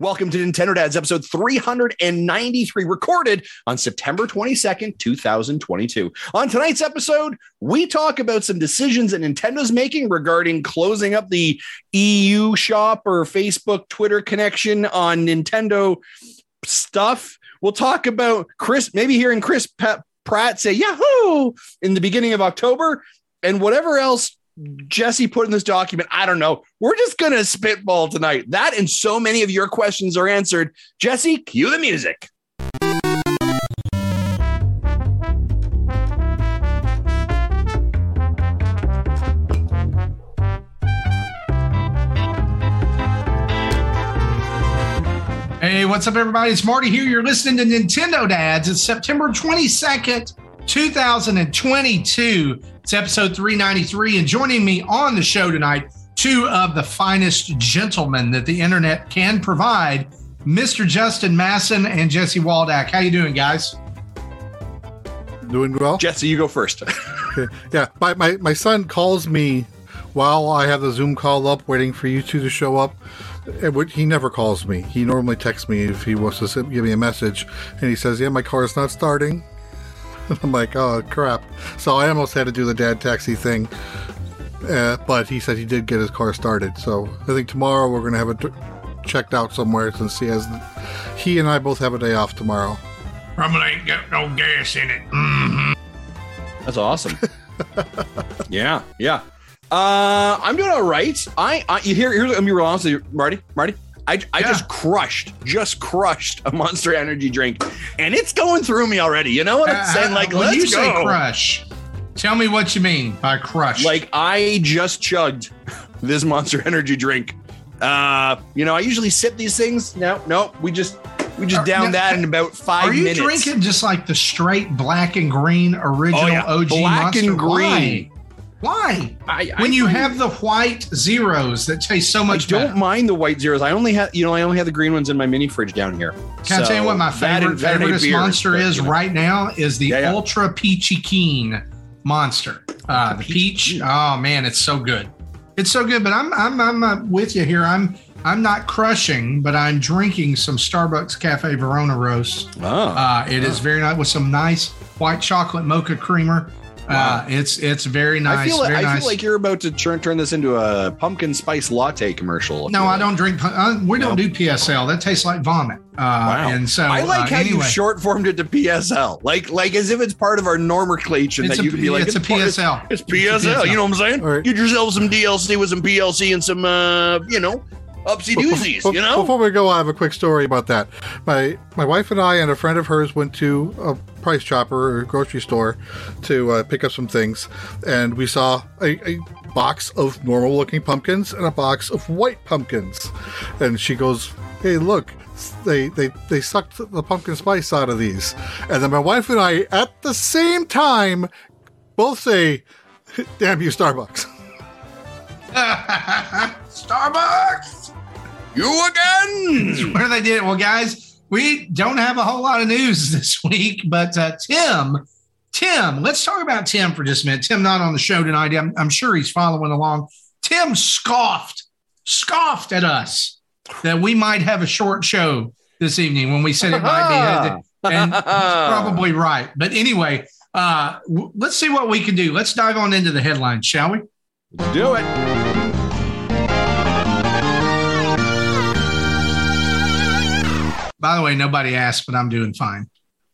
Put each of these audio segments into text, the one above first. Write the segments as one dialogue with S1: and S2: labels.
S1: Welcome to Nintendo Dads episode 393, recorded on September 22nd, 2022. On tonight's episode, we talk about some decisions that Nintendo's making regarding closing up the EU shop or Facebook Twitter connection on Nintendo stuff. We'll talk about Chris, maybe hearing Chris Pratt say Yahoo in the beginning of October and whatever else Jesse put in this document? I don't know. We're just going to spitball tonight. That and so many of your questions are answered. Jesse, cue the music.
S2: Hey, what's up, everybody? It's Marty here. You're listening to Nintendo Dads. It's September 22nd, 2022. It's episode 393. And joining me on the show tonight, two of the finest gentlemen that the internet can provide, Mr. Justin Masson and Jesse Waldack. How you doing, guys?
S3: Doing well.
S1: Jesse, you go first.
S3: Yeah, my, my, my son calls me while I have the Zoom call up, waiting for you two to show up. He never calls me. He normally texts me if he wants to give me a message, and he says, "Yeah, my car is not starting." I'm like, oh crap. So I almost had to do the dad taxi thing. Uh, but he said he did get his car started. So I think tomorrow we're going to have it checked out somewhere since he has. He and I both have a day off tomorrow.
S2: Probably ain't got no gas in it. Mm-hmm.
S1: That's awesome. yeah, yeah. Uh, I'm doing all right. I, I you hear, here's, let me be real honest you, Marty. Marty, I, I yeah. just crushed, just crushed a Monster Energy drink, and it's going through me already. You know what I'm saying? Like,
S2: when you
S1: go.
S2: say crush, tell me what you mean by crush.
S1: Like, I just chugged this Monster Energy drink. Uh, you know, I usually sip these things. No, no, we just we just down that in about five
S2: Are you
S1: minutes.
S2: drinking just like the straight black and green original oh, yeah. OG
S1: black
S2: Monster?
S1: and green?
S2: Why? Why? I, when I you have the white zeros that taste so much
S1: I don't
S2: better.
S1: mind the white zeros. I only have, you know, I only have the green ones in my mini fridge down here.
S2: Can so I tell you what my favorite favorite monster but, is know. right now? Is the yeah, yeah. Ultra Peachy Keen monster. Uh, the peach. peach. Oh man, it's so good. It's so good. But I'm I'm I'm uh, with you here. I'm I'm not crushing, but I'm drinking some Starbucks Cafe Verona roast. Oh, uh, it oh. is very nice with some nice white chocolate mocha creamer Wow. Uh, it's it's very nice.
S1: I feel
S2: like,
S1: I
S2: nice.
S1: feel like you're about to turn turn this into a pumpkin spice latte commercial.
S2: No, I don't drink. Uh, we don't do PSL. That tastes like vomit. Uh, wow. And so
S1: I like
S2: uh,
S1: how
S2: anyway.
S1: you short formed it to PSL, like like as if it's part of our nomenclature
S2: it's
S1: that
S2: a,
S1: you could be like
S2: it's, it's a PSL.
S1: It's, it's PSL. PSL. You know what I'm saying? Right. Get yourself some DLC with some PLC and some uh, you know upsy doozies, you know.
S3: Before we go, I have a quick story about that. My my wife and I and a friend of hers went to a Price Chopper or grocery store to uh, pick up some things, and we saw a, a box of normal looking pumpkins and a box of white pumpkins, and she goes, "Hey, look." They, they they sucked the pumpkin spice out of these, and then my wife and I at the same time both say, "Damn you, Starbucks!"
S2: Starbucks.
S1: You again?
S2: Where they did? Well, guys, we don't have a whole lot of news this week, but uh, Tim, Tim, let's talk about Tim for just a minute. Tim, not on the show tonight. I'm, I'm sure he's following along. Tim scoffed, scoffed at us that we might have a short show this evening when we said it might be. And he's probably right. But anyway, uh, w- let's see what we can do. Let's dive on into the headlines, shall we?
S1: Do it.
S2: By the way, nobody asked, but I'm doing fine.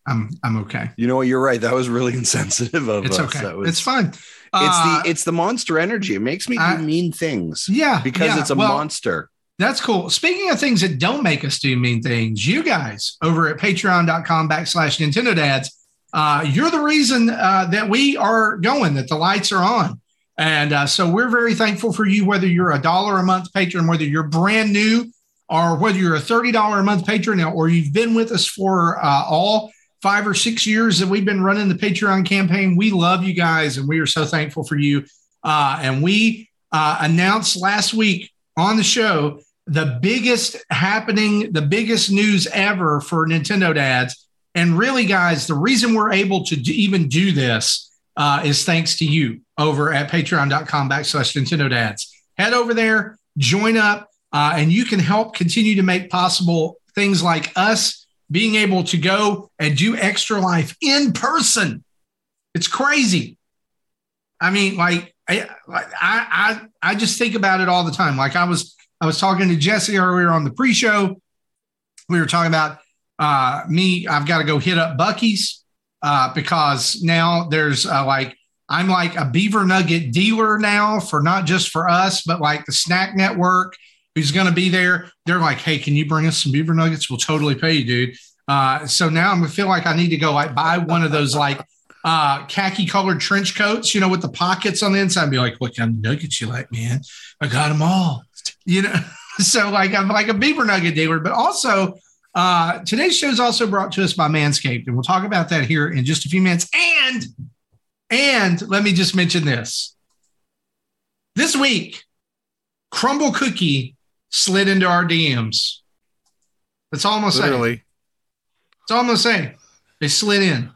S2: I'm I'm okay.
S1: You know what? You're right. That was really insensitive of
S2: it's
S1: us.
S2: okay.
S1: Was,
S2: it's fine.
S1: It's uh, the it's the monster energy. It makes me do I, mean things.
S2: Yeah,
S1: because
S2: yeah.
S1: it's a
S2: well,
S1: monster.
S2: That's cool. Speaking of things that don't make us do mean things, you guys over at patreon.com backslash Nintendo Dads, uh, you're the reason uh, that we are going, that the lights are on. And uh, so we're very thankful for you, whether you're a dollar a month patron, whether you're brand new or whether you're a $30 a month patron or you've been with us for uh, all five or six years that we've been running the Patreon campaign, we love you guys and we are so thankful for you. Uh, and we uh, announced last week on the show the biggest happening, the biggest news ever for Nintendo dads. And really, guys, the reason we're able to even do this uh, is thanks to you over at patreon.com backslash Nintendo dads. Head over there, join up uh, and you can help continue to make possible things like us being able to go and do extra life in person. It's crazy. I mean, like I, I, I, just think about it all the time. Like I was, I was talking to Jesse earlier on the pre-show. We were talking about uh, me. I've got to go hit up Buc-ee's uh, because now there's uh, like I'm like a Beaver Nugget dealer now for not just for us, but like the Snack Network who's going to be there. They're like, hey, can you bring us some Beaver Nuggets? We'll totally pay you, dude. Uh, so now I'm gonna feel like I need to go like buy one of those like uh, khaki colored trench coats, you know, with the pockets on the inside. And be like, what kind of nuggets you like, man? I got them all. You know, so like I'm like a Beaver Nugget dealer, but also uh, today's show is also brought to us by Manscaped, and we'll talk about that here in just a few minutes. And and let me just mention this: this week, Crumbl Cookie slid into our DMs. That's all I'm gonna say.
S3: Literally.
S2: That's all I'm gonna say. They slid in.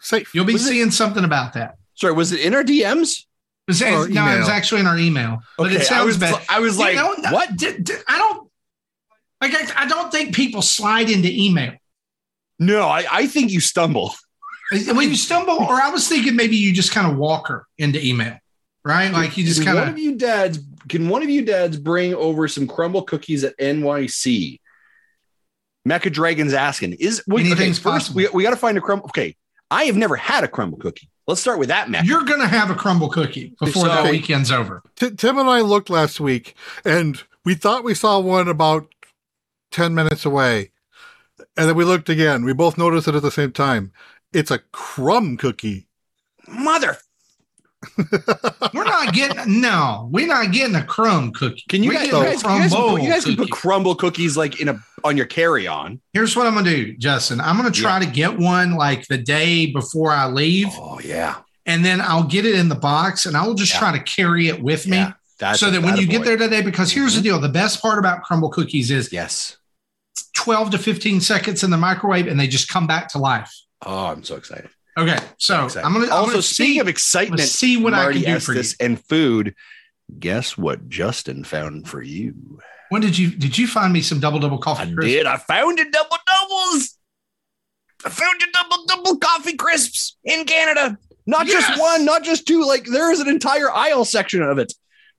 S3: Safe.
S2: You'll be
S1: Was it-
S2: seeing something about that.
S1: Sorry, was it in our DMs?
S2: It was-
S3: Or
S2: no, it was actually in our email, but
S1: Okay,
S2: it
S1: I
S2: sounds
S1: was,
S2: bad.
S1: I was like,
S2: You know,
S1: what?
S2: did i don't like. I, I don't think people slide into email
S1: No, I, I think you stumble.
S2: when you stumble. Or I was thinking maybe you just kind of walk her into email, right? Like you just
S1: Can
S2: kind
S1: one
S2: of.
S1: of you dads can one of you dads bring over some Crumbl cookies at NYC? Mecha Dragon's asking, is wait, okay,
S2: Anything's
S1: first
S2: possible.
S1: we, we got to find a Crumbl. Okay, I have never had a Crumbl cookie. Let's start with that, Mecha.
S2: You're gonna have a crumble cookie before
S1: So-
S2: that weekend's over.
S3: T- Tim and I looked last week, and we thought we saw one about ten minutes away, and then we looked again. We both noticed it at the same time. It's a crumb cookie.
S1: Mother,
S2: We're not getting no. We're not getting a crumb cookie.
S1: can you guys, you
S2: a
S1: guys, you guys, you guys can put Crumbl cookies like in a on your carry on?
S2: Here's what I'm gonna do, Justin. I'm gonna try to get one like the day before I leave,
S1: Oh yeah,
S2: and then I'll get it in the box, and I will just
S1: Yeah.
S2: try to carry it with me,
S1: yeah. That's
S2: so that when you get there today. Because here's the mm-hmm. deal: the best part about Crumbl cookies is
S1: yes.
S2: 12 to 15 seconds in the microwave, and they just come back to life.
S1: Oh, I'm so excited.
S2: Okay, so I'm gonna I'm
S1: also
S2: gonna
S1: speaking
S2: see,
S1: of excitement,
S2: see what
S1: Marty
S2: I can do for you.
S1: Estes and food. Guess what Justin found for you?
S2: When did you did you find me some double double coffee?
S1: I
S2: crisp?
S1: did. I found your double doubles. I found your double double coffee crisps in Canada. Not
S2: Yes!
S1: just one, not just two. Like there is an entire aisle section of it.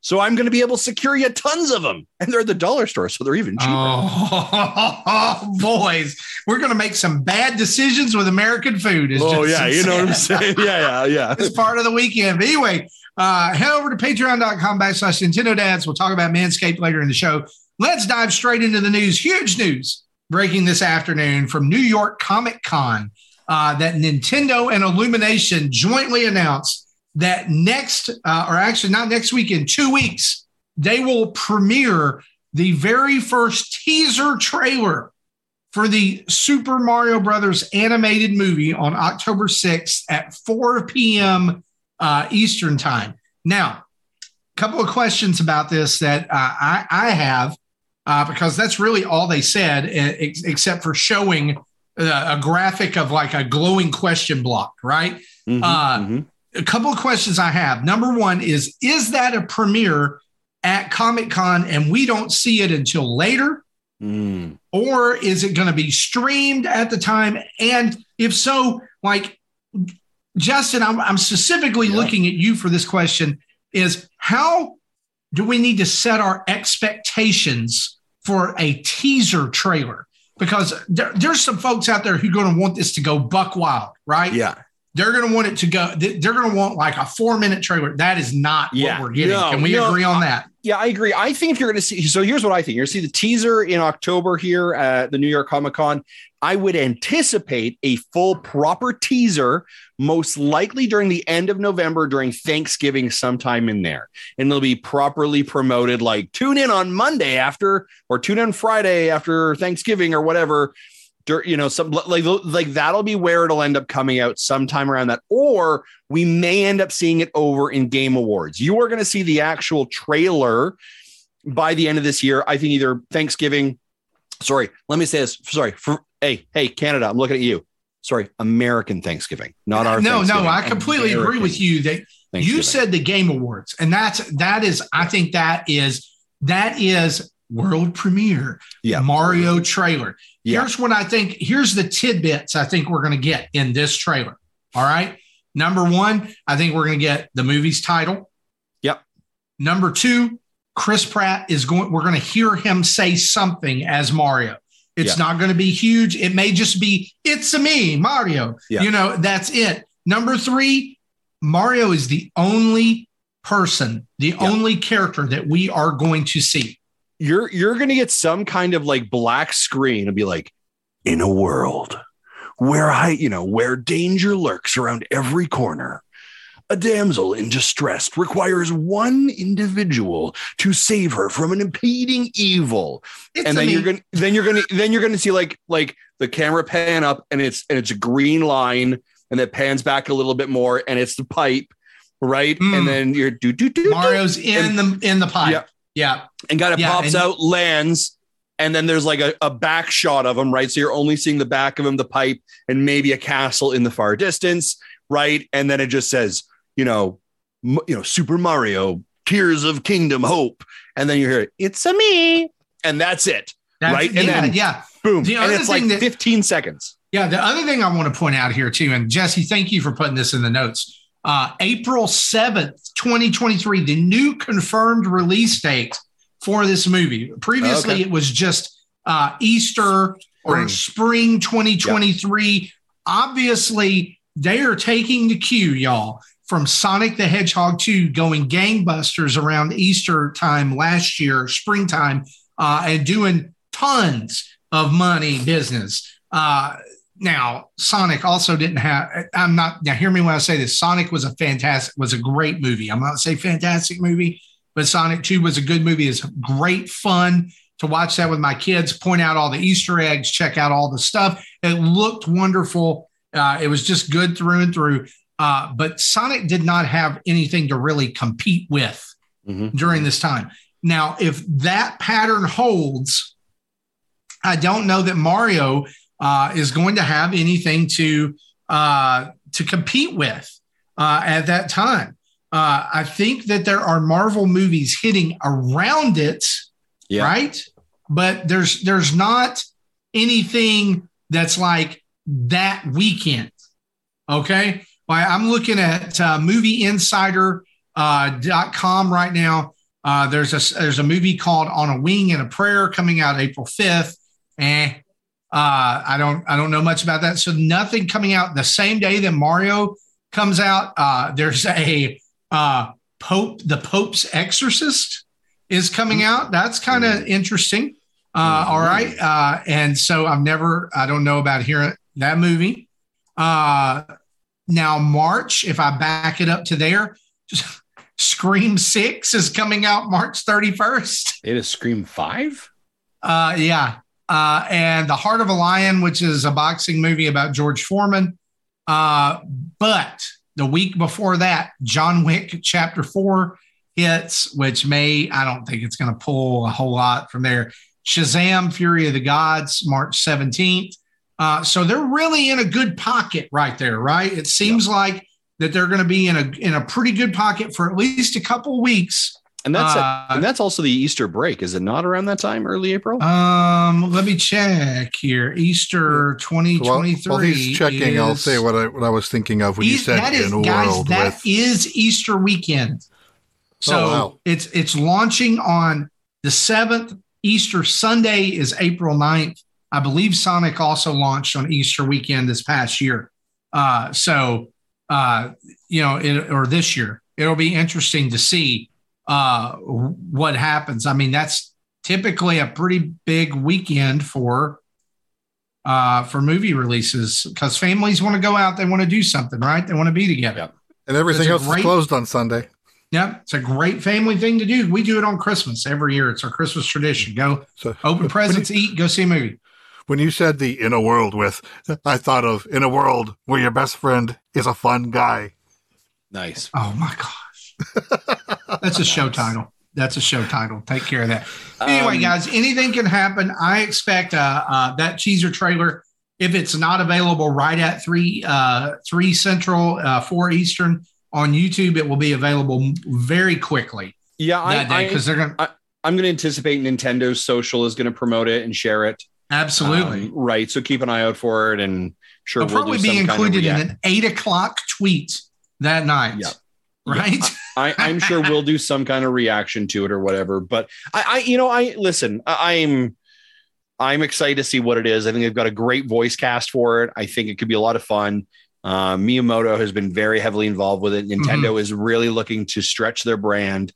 S1: So I'm going to be able to secure you tons of them, and they're at the dollar store, so they're even cheaper.
S2: Oh, boys, we're gonna make some bad decisions with American food. is
S1: Oh,
S2: just
S1: yeah, you know what I'm saying? Yeah, yeah, yeah.
S2: It's part of the weekend. But anyway, uh, head over to patreon.com backslash Nintendo Dads. We'll talk about Manscaped later in the show. Let's dive straight into the news. Huge news breaking this afternoon from New York Comic Con uh, that Nintendo and Illumination jointly announced that next, uh, or actually not next week, in two weeks, they will premiere the very first teaser trailer for the Super Mario Brothers animated movie on October 6th at 4 p.m. Uh, Eastern Time. Now, a couple of questions about this that uh, I, I have, uh, because that's really all they said, ex- except for showing uh, a graphic of like a glowing question block, right?
S1: Mhm,
S2: Uh,
S1: mhm.
S2: a couple of questions I have. Number one is Is that a premiere at Comic Con and we don't see it until later?
S1: Mm.
S2: Or is it going to be streamed at the time? And if so, like Justin, I'm, I'm specifically
S1: Yeah.
S2: looking at you for this question is how do we need to set our expectations for a teaser trailer? Because there, there's some folks out there who are going to want this to go buck wild, right?
S1: Yeah.
S2: they're going to want it to go. They're going to want like a four minute trailer. That is not
S1: Yeah.
S2: what we're getting.
S1: No,
S2: Can we
S1: no,
S2: agree on that?
S1: Yeah, I agree. I think if you're going to see, so here's what I think you're going to see the teaser in October here at the New York Comic Con. I would anticipate a full, proper teaser, most likely during the end of November, during Thanksgiving, sometime in there. And it'll be properly promoted like tune in on Monday after, or tune in Friday after Thanksgiving or whatever. Dur- You know, some like like that'll be where it'll end up coming out sometime around that, or we may end up seeing it over in Game Awards. You are going to see the actual trailer by the end of this year. I think either Thanksgiving. Sorry, let me say this. Sorry, for hey, hey, Canada, I'm looking at you. Sorry, American Thanksgiving, not our.
S2: no, no, I completely agree with you that you said the Game Awards, and that's that is I think that is that is world premiere
S1: Yeah.
S2: Mario trailer.
S1: Yeah.
S2: Here's what I think. Here's the tidbits I think we're going to get in this trailer. All right. Number one, I think we're going to get the movie's title.
S1: Yep.
S2: Number two, Chris Pratt is going. We're going to hear him say something as Mario. It's not going to be huge. It may just be "It's a me, Mario."
S1: Yeah.
S2: You know, that's it. Number three, Mario is the only person, the only character that we are going to see.
S1: You're you're gonna get some kind of like black screen and be like, in a world where I, you know, where danger lurks around every corner. A damsel in distress requires one individual to save her from an impeding evil.
S2: It's
S1: and then you're gonna then you're gonna then you're gonna see like like the camera pan up and it's and it's a green line and it pans back a little bit more and it's the pipe, right?
S2: Mm.
S1: And then you're do do do
S2: Mario's in the in the pipe.
S1: Yeah.
S2: Yeah.
S1: and kind of
S2: Yeah,
S1: pops
S2: and-
S1: out, lands, and then there's like a, a back shot of him, right? So you're only seeing the back of him, the pipe, and maybe a castle in the far distance, right? And then it just says, you know, M- you know, Super Mario, Tears of Kingdom, Hope, and then you hear it's a me, and that's it,
S2: That's-
S1: right? And
S2: yeah,
S1: then
S2: yeah.
S1: boom,
S2: The
S1: and
S2: other
S1: it's like
S2: thing that-
S1: 15 seconds.
S2: Yeah. The other thing I want to point out here too, and Jesse, thank you for putting this in the notes. Uh, April 7th, 2023, the new confirmed release date for this movie. Previously,
S1: Okay.
S2: it was just uh, Easter or spring 2023. Obviously, they are taking the cue, y'all, from Sonic the Hedgehog 2 going gangbusters around Easter time last year, springtime, uh, and doing tons of money business. Uh, now, Sonic also didn't have. I'm not now. Hear me when I say this. Sonic was a fantastic, was a great movie. I'm not say fantastic movie, but Sonic Two was a good movie. It's great fun to watch that with my kids. Point out all the Easter eggs, check out all the stuff. It looked wonderful. Uh, it was just good through and through. Uh, but Sonic did not have anything to really compete with
S1: Mhm.
S2: during this time. Now, if that pattern holds, I don't know that Mario uh, is going to have anything to uh, to compete with uh, at that time. Uh, I think that there are Marvel movies hitting around it,
S1: Yeah.
S2: right? But there's there's not anything that's like that weekend. Okay, well, I'm looking at uh, MovieInsider.com uh, dot com right now. Uh, there's a there's a movie called On a Wing and a Prayer coming out April 5th. Eh, uh, I don't I don't know much about that. So nothing coming out the same day that Mario comes out. Uh, there's a uh, Pope the Pope's Exorcist is coming out. That's kind of interesting. Uh, all right, uh, and so I've never I don't know about hearing that movie. Uh, now March, if I back it up to there, Scream Six is coming out March 31st.
S1: It is Scream 5?
S2: Uh, yeah. Uh, and The Heart of a Lion, which is a boxing movie about George Foreman. Uh, but the week before that, John Wick Chapter 4 hits, which may, I don't think it's going to pull a whole lot from there. Shazam Fury of the Gods, March 17th. Uh, so they're really in a good pocket right there, right? It seems like that they're going to be in a in a pretty good pocket for at least a couple weeks.
S1: And that's
S2: Uh,
S1: and that's also the Easter break. Is it not around that time, early April?
S2: Um, let me check here. Easter 2023.
S3: while he's checking, I'll say what I what I was thinking of when you said
S2: that is,
S3: in a
S2: guys,
S3: world
S2: that
S3: with.
S2: is Easter weekend. So
S3: Oh, wow.
S2: it's it's launching on the 7th. Easter Sunday is April 9th. I believe Sonic also launched on Easter weekend this past year. Uh, so uh, you know, it, or this year, it'll be interesting to see uh, what happens. I mean, that's typically a pretty big weekend for uh, for movie releases because families want to go out, they want to do something, right? They want to be together.
S3: and everything
S2: it's
S3: else
S2: great-
S3: is closed on Sunday.
S2: Yeah, it's a great family thing to do. We do it on Christmas every year. It's our Christmas tradition. Go
S3: So
S2: open presents, eat, go see a movie.
S3: when you said the in a world with, I thought of in a world where your best friend is a fun guy.
S1: Nice.
S2: Oh my gosh, that's a show title. That's a show title. Take care of that. Anyway,
S1: Um,
S2: guys, anything can happen. I expect uh, uh, that teaser trailer, if it's not available right at three uh, three central, uh, four eastern on YouTube, it will be available very quickly
S1: Yeah, I,
S2: day because they're going
S1: I'm going to anticipate Nintendo's social is going to promote it and share it.
S2: Absolutely.
S1: Um, right. So keep an eye out for it, and sure
S2: It'll
S1: we'll
S2: probably
S1: do
S2: be
S1: some kind of
S2: included in an eight o'clock tweet that night.
S1: Yeah.
S2: Right.
S1: I, I'm sure we'll do some kind of reaction to it or whatever. But I, I you know, I listen. I, I'm I'm excited to see what it is. I think they've got a great voice cast for it. I think it could be a lot of fun. Uh, Miyamoto has been very heavily involved with it. Nintendo is really looking to stretch their brand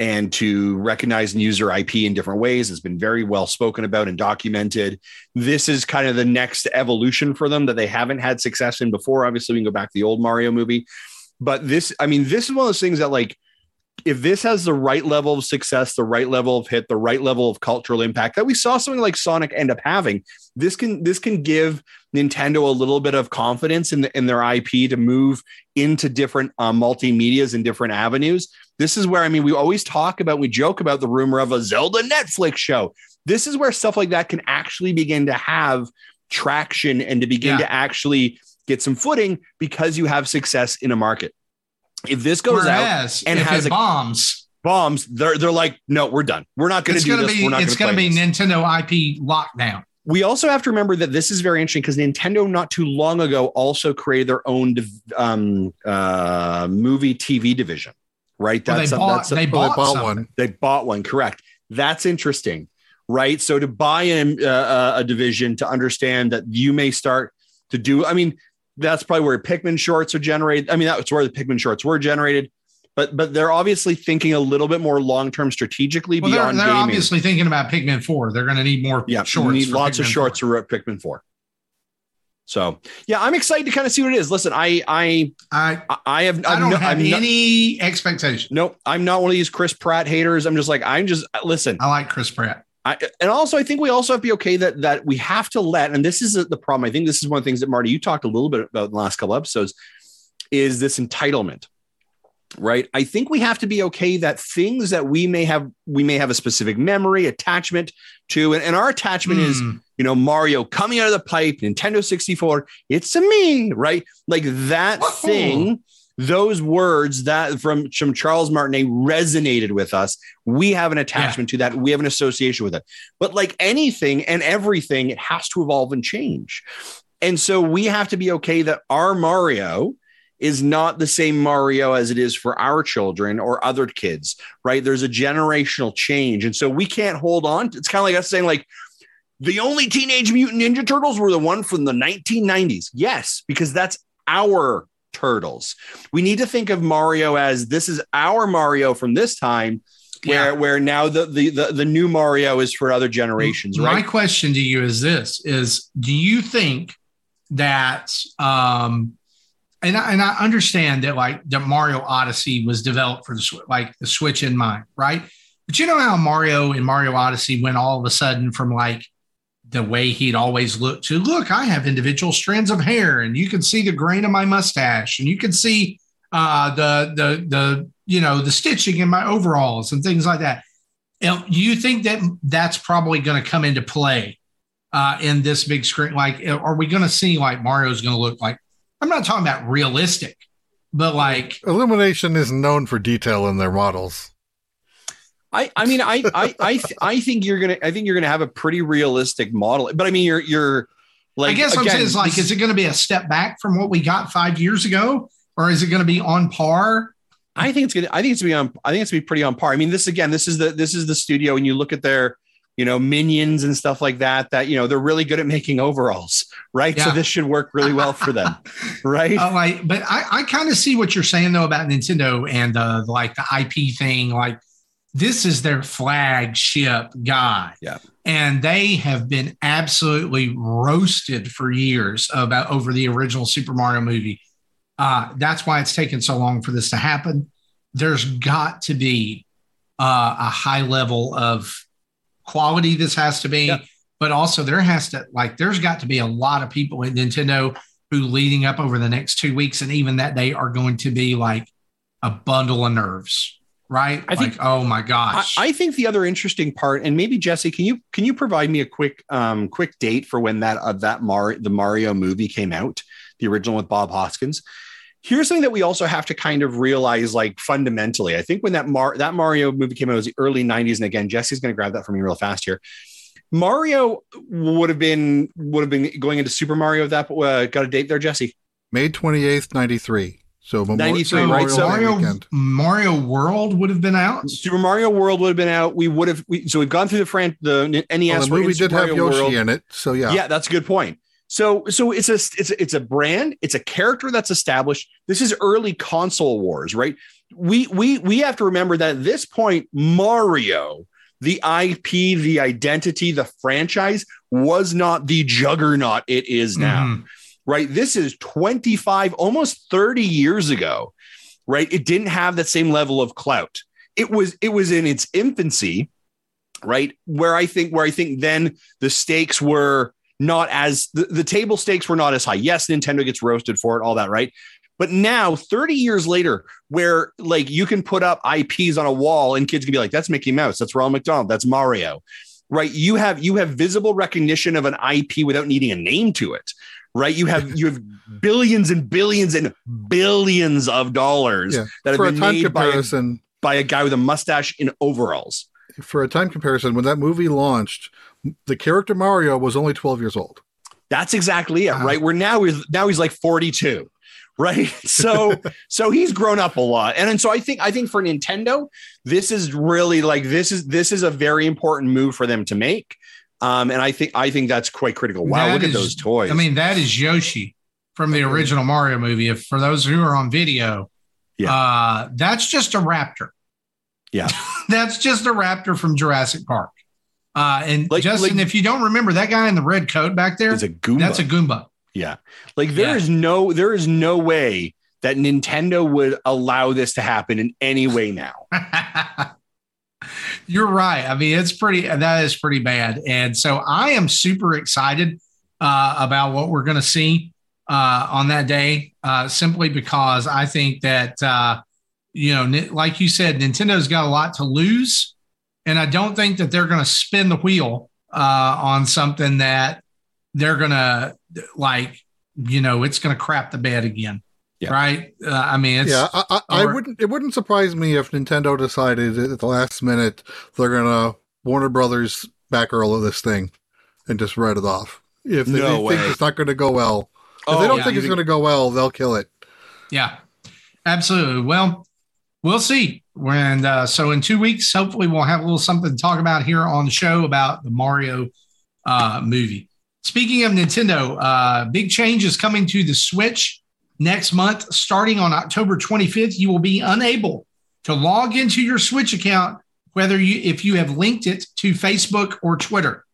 S1: and to recognize and use their IP in different ways. It's been very well spoken about and documented. This is kind of the next evolution for them that they haven't had success in before. Obviously, we can go back to the old Mario movie, but this, I mean, this is one of those things that like if this has the right level of success, the right level of hit, the right level of cultural impact that we saw something like Sonic end up having, this can this can give Nintendo a little bit of confidence in the, in their IP to move into different uh, multimedia's and different avenues. This is where I mean we always talk about we joke about the rumor of a Zelda Netflix show. This is where stuff like that can actually begin to have traction and to begin
S2: Yeah.
S1: to actually get some footing because you have success in a market. If this goes out and has a-
S2: bombs,
S1: bombs, they're they're like, no, we're done. We're not going to do
S2: to
S1: this.
S2: be it's
S1: going to
S2: be
S1: this.
S2: Nintendo IP lockdown.
S1: We also have to remember that this is very interesting because Nintendo, not too long ago, also created their own um, uh, movie TV division. Right?
S2: Well, they
S1: That's a-
S2: bought
S1: that's a-
S2: they
S3: Well,
S2: bought,
S3: they bought one.
S1: they bought one. Correct. That's interesting. Right. So to buy in uh, a division to understand that you may start to do. I mean, that's probably where Pikmin shorts are generated. I mean, that's where the Pikmin shorts were generated. But but they're obviously thinking a little bit more long term strategically
S2: Well, they're,
S1: beyond
S2: they're obviously thinking about Pikmin Four. They're going to need more
S1: Yeah,
S2: shorts.
S1: need lots of shorts
S2: 4.
S1: for Pikmin Four. So yeah, I'm excited to kind of see what it is. Listen, I I
S2: I
S1: I have
S2: I
S1: I'm
S2: don't
S1: no,
S2: have
S1: I'm
S2: any expectation.
S1: nope. I'm not one of these Chris Pratt haters. I'm just like I'm just listen.
S2: I like Chris Pratt.
S1: I, and also, I think we also have to be okay that that we have to let, and this is the problem. I think this is one of the things that Marty, you talked a little bit about in the last couple episodes, is this entitlement, right? I think we have to be okay that things that we may have, we may have a specific memory attachment to, and, and our attachment is,
S2: Mm.
S1: you know, Mario coming out of the pipe, Nintendo 64, it's a me, right? Like that
S2: Whoa.
S1: thing, those words that from, from Charles Martinet resonated with us. We have an attachment to that. We have an association with it. But like anything and everything, it has to evolve and change. And so we have to be okay that our Mario is not the same Mario as it is for our children or other kids, right? There's a generational change. And so we can't hold on. It's kind of like us saying, like, the only Teenage Mutant Ninja Turtles were the one from the 1990s. Yes, because that's our turtles. We need to think of Mario as this is our Mario from this time, where
S2: Yeah.
S1: where now the, the the the new Mario is for other generations,
S2: My
S1: right?
S2: question to you is this: Is do you think that um, and I, and I understand that like the Mario Odyssey was developed for the like the Switch in mind, right? But you know how Mario and Mario Odyssey went all of a sudden from like the way he'd always looked to look, I have individual strands of hair, and you can see the grain of my mustache, and you can see uh, the the the you know the stitching in my overalls and things like that. You think that that's probably going to come into play uh, in this big screen? Like, are we going to see like Mario's going to look like? I'm not talking about realistic, but like
S3: Illumination is known for detail in their models.
S1: I, I mean, I, I, I, th- I think you're gonna, I think you're gonna have a pretty realistic model. But I mean, you're, you're like,
S2: I guess what I'm saying is like, is it going to be a step back from what we got five years ago, or is it going to be on par?
S1: I think it's gonna, I think it's gonna be on, I think it's gonna be pretty on par. I mean, this again, this is the, this is the studio, and you look at their, you know, minions and stuff like that. That you know, they're really good at making overalls, right? So this should work really well for them, right?
S2: Uh, like, but I, I kind of see what you're saying though about Nintendo and uh, like the IP thing. Like, this is their flagship guy.
S1: Yeah.
S2: And they have been absolutely roasted for years about over the original Super Mario movie. Uh, that's why it's taken so long for this to happen. There's got to be uh, a high level of quality. This has to be,
S1: Yeah.
S2: but also there has to like there's got to be a lot of people at Nintendo who leading up over the next two weeks and even that day are going to be like a bundle of nerves, right?
S1: I think-
S2: like, oh my
S1: I,
S2: gosh.
S1: I think the other interesting part, and maybe Jesse, can you can you provide me a quick um quick date for when that uh, that Mar the Mario movie came out, the original with Bob Hoskins? here's something that we also have to kind of realize like fundamentally i think when that Mar- that mario movie came out it was the early 90s and again jesse's going to grab that for me real fast here mario would have been would have been going into super mario that uh, got a date there jesse
S3: May 28th, 93. So, Memorial-
S1: 93, right? So-
S2: Mario,
S3: weekend.
S2: Mario World would have been out.
S1: super mario world would have been out we would have we, so we've gone through the fran the nes
S3: Well, the
S1: we're
S3: movie
S1: Super
S3: did have Yoshi
S1: World.
S3: in it. So, yeah.
S1: yeah that's a good point so so it's a it's a, it's a brand it's a character that's established this is early console wars right we we we have to remember that at this point mario the ip the identity the franchise was not the juggernaut it is now
S2: Mhm.
S1: Right? This is 25 almost 30 years ago right? It didn't have that same level of clout. It was it was in its infancy right? Where i think where i think then the stakes were not as the, the table stakes were not as high. Yes nintendo gets roasted for it all that right? But now 30 years later where like you can put up ips on a wall and kids can be like that's mickey mouse that's ronald mcdonald that's mario right? You have you have visible recognition of an ip without needing a name to it right you have you have billions and billions and billions of dollars
S3: Yeah.
S1: that have
S3: For
S1: been made by a, by a guy with a mustache in overalls
S3: for a time comparison, when that movie launched, the character Mario was only 12 years old.
S1: That's exactly it,
S2: Wow.
S1: right? Where now he's now he's like 42, right? So so he's grown up a lot. And, and so I think I think for Nintendo, this is really like this is this is a very important move for them to make. Um, and I think I think that's quite critical. Wow,
S2: That
S1: look at those toys.
S2: I mean, that is Yoshi from the original Mario movie. If for those who are on video,
S1: Yeah.
S2: uh, that's just a raptor.
S1: Yeah.
S2: that's just a raptor from Jurassic Park. Uh, and
S1: Like-
S2: Justin,
S1: like-
S2: if you don't remember that guy in the red coat back there,
S1: it's a Goomba.
S2: that's a Goomba.
S1: yeah. Like there
S2: Yeah.
S1: is no there is no way that Nintendo would allow this to happen in any way now.
S2: You're right. I mean, it's pretty, that is pretty bad. And so I am super excited uh, about what we're going to see uh, on that day, uh, simply because I think that, uh, you know, like you said, Nintendo's got a lot to lose. And I don't think that they're going to spin the wheel uh, on something that they're going to, like, you know, it's going to crap the bed again.
S1: Yeah.
S2: Right. Uh, I mean, it's,
S3: yeah, I, I, I
S2: or-
S3: wouldn't. It wouldn't surprise me if Nintendo decided at the last minute they're gonna Warner Brothers Batgirl of this thing and just write it off. If they,
S1: No
S3: they
S1: way.
S3: think it's not going to go well, if
S1: Oh,
S3: they don't
S2: yeah.
S3: think it's going to go well, they'll kill it.
S2: Yeah, absolutely. Well, we'll see. And uh, so in two weeks, hopefully, we'll have a little something to talk about here on the show about the Mario uh, movie. Speaking of Nintendo, uh, big changes coming to the Switch next month. Starting on October 25th, you will be unable to log into your Switch account, whether you if you have linked it to Facebook or Twitter.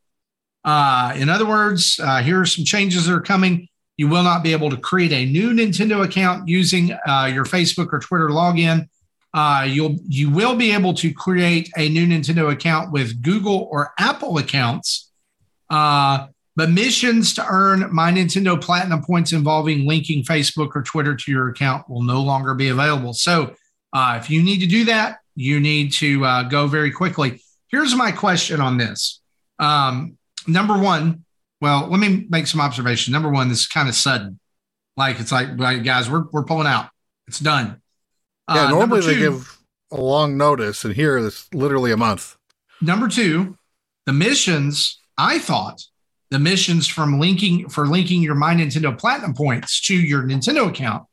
S2: Uh, in other words, uh, here are some changes that are coming. You will not be able to create a new Nintendo account using uh, your Facebook or Twitter login. Uh, you'll you will be able to create a new Nintendo account with Google or Apple accounts. Uh, but missions to earn My Nintendo Platinum points involving linking Facebook or Twitter to your account will no longer be available. So uh, if you need to do that, you need to uh, go very quickly. Here's my question on this. Um, number one, well, let me make some observations. Number one, this is kind of sudden. Like it's like, like, guys, we're we're pulling out. It's done.
S3: Yeah,
S2: Uh, number
S3: normally they give a long notice, and here it's literally a month.
S2: Number two, the missions. I thought the missions from linking for linking your My Nintendo Platinum points to your Nintendo account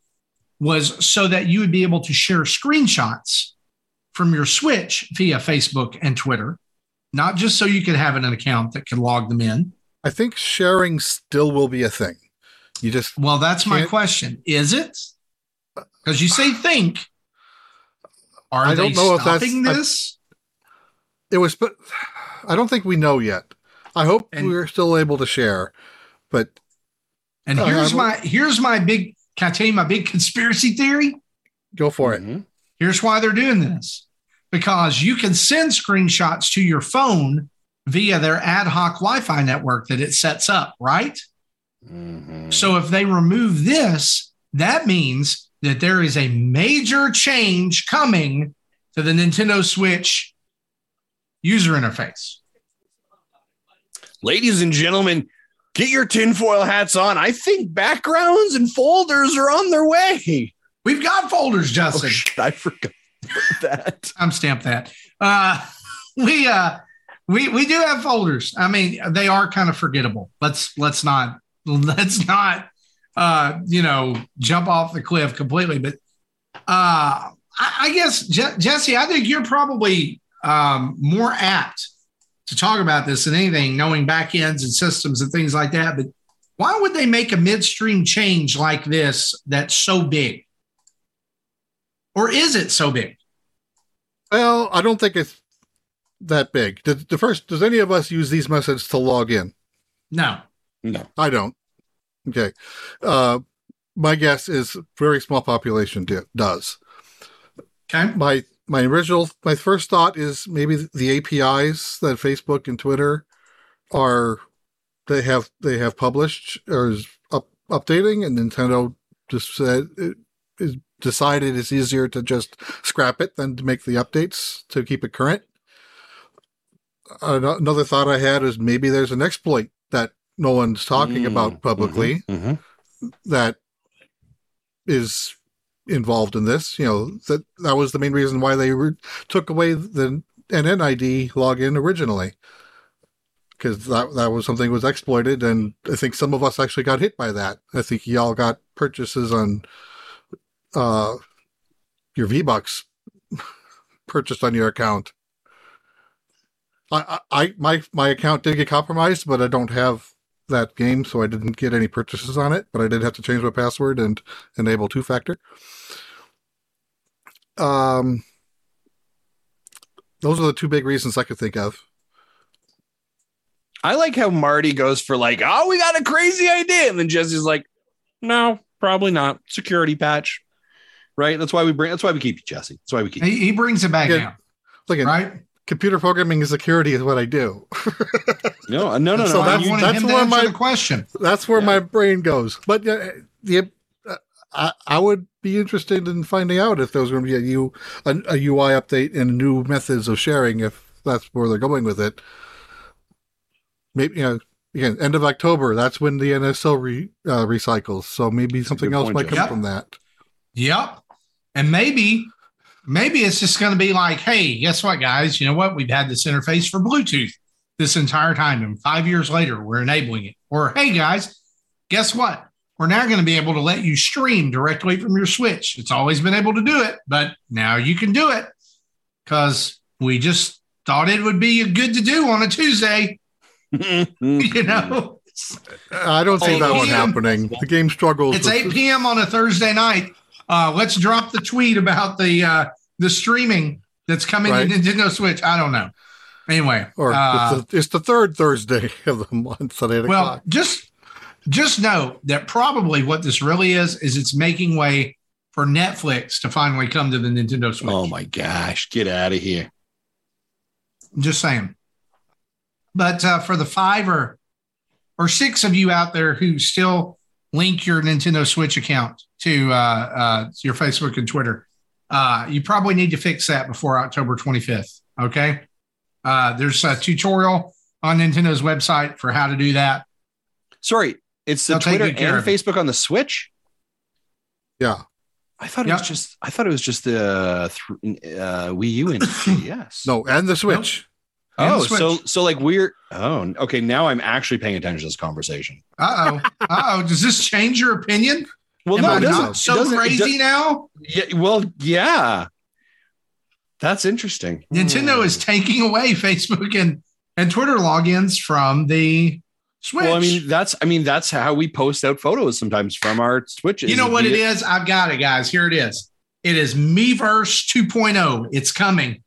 S2: was so that you would be able to share screenshots from your Switch via Facebook and Twitter, not just so you could have an account that could log them in.
S3: I think sharing still will be a thing. You just
S2: Well, that's my question. Is it? Because you say think. Are
S3: I don't know if that's-
S2: stopping
S3: I-
S2: this?
S3: it was, but I don't think we know yet. I hope
S2: And-
S3: we're still able to share, but
S2: and
S3: uh,
S2: here's my here's my big. Can I tell you my big conspiracy theory?
S3: go for it.
S1: Mhm.
S2: Here's why they're doing this because you can send screenshots to your phone via their ad hoc Wi Fi network that it sets up, right?
S1: Mhm.
S2: So if they remove this, that means that there is a major change coming to the Nintendo Switch user interface.
S1: Ladies and gentlemen, get your tinfoil hats on. I think backgrounds and folders are on their way.
S2: We've got folders,
S1: Oh, shit, I forgot that.
S2: I'm stamp that. Uh, we uh, we we do have folders. I mean, they are kind of forgettable. Let's let's not let's not uh, you know jump off the cliff completely. But uh, I, I guess Je- Jesse, I think you're probably um, more apt to talk about this and anything, knowing backends and systems and things like that. But why would they make a midstream change like this that's so big? Or is it so big?
S3: Well, I don't think it's that big. The, the first, does any of us use these methods to log in?
S2: No.
S1: No.
S3: I don't. Okay. Uh, my guess is very small population do, does.
S2: Okay.
S3: My my original my first thought is maybe the APIs that Facebook and Twitter are they have they have published or is up, updating, and Nintendo just said it is decided it's easier to just scrap it than to make the updates to keep it current. Another thought I had is maybe there's an exploit that no one's talking
S1: Mm,
S3: about publicly
S1: Mhm.
S3: that is involved in this. You know that that was the main reason why they re- took away the NNID login originally, because that that was something was exploited, and I think some of us actually got hit by that. I think y'all got purchases on uh, your V Bucks purchased on your account. I, I my my account did get compromised, but I don't have that game, so I didn't get any purchases on it. But I did have to change my password and enable two factor. Um, those are the two big reasons I could think of.
S1: I like how Marty goes for like, oh, we got a crazy idea, and then Jesse's like, no, probably not. Security patch, right? That's why we bring. That's why we keep you, Jesse. That's why we keep. you.
S2: He, he brings it back
S3: Yeah.
S2: down,
S3: Look at
S2: right?
S3: Computer programming and security is what I do.
S1: No, no, no,
S3: So
S1: no.
S2: I
S3: that's-
S1: you-
S2: wanted
S3: that's where my-
S2: question.
S3: That's where
S1: Yeah.
S3: my brain goes. But uh, the uh, I, I would be interested in finding out if there's going to be a, U, a, a UI update and new methods of sharing if that's where they're going with it. Maybe you know again end of October. That's when the NSO re, uh, recycles. So maybe something else
S1: point,
S3: might
S1: Jeff.
S3: come
S2: Yep.
S3: from that.
S2: Yep. And maybe, maybe it's just going to be like, hey, guess what, guys? You know what? We've had this interface for Bluetooth this entire time. And five years later, we're enabling it. Or, hey, guys, guess what? We're now going to be able to let you stream directly from your Switch. It's always been able to do it, but now you can do it because we just thought it would be good to do on a Tuesday, you know?
S3: I don't see
S2: Oh,
S3: that one happening. The game struggles.
S2: It's 8 p.m. on a Thursday night. Uh, let's drop the tweet about the uh, the streaming that's coming
S3: Right.
S2: to Nintendo Switch. I don't know. Anyway,
S3: Or
S2: uh,
S3: it's, the, it's the third Thursday of the month at eight
S2: well,
S3: o'clock.
S2: just just know that probably what this really is is it's making way for Netflix to finally come to the Nintendo Switch.
S1: oh my gosh, get out of here.
S2: Just saying. But uh, for the five or or six of you out there who still link your Nintendo Switch account to uh, uh, your Facebook and Twitter, uh, you probably need to fix that before October 25th. Okay. Uh, there's a tutorial on Nintendo's website for how to do that.
S1: Sorry, it's the
S2: They'll
S1: Twitter and. Facebook on the Switch.
S3: Yeah.
S1: I thought it
S2: Yep.
S1: was just. I thought it was just the th- uh, Wii U and yes.
S3: No, and the Switch.
S2: And
S1: Oh,
S2: the Switch.
S1: so so like we're. Oh, okay. Now I'm actually paying attention to this conversation.
S2: Uh oh. Uh oh. Does this change your opinion?
S1: Well,
S2: Am
S1: no,
S2: I
S1: it doesn't.
S2: not
S1: It
S2: so
S1: doesn't-
S2: crazy now?
S1: yeah, well, yeah. That's interesting.
S2: Nintendo
S1: Hmm.
S2: is taking away Facebook and, and Twitter logins from the Switch.
S1: Well, I mean, that's. I mean, that's how we post out photos sometimes from our Switches.
S2: you know what it is? I've got it, guys. Here it is. It is Miiverse 2.0. It's coming.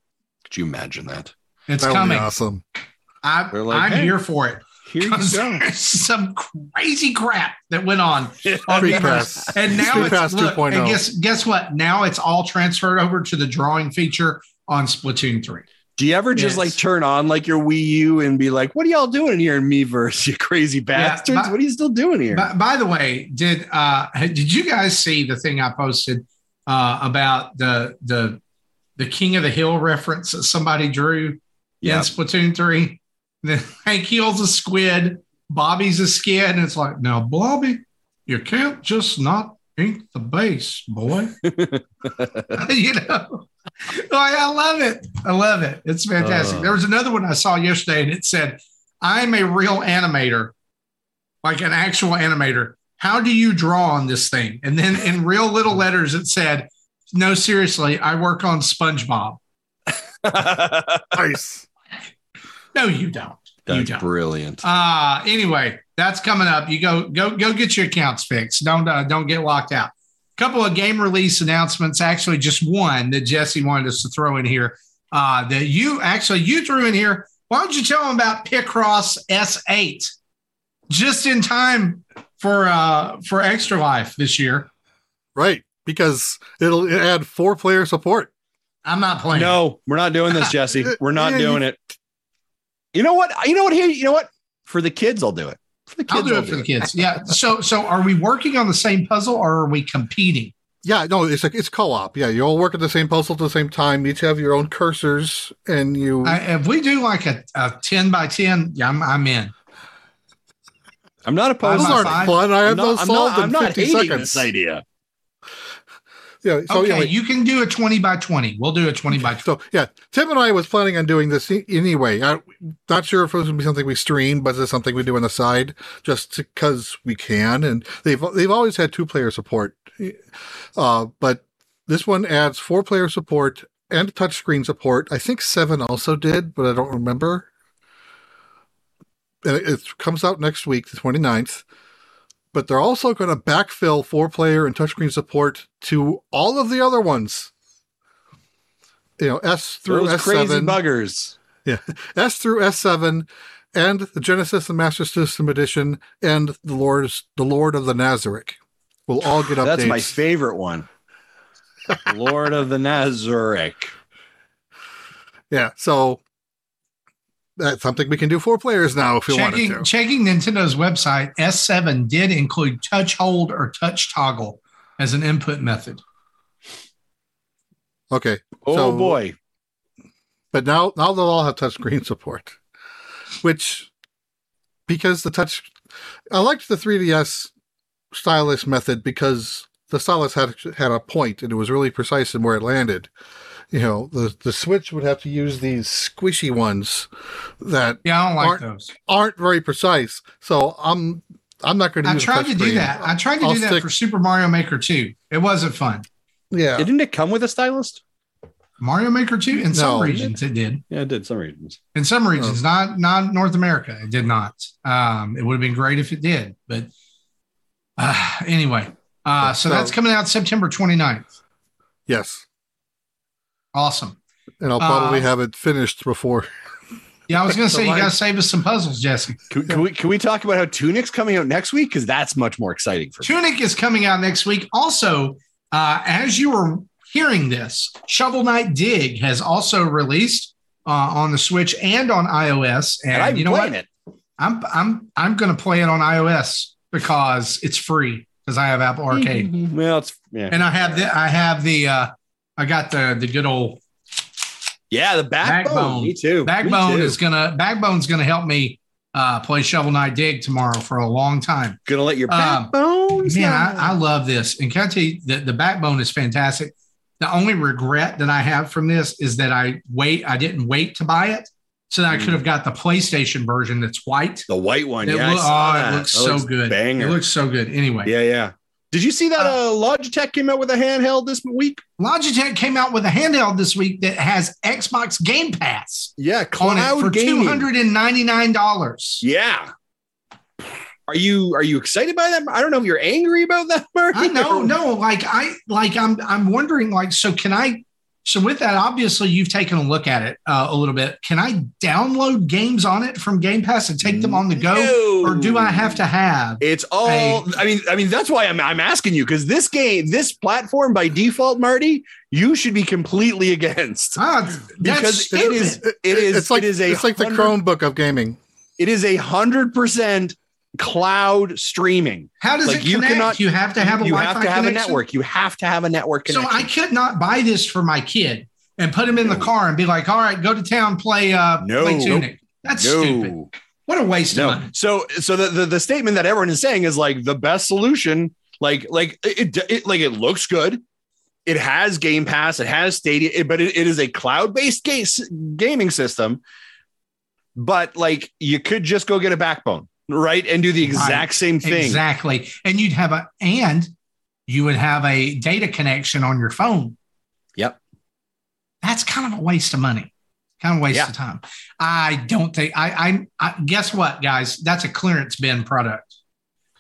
S1: Could you imagine that?
S2: It's
S3: That would be
S2: coming.
S3: awesome.
S1: They're
S2: I,
S1: like,
S2: I'm
S1: hey.
S2: here for it.
S1: Here you
S2: 'Cause
S1: go.
S2: There's some crazy crap that went on. on
S3: Street
S2: Miiverse.
S3: Pass.
S2: And now
S3: Street
S2: it's
S3: Pass
S2: look,
S3: 2.0.
S2: and guess guess what? Now it's all transferred over to the drawing feature on Splatoon 3.
S1: Do you ever just
S2: Yes.
S1: like turn on like your Wii U and be like, "What are y'all doing here in Miiverse, You crazy bastards!
S2: but-
S1: what are you still doing here?"
S2: By, by the way, did uh did you guys see the thing I posted uh about the the the King of the Hill reference that somebody drew
S1: yeah,
S2: in Splatoon 3? And then Hank Hill's a squid, Bobby's a skid, and it's like, now Bobby, you can't just not Ink the base, boy. you know, I, I love it. I love it. It's fantastic.
S1: Uh.
S2: there was another one I saw yesterday, and it said, "I'm a real animator, like an actual animator. How do you draw on this thing?" And then in real little letters, it said, "No, seriously, I work on SpongeBob."
S3: Nice.
S2: No, you don't. you
S1: That's
S2: don't.
S1: brilliant.
S2: Uh anyway, that's coming up. You go go go get your accounts fixed. Don't uh, don't get locked out. A Couple of game release announcements. Actually, just one that Jesse wanted us to throw in here. Uh, that you actually you threw in here. Why don't you tell them about Picross S8? Just in time for uh for Extra Life this year.
S3: Right. Because it'll add four player support.
S2: I'm not playing.
S1: No, we're not doing this, Jesse. We're not
S3: Yeah,
S1: doing it. You know what? You know what? Here, you know what? For the kids, I'll do it. For the kids,
S2: I'll do it for the kids. Yeah. So so are we working on the same puzzle or are we competing?
S3: Yeah, no, it's like it's co-op. Yeah, you all work at the same puzzle at the same time. You each have your own cursors, and you.
S2: I, if we do like a, a 10 by 10, yeah, I'm, I'm in.
S1: I'm not opposed.
S3: those
S2: I'm
S3: aren't fun. I
S1: I'm
S3: have
S1: not,
S3: those
S1: I'm
S3: solved
S1: not, I'm
S3: in
S1: not hating
S3: seconds.
S1: this idea.
S3: Yeah. So
S2: okay,
S3: like-
S2: you can do a 20 by 20. We'll do a 20 by 20.
S3: So yeah, Tim and I was planning on doing this anyway. I, not sure if it was going to be something we stream, but it's something we do on the side just because we can. And they've they've always had two player support, uh, but this one adds four player support and touchscreen support. I think seven also did, but I don't remember. And it, it comes out next week, the 29th. But they're also going to backfill four player and touchscreen support to all of the other ones you know S through
S1: Those crazy
S3: S7,
S1: buggers. Yeah.
S3: S through S7, and the Genesis and Master System Edition, and the Lord's the Lord of the Nazarick will all get updates.
S1: That's my favorite one. Lord of the Nazarick.
S3: yeah, so that's something we can do four players now if you
S2: Checking,
S3: wanted to.
S2: checking Nintendo's website, S7 did include touch hold or touch toggle as an input method.
S3: Okay,
S1: Oh
S3: So-
S1: boy.
S3: but now now they'll all have touchscreen support, which because the touch, I liked the 3DS stylus method because the stylus had had a point and it was really precise in where it landed. You know, the the Switch would have to use these squishy ones that
S2: Yeah, I don't like
S3: Aren't-
S2: those.
S3: aren't very precise. So I'm I'm not going to
S2: I tried to do that. I tried to
S3: I'll
S2: do that
S3: stick-
S2: for Super Mario Maker 2. It wasn't fun.
S3: Yeah,
S1: Didn't it come with a stylist?
S2: Mario Maker 2, in some regions, it did.
S1: Yeah, it did some regions.
S2: In some regions, not not North America, it did not. Um, it would have been great if it did, but uh, anyway. Uh, so,
S3: So-
S2: that's coming out September 29th.
S3: yes,
S2: Awesome.
S3: and I'll probably
S2: Uh,
S3: have it finished before.
S2: Yeah, I was going to
S3: So
S2: say you got to save us some puzzles, Jesse.
S1: Can, can we can we talk about how Tunic's coming out next week? Because that's much more exciting for me.
S2: Tunic is coming out next week. Also, uh, as you were hearing this, Shovel Knight Dig has also released uh, on the Switch and on iOS. And,
S1: And I'm
S2: you know
S1: playing
S2: what?
S1: it.
S2: I'm I'm I'm going to play it on iOS because it's free because I have Apple Arcade
S1: Well, it's yeah,
S2: and I have the I have the uh, I got the the good old
S1: yeah. The backbone.
S2: Backbone.
S1: Me too.
S2: Backbone
S1: Me too.
S2: is gonna Backbone's gonna help me uh, play Shovel Knight Dig tomorrow for a long time.
S1: gonna let your
S2: Um,
S1: backbone.
S2: Man, I, I love this. And can I tell you the, the backbone is fantastic. The only regret that I have from this is that I wait, I didn't wait to buy it. So that I could have got the PlayStation version that's white.
S1: the white one. Yeah, saw
S2: oh, it looks
S1: That
S2: so good.
S1: Banger.
S2: It looks so good. Anyway,
S1: yeah, yeah. Did you see that uh, Logitech came out with a handheld this week?
S2: Logitech came out with a handheld this week that has Xbox Game Pass
S1: Yeah, cloud
S2: for two hundred and ninety nine dollars.
S1: Yeah. Are you are you excited by that? I don't know if you're angry about that. Marty,
S2: I know, no, like I like I'm I'm wondering like so can I so with that obviously you've taken a look at it uh, a little bit. Can I download games on it from Game Pass and take them on the go,
S1: No.
S2: or do I have to have?
S1: It's all.
S2: Hey.
S1: I mean, I mean that's why I'm I'm asking you because this game, this platform by default, Marty, you should be completely against
S2: Ah,
S1: because
S2: that's
S1: it is
S2: stupid.
S1: it is
S3: it's like
S1: it is a
S3: it's like the Chromebook of gaming.
S1: It is a hundred percent cloud streaming.
S2: How does
S1: like,
S2: it
S1: you
S2: connect?
S1: cannot-
S2: you have to have a
S1: you
S2: Wi-Fi
S1: have to have a network. You have to have a network Connection. So.
S2: I could not buy this for my kid and put him in the car and be like, "All right, go to town, play uh,
S1: No.
S2: play Tunic." That's stupid. What a waste of
S1: No.
S2: money.
S1: So so the, the the statement that everyone is saying is like the best solution Like, like it, it, like it looks good. It has Game Pass. It has Stadia, it- but it, it is a cloud-based ga- gaming system. But like, you could just go get a backbone, right, and do the exact
S2: Right.
S1: same thing.
S2: Exactly. And you'd have a and you would have a data connection on your phone.
S1: Yep.
S2: That's kind of a waste of money. Kind of waste
S1: Yeah.
S2: of time. I don't think I, I I guess what, guys? That's a clearance bin product.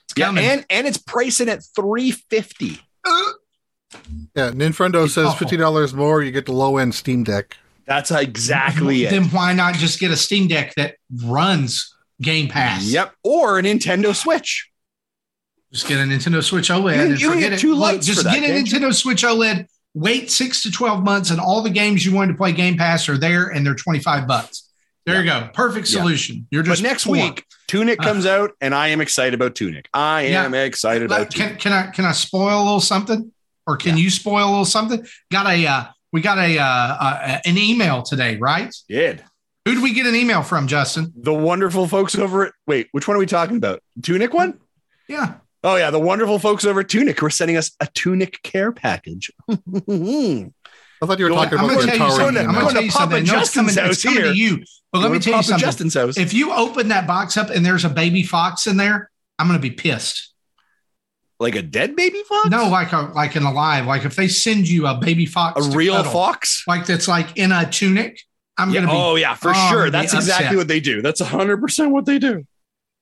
S2: It's
S1: Yeah, and and it's pricing at three fifty.
S2: Uh,
S3: Yeah, Nintendo
S2: It's
S3: says
S2: awful.
S3: fifty dollars more, you get the low end Steam Deck.
S1: That's exactly it.
S2: Then why not just get a Steam Deck that runs Game Pass?
S1: Yep, or a Nintendo Switch.
S2: Just get a Nintendo Switch OLED.
S1: You
S2: and
S1: you
S2: forget it.
S1: two lights
S2: Just
S1: that,
S2: get a
S1: can't you?
S2: Nintendo Switch OLED. Wait six to twelve months, and all the games you wanted to play Game Pass are there, and they're twenty five bucks. There you go. Perfect
S1: Yeah.
S2: solution. You're
S1: But
S2: just
S1: next
S2: poor.
S1: week, Tunic
S2: Uh.
S1: comes out, and I am excited about Tunic. I
S2: Yeah.
S1: am excited about Tunic.
S2: can, can I can I spoil a little something, or can you spoil a little something? Got a uh, we got a uh, uh, an email today, right?
S1: Did
S2: Who did we get an email from, Justin?
S1: the wonderful folks over at wait, which one are we talking about? Tunic one?
S2: Yeah,
S1: Oh yeah, the wonderful folks over at Tunic who are sending us a Tunic care package.
S3: I thought you were
S1: Go-
S3: talking
S2: I'm
S3: about
S2: gonna
S3: the
S2: tell you something. I'm
S1: Going
S2: gonna
S1: to
S2: tell you
S1: Papa
S2: something. No,
S1: Justin's
S2: it's coming
S1: house
S2: to you. But let me
S1: Going to
S2: tell you something.
S1: Justin's house.
S2: If you open that box up and there's a baby fox in there, I'm going to be pissed.
S1: like a dead baby fox?
S2: No, like a like an alive. Like if they send you a baby fox,
S1: a real
S2: cuddle,
S1: fox.
S2: like that's like in a tunic, I'm
S1: Yeah,
S2: gonna be.
S1: oh yeah, for
S2: oh,
S1: sure. That's exactly
S2: upset.
S1: what they do. That's hundred percent what they do.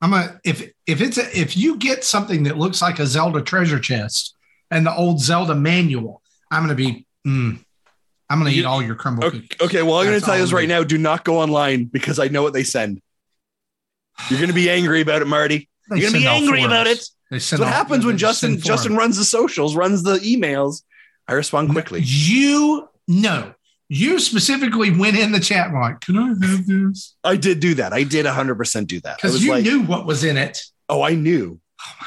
S2: I'm a if if it's a, if you get something that looks like a Zelda treasure chest and the old Zelda manual, I'm gonna be. Mm, I'm gonna
S1: You-
S2: eat all your Crumbl
S1: Okay,
S2: cookies.
S1: okay well, I'm gonna tell you this right now. Do not go online because I know what they send. You're going to be angry about it, Marty.
S2: They
S1: You're going to be angry about it. That's what
S2: all-
S1: happens when Justin
S2: send four of
S1: Justin runs the socials, runs the emails. I respond quickly.
S2: You know, you specifically went in the chat like, "Can I have this?"
S1: I did do that. I did 100% do that.
S2: Because you
S1: like,
S2: knew what was in it.
S1: oh, I knew.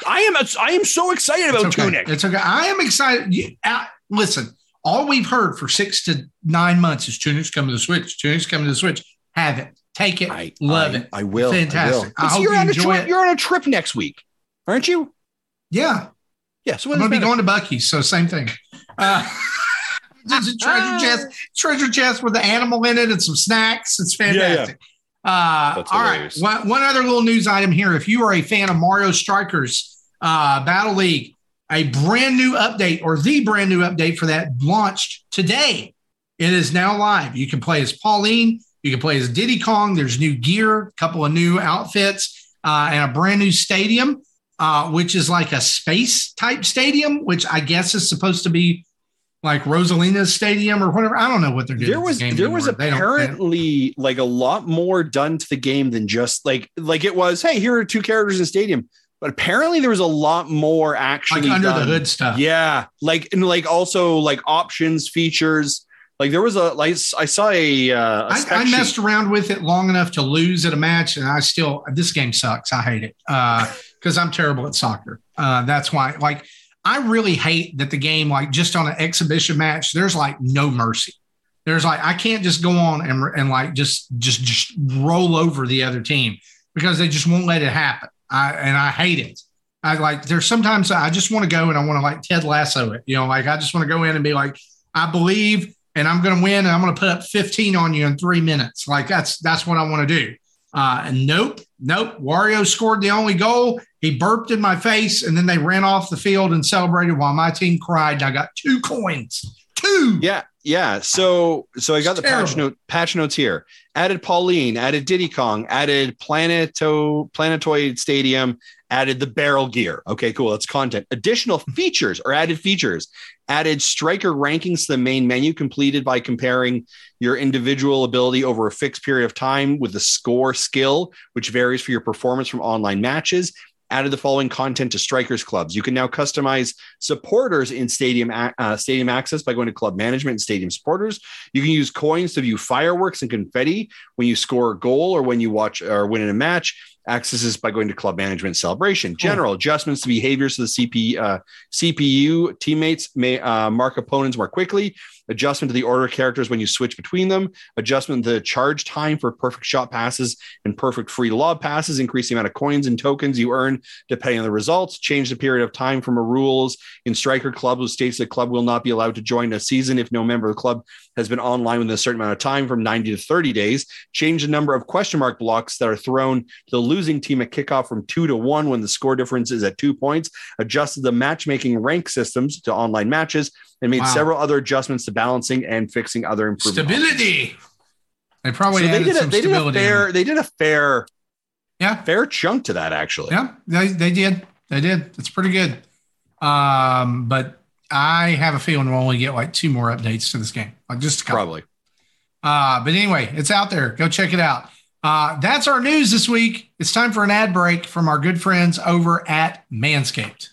S1: I am I am so excited about
S2: it's okay.
S1: Tunic.
S2: It's okay. I am excited. You, uh, listen, all we've heard for six to nine months is Tunic's coming to the Switch. Tunic's coming to the Switch. Have it. Take it.
S1: I
S2: Love
S1: I,
S2: it.
S1: I will.
S2: Fantastic.
S1: I, will. You're
S2: you
S1: on a trip.
S2: it.
S1: You're on a trip next week, aren't you?
S2: Yeah.
S1: Yeah. So
S2: I'm going to be going to Buc-ee's. So same thing. Uh, just a treasure chest, treasure chest with the animal in it and some snacks. It's
S1: Yeah, yeah.
S2: fantastic. Uh, all right. One, one other little news item here. If you are a fan of Mario Strikers uh, Battle League, a brand new update or the brand new update for that launched today. It is now live. You can play as Pauline. You can play as Diddy Kong. There's new gear, a couple of new outfits, uh, and a brand new stadium, uh, which is like a space type stadium, which I guess is supposed to be like Rosalina's stadium or whatever. I don't know what they're doing.
S1: there was
S2: the
S1: there was
S2: anymore. They don't- they don't-
S1: apparently like a lot more done to the game than just like like it was hey here are two characters in stadium but apparently there was a lot more actually
S2: like under
S1: done.
S2: the hood stuff.
S1: yeah like and like also like options features like there was a like I saw a, uh, a
S2: I, I
S1: sheet.
S2: messed around with it long enough to lose at a match, and I still this game sucks. I hate it Uh, because I'm terrible at soccer. Uh, that's why, like, I really hate that the game, like, just on an exhibition match, there's like no mercy. There's like I can't just go on and and like just just just roll over the other team because they just won't let it happen. I and I hate it. I like there's sometimes I just want to go and I want to like Ted Lasso it. You know, like I just want to go in and be like, I believe and I'm going to win and I'm going to put up 15 on you in three minutes. Like that's that's what I want to do. Uh, and nope, nope. Wario scored the only goal. He burped in my face, and then they ran off the field and celebrated while my team cried. I got two coins. Two.
S1: Yeah, yeah. So so I got
S2: It's
S1: the patch note patch notes here. Added Pauline, added Diddy Kong, added Planeto Planetoid Stadium, added the barrel gear. Okay, cool. That's content. Additional features or added features. Added striker rankings to the main menu, completed by comparing your individual ability over a fixed period of time with the score skill, which varies for your performance from online matches. Added the following content to Strikers Clubs. You can now customize supporters in Stadium uh, Stadium Access by going to Club Management and Stadium Supporters. You can use coins to view fireworks and confetti when you score a goal or when you watch or win in a match. Accesses by going to club management celebration. General adjustments to behaviors of the CP, uh, CPU teammates may uh, mark opponents more quickly. Adjustment to the order of characters when you switch between them, adjustment to the charge time for perfect shot passes and perfect free lob passes, increase the amount of coins and tokens you earn depending on the results, change the period of time from a rules in striker club which states the club will not be allowed to join a season if no member of the club has been online within a certain amount of time from 90 to 30 days, change the number of question mark blocks that are thrown to the losing team at kickoff from two to one when the score difference is at two points, adjusted the matchmaking rank systems to online matches, and made wow. several other adjustments to balancing and fixing other improvements.
S2: Stability. They probably so they did, a, they did a
S1: fair. They did a fair,
S2: yeah,
S1: fair chunk to that actually.
S2: Yeah, they, they did. They did. It's pretty good. Um, but I have a feeling we'll only get like two more updates to this game, like just
S1: probably.
S2: Uh, but anyway, it's out there. Go check it out. Uh, that's our news this week. It's time for an ad break from our good friends over at Manscaped.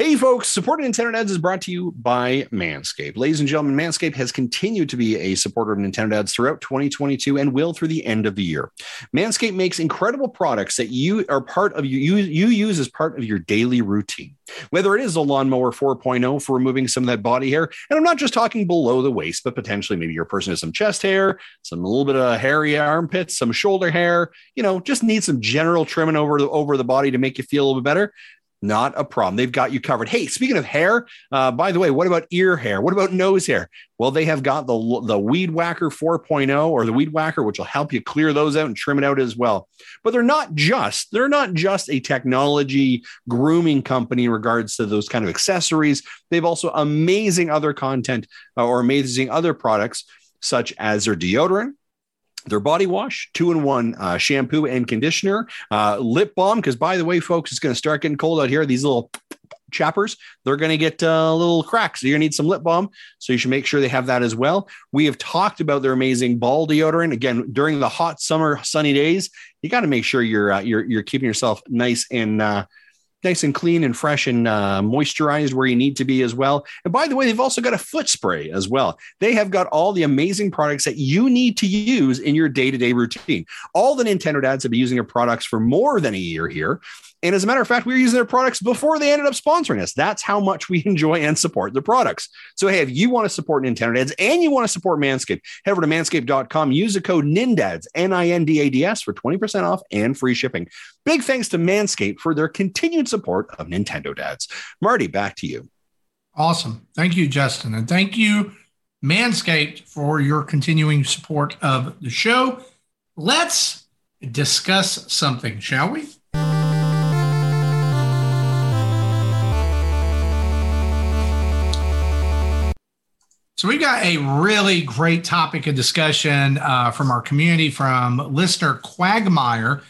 S1: Hey, folks, supporting Nintendo Dads is brought to you by Manscaped. Ladies and gentlemen, Manscaped has continued to be a supporter of Nintendo Dads throughout 2022 and will through the end of the year. Manscaped makes incredible products that you are part of, you, you use as part of your daily routine. Whether it is a lawnmower 4.0 for removing some of that body hair, and I'm not just talking below the waist, but potentially maybe your person has some chest hair, some a little bit of hairy armpits, some shoulder hair, you know, just need some general trimming over the, over the body to make you feel a little bit better. Not a problem. They've got you covered. Hey, speaking of hair, uh, by the way, what about ear hair? What about nose hair? Well, they have got the, the Weed Whacker 4.0 or the Weed Whacker, which will help you clear those out and trim it out as well. But they're not just they're not just a technology grooming company in regards to those kind of accessories. They've also amazing other content uh, or amazing other products such as their deodorant, their body wash, two in one uh, shampoo and conditioner, uh, lip balm. Because by the way, folks, it's going to start getting cold out here. These little chappers, they're going to get uh, little cracks. So you're going to need some lip balm. So you should make sure they have that as well. We have talked about their amazing ball deodorant. Again, during the hot summer sunny days, you got to make sure you're uh, you're you're keeping yourself nice and uh, nice and clean and fresh and uh, moisturized where you need to be as well. And by the way, they've also got a foot spray as well. They have got all the amazing products that you need to use in your day to day routine. All the Nintendo dads have been using their products for more than a year here. And as a matter of fact, we were using their products before they ended up sponsoring us. That's how much we enjoy and support their products. So, hey, if you want to support Nintendo Dads and you want to support Manscaped, head over to manscaped.com, use the code NINDADS, N I N D A D S, for 20% off and free shipping. Big thanks to Manscaped for their continued support of Nintendo Dads. Marty, back to you.
S2: Awesome. Thank you, Justin. And thank you, Manscaped, for your continuing support of the show. Let's discuss something, shall we? So we've got a really great topic of discussion uh, from our community from listener Quagmire.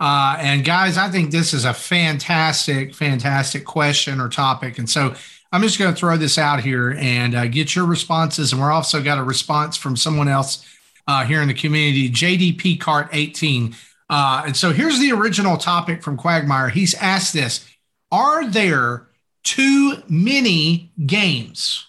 S2: Uh, and guys, I think this is a fantastic, fantastic question or topic. And so I'm just going to throw this out here and uh, get your responses. And we're also got a response from someone else uh, here in the community, JDP Cart 18. Uh, and so here's the original topic from Quagmire. He's asked this Are there too many games?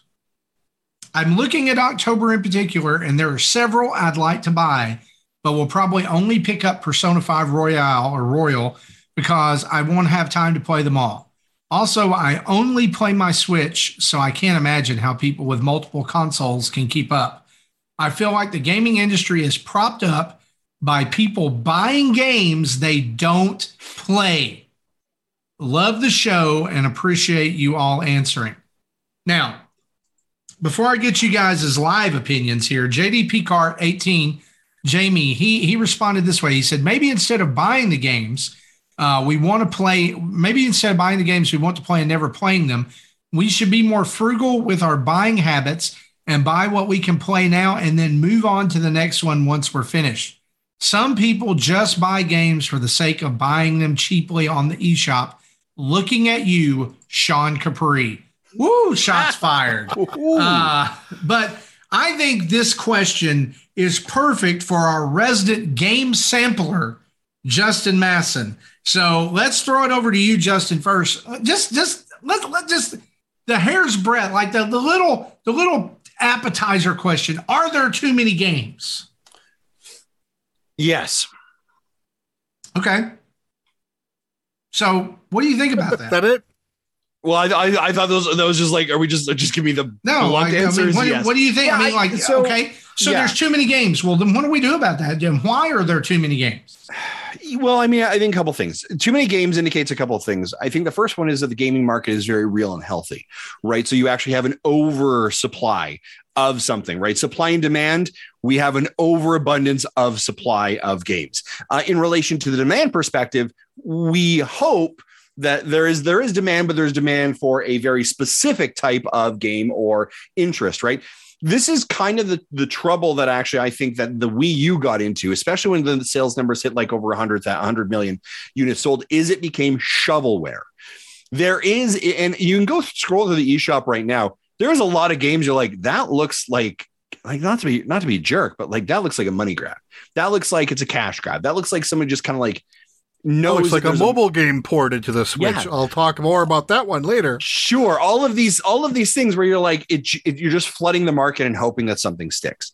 S2: I'm looking at October in particular, and there are several I'd like to buy, but will probably only pick up Persona 5 Royale or Royal because I won't have time to play them all. Also, I only play my Switch, so I can't imagine how people with multiple consoles can keep up. I feel like the gaming industry is propped up by people buying games they don't play. Love the show and appreciate you all answering. Now, before I get you guys' live opinions here, JD Cart 18, Jamie, he he responded this way. He said, maybe instead of buying the games, uh, we want to play, maybe instead of buying the games, we want to play and never playing them. We should be more frugal with our buying habits and buy what we can play now and then move on to the next one once we're finished. Some people just buy games for the sake of buying them cheaply on the eShop. Looking at you, Sean Capri. Woo, shots fired. Uh, but I think this question is perfect for our resident game sampler, Justin Masson. So let's throw it over to you, Justin, first. Uh, just, just let, let just the hair's breadth, like the, the little, the little appetizer question. Are there too many games?
S1: Yes.
S2: Okay. So, what do you think about that?
S3: that it?
S1: Well, I, I, I thought those those just like are we just just give me the
S2: no,
S1: blunt
S2: like, I mean, what,
S1: yes.
S2: what do you think? I mean, like,
S1: so-
S2: okay, so
S1: yeah.
S2: there's too many games. Well, then what do we do about that, Jim? Why are there too many games?
S1: Well, I mean, I think a couple things. Too many games indicates a couple of things. I think the first one is that the gaming market is very real and healthy, right? So you actually have an oversupply of something, right? Supply and demand. We have an overabundance of supply of games. Uh, in relation to the demand perspective, we hope that there is there is demand, but there's demand for a very specific type of game or interest, right? this is kind of the, the trouble that actually I think that the Wii U got into, especially when the sales numbers hit like over 100, 100 million units sold, is it became shovelware. There is, and you can go scroll through the eShop right now. There's a lot of games you're like, that looks like like not to be not to be a jerk, but like that looks like a money grab. That looks like it's a cash grab. That looks like someone just kind of like
S3: No, Oh, it's like a mobile game ported to the Switch.
S1: Yeah.
S3: I'll talk more about that one later.
S1: Sure, all of these, all of these things where you're like, it, it, you're just flooding the market and hoping that something sticks.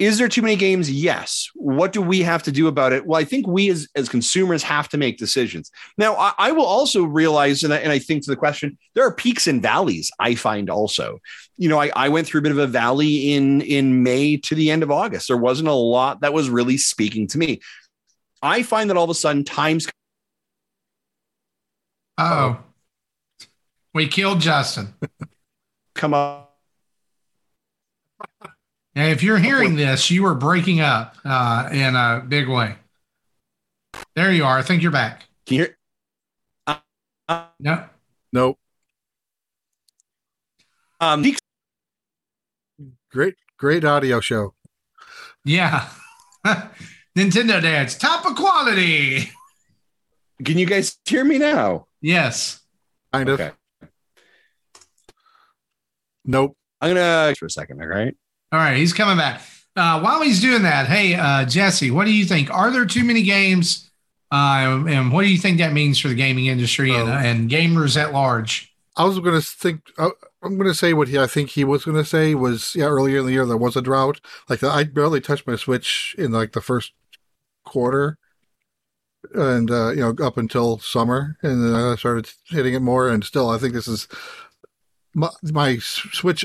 S1: Is there too many games? Yes. What do we have to do about it? Well, I think we as, as consumers have to make decisions. Now, I, I will also realize, and I, and I think to the question, there are peaks and valleys. I find also, you know, I, I went through a bit of a valley in in May to the end of August. There wasn't a lot that was really speaking to me. I find that all of a sudden times
S2: Oh, we killed Justin.
S1: come up.
S2: And if you're hearing this, you are breaking up uh, in a big way. There you are. I think you're back.
S1: Can you hear?
S2: No,
S3: Nope.
S1: Um,
S3: Great, great audio show.
S2: yeah. Nintendo Dance, top of quality.
S1: Can you guys hear me now?
S2: Yes.
S3: Kind of.
S1: Okay.
S3: Nope.
S1: I'm gonna for a second, all right?
S2: All right, he's coming back. Uh, while he's doing that, hey uh, Jesse, what do you think? Are there too many games? Uh, and what do you think that means for the gaming industry and,
S3: Oh.
S2: and gamers at large?
S3: I was going to think. Uh, I'm going to say what he, I think he was going to say was yeah. Earlier in the year there was a drought. Like I barely touched my Switch in like the first quarter, and uh, you know up until summer, and then I started hitting it more. And still, I think this is my, my Switch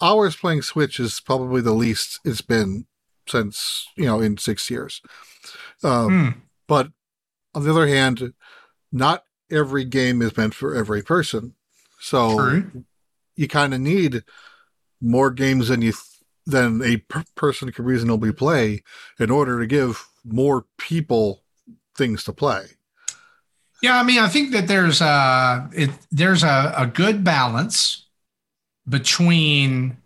S3: hours playing Switch is probably the least it's been since you know in six years. Um,
S2: Hmm.
S3: but on the other hand, not every game is meant for every person. So
S2: True.
S3: you kind of need more games than you th- than a per- person can reasonably play in order to give more people things to play.
S2: Yeah, I mean, I think that there's a it, there's a, a good balance between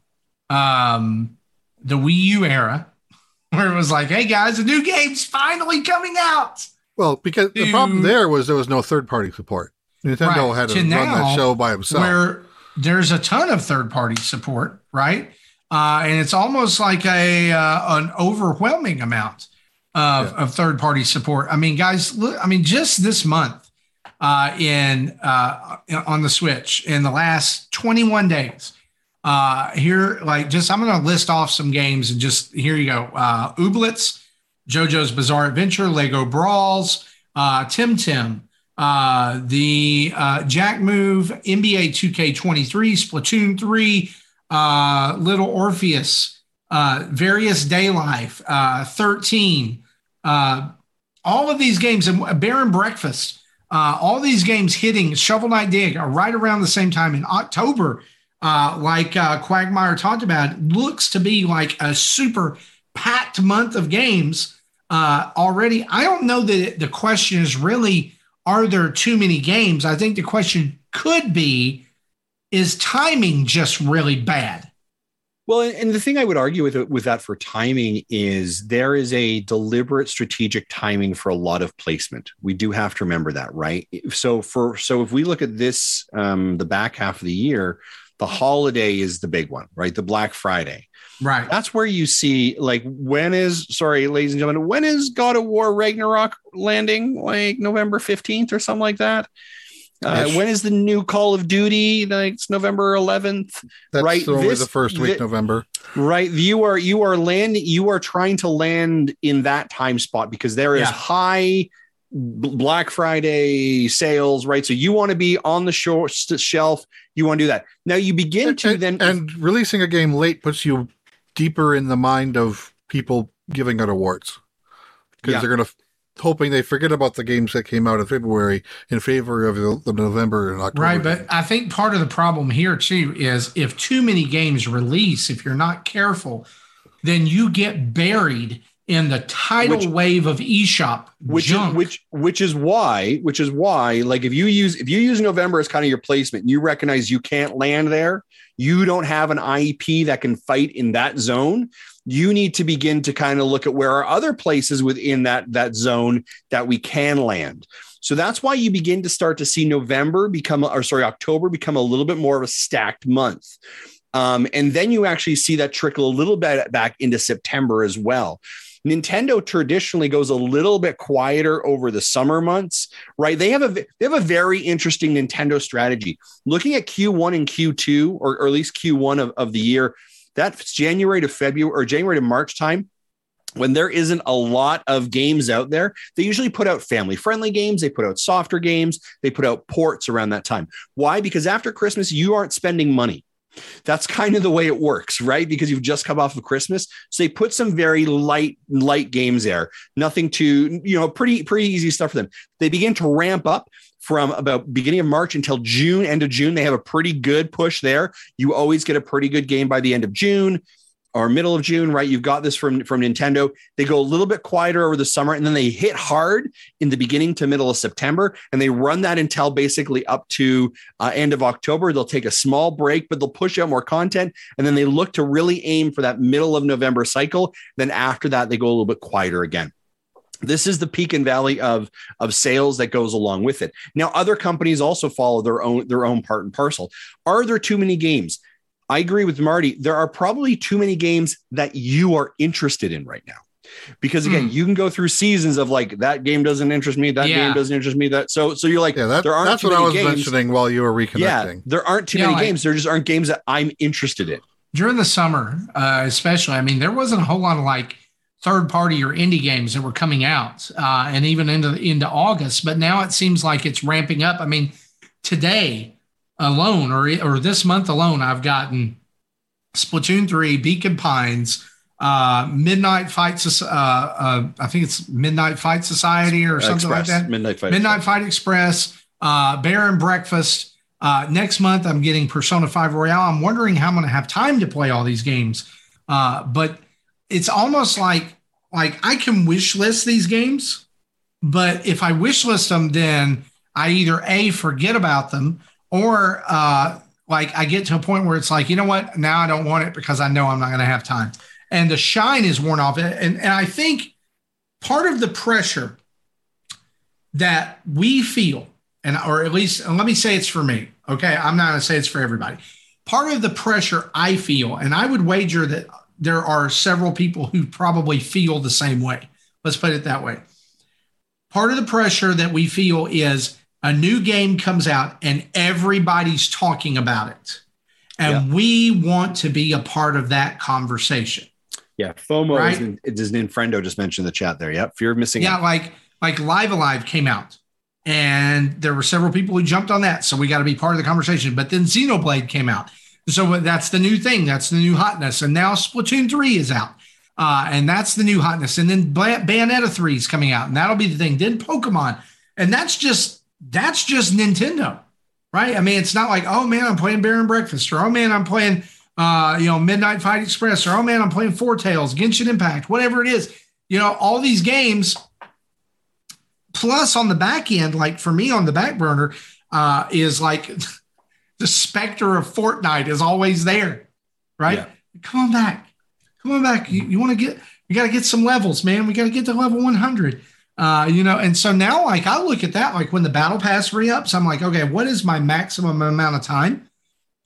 S2: um, the Wii U era, where it was like, "Hey guys, a new game's finally coming out."
S3: Well, because the problem there was there was no third party support. Nintendo
S2: Right.
S3: had to,
S2: To
S3: run
S2: now,
S3: that show by himself.
S2: where there's a ton of third party support, right? Uh, and it's almost like a uh, an overwhelming amount of, of third party support. I mean, guys, look, I mean, just this month uh, in uh, on the Switch in the last 21 days. Uh, here, like, just I'm going to list off some games and just here you go. Uh, Ooblets, JoJo's Bizarre Adventure, Lego Brawls, uh, Tim Tim, uh, the uh, Jack Move, NBA 2K23, Splatoon 3, uh, Little Orpheus, uh, Various Day Life, uh, 13, uh, all of these games, and Bear and Breakfast, uh, all these games hitting Shovel Knight Dig are right around the same time in October. Uh, like uh, Quagmire talked about, looks to be like a super packed month of games uh, already. I don't know that the question is really are there too many games? I think the question could be is timing just really bad?
S1: Well, and- the thing I would argue with with that for timing is there is a deliberate strategic timing for a lot of placement. We do have to remember that, right? So for so if we look at this, um, the back half of the year, the holiday is the big one, right? The Black Friday.
S2: Right.
S1: That's where you see like when is sorry, ladies and gentlemen, when is God of War Ragnarok landing? Like November fifteenth or something like that. Uh, when is the new Call of Duty? Like it's November eleventh.
S3: That's
S1: right,
S3: only
S1: this-
S3: the first week, November.
S1: Right. You are you are landing you are trying to land in that time spot because there is
S2: Yeah.
S1: high Black Friday sales, right? So you want to be on the short shelf. You want to do that. Now you begin to
S3: and,
S1: then
S3: and releasing a game late puts you deeper in the mind of people giving out awards because
S1: Yeah.
S3: they're going to hoping they forget about the games that came out in February in favor of the, the November and October.
S2: Right, but I think part of the problem here too is if too many games release, if you're not careful, then you get buried in the tidal
S1: Which-
S2: wave of eShop
S1: which
S2: junk.
S1: is which which is why which is why like if you use if you use November as kind of your placement, you recognize you can't land there. You don't have an IEP that can fight in that zone. You need to begin to kind of look at where are other places within that that zone that we can land. So that's why you begin to start to see November become, or sorry, October become a little bit more of a stacked month. Um, and then you actually see that trickle a little bit back into September as well. Nintendo traditionally goes a little bit quieter over the summer months, right? They have a they have a very interesting Nintendo strategy. Looking at Q1 and Q2, or, or at least Q1 of, of the year, that's January to February or January to March time. When there isn't a lot of games out there, they usually put out family friendly games. They put out softer games. They put out ports around that time. Why? Because after Christmas, you aren't spending money. That's kind of the way it works, right? Because you've just come off of Christmas. So they put some very light, light games there. Nothing too, you know, pretty, pretty easy stuff for them. They begin to ramp up from about beginning of March until June, end of June. They have a pretty good push there. You always get a pretty good game by the end of June or middle of June, right? You've got this from from Nintendo. They go a little bit quieter over the summer, and then they hit hard in the beginning to middle of September, and they run that until basically up to uh, end of October. They'll take a small break, but they'll push out more content, and then they look to really aim for that middle of November cycle. Then after that, they go a little bit quieter again. This is the peak and valley of of sales that goes along with it. Now, other companies also follow their own their own part and parcel. Are there too many games? I agree with Marty. There are probably too many games that you are interested in right now. Because again,
S2: Hmm.
S1: you can go through seasons of like that game doesn't interest me, that
S2: Yeah.
S1: game doesn't interest me. That so so you're like
S3: yeah, that,
S1: there aren't
S3: that's
S1: too
S3: what I
S1: many
S3: was
S1: games.
S3: mentioning while you were reconnecting yeah,
S1: there aren't too
S2: Yeah,
S1: many
S2: like-
S1: games. There just aren't games that I'm interested in.
S2: during the summer, uh, especially, I mean, there wasn't a whole lot of like third party or indie games that were coming out, uh, and even into into August. But now it seems like it's ramping up. I mean, today alone, or or this month alone, I've gotten Splatoon three, Beacon Pines, uh, Midnight Fight, Soc- uh, uh, I think it's Midnight Fight Society or something like that.
S1: Midnight Fight.
S2: Midnight Fight Express, uh, Bear and Breakfast. Uh, next month, I'm getting Persona 5 Royale. I'm wondering how I'm going to have time to play all these games. Uh, but it's almost like like I can wish list these games, but if I wish list them, then I either a forget about them or uh, like I get to a point where it's like, you know what? Now I don't want it because I know I'm not going to have time, and the shine is worn off. And and I think part of the pressure that we feel, and or at least and let me say it's for me. Okay, I'm not going to say it's for everybody. Part of the pressure I feel, and I would wager that there are several people who probably feel the same way. Let's put it that way. Part of the pressure that we feel is a new game comes out and everybody's talking about it. And we want to be a part of that conversation.
S1: Yeah, FOMO
S2: Right?
S1: is, it is Ninfrendo just mentioned in the chat there. Yep, fear of missing
S2: Yeah,
S1: out.
S2: like like Live A Live came out, and there were several people who jumped on that, so we got to be part of the conversation. But then Xenoblade came out, so that's the new thing. That's the new hotness, and now Splatoon three is out, uh, and that's the new hotness. And then Bay- Bayonetta three is coming out, and that'll be the thing. Then Pokemon, and that's just that's just Nintendo, right? I mean, it's not like oh man, I'm playing Bear and Breakfast, or oh man, I'm playing uh, you know Midnight Fight Express, or oh man, I'm playing Four Tails, Genshin Impact, whatever it is. You know, all these games plus on the back end like for me on the back burner uh, is like the specter of fortnite is always there right
S1: Yeah.
S2: come on back come on back you, you want to get you got to get some levels man we got to get to level 100 uh, you know and so now like i look at that like when the battle pass re-ups i'm like okay what is my maximum amount of time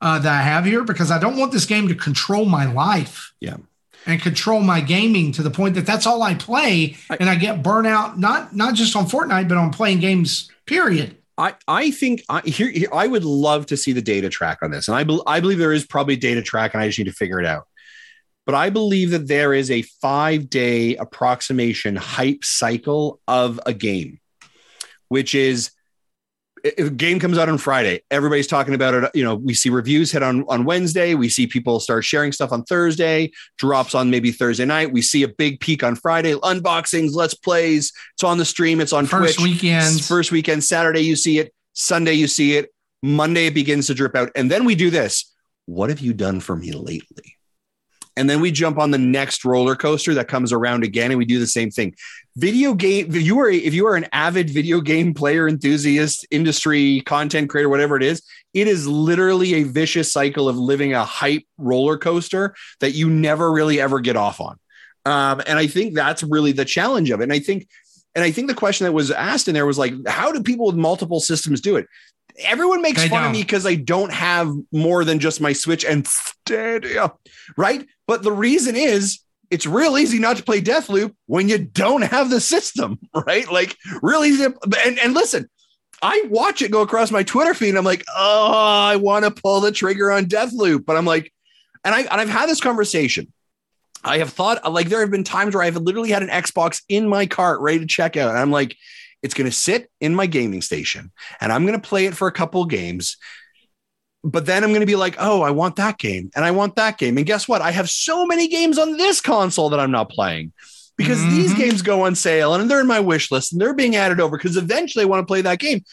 S2: uh, that i have here because i don't want this game to control my life
S1: Yeah.
S2: and control my gaming to the point that that's all I play,
S1: I-
S2: and I get burnout not not just on Fortnite, but on playing games. Period.
S1: I, I think I, here, here I would love to see the data track on this, and I, bel I believe there is probably data track, and I just need to figure it out. But I believe that there is a five day approximation hype cycle of a game. which is if a game comes out on Friday, everybody's talking about it. You know, we see reviews hit on, on Wednesday. We see people start sharing stuff on Thursday, drops on maybe Thursday night. We see a big peak on Friday, unboxings, let's plays. It's on the stream. It's on
S2: first
S1: Twitch.
S2: weekend.
S1: First weekend, Saturday, you see it. Sunday, you see it. Monday, it begins to drip out. And then we do this. What have you done for me lately? And then we jump on the next roller coaster that comes around again, and we do the same thing. Video game. If you are if you are an avid video game player, enthusiast, industry content creator, whatever it is, it is literally a vicious cycle of living a hype roller coaster that you never really ever get off on. Um, and I think that's really the challenge of it. And I think, and I think the question that was asked in there was like, how do people with multiple systems do it? Everyone makes
S2: They
S1: fun of me because I don't have more than just my Switch and Stadia, right? But the reason is it's real easy not to play Deathloop when you don't have the system, right? Like real easy. To, and, and listen, I watch it go across my Twitter feed and I'm like, oh, I want to pull the trigger on Deathloop. But I'm like, and I and I've had this conversation. I have thought like there have been times where I've literally had an Xbox in my cart ready to check out. And I'm like, it's going to sit in my gaming station and I'm going to play it for a couple games. But then I'm going to be like, oh, I want that game and I want that game. And guess what? I have so many games on this console that I'm not playing because these
S2: Mhm.
S1: games go on sale and they're in my wish list and they're being added over because eventually I want to play that game.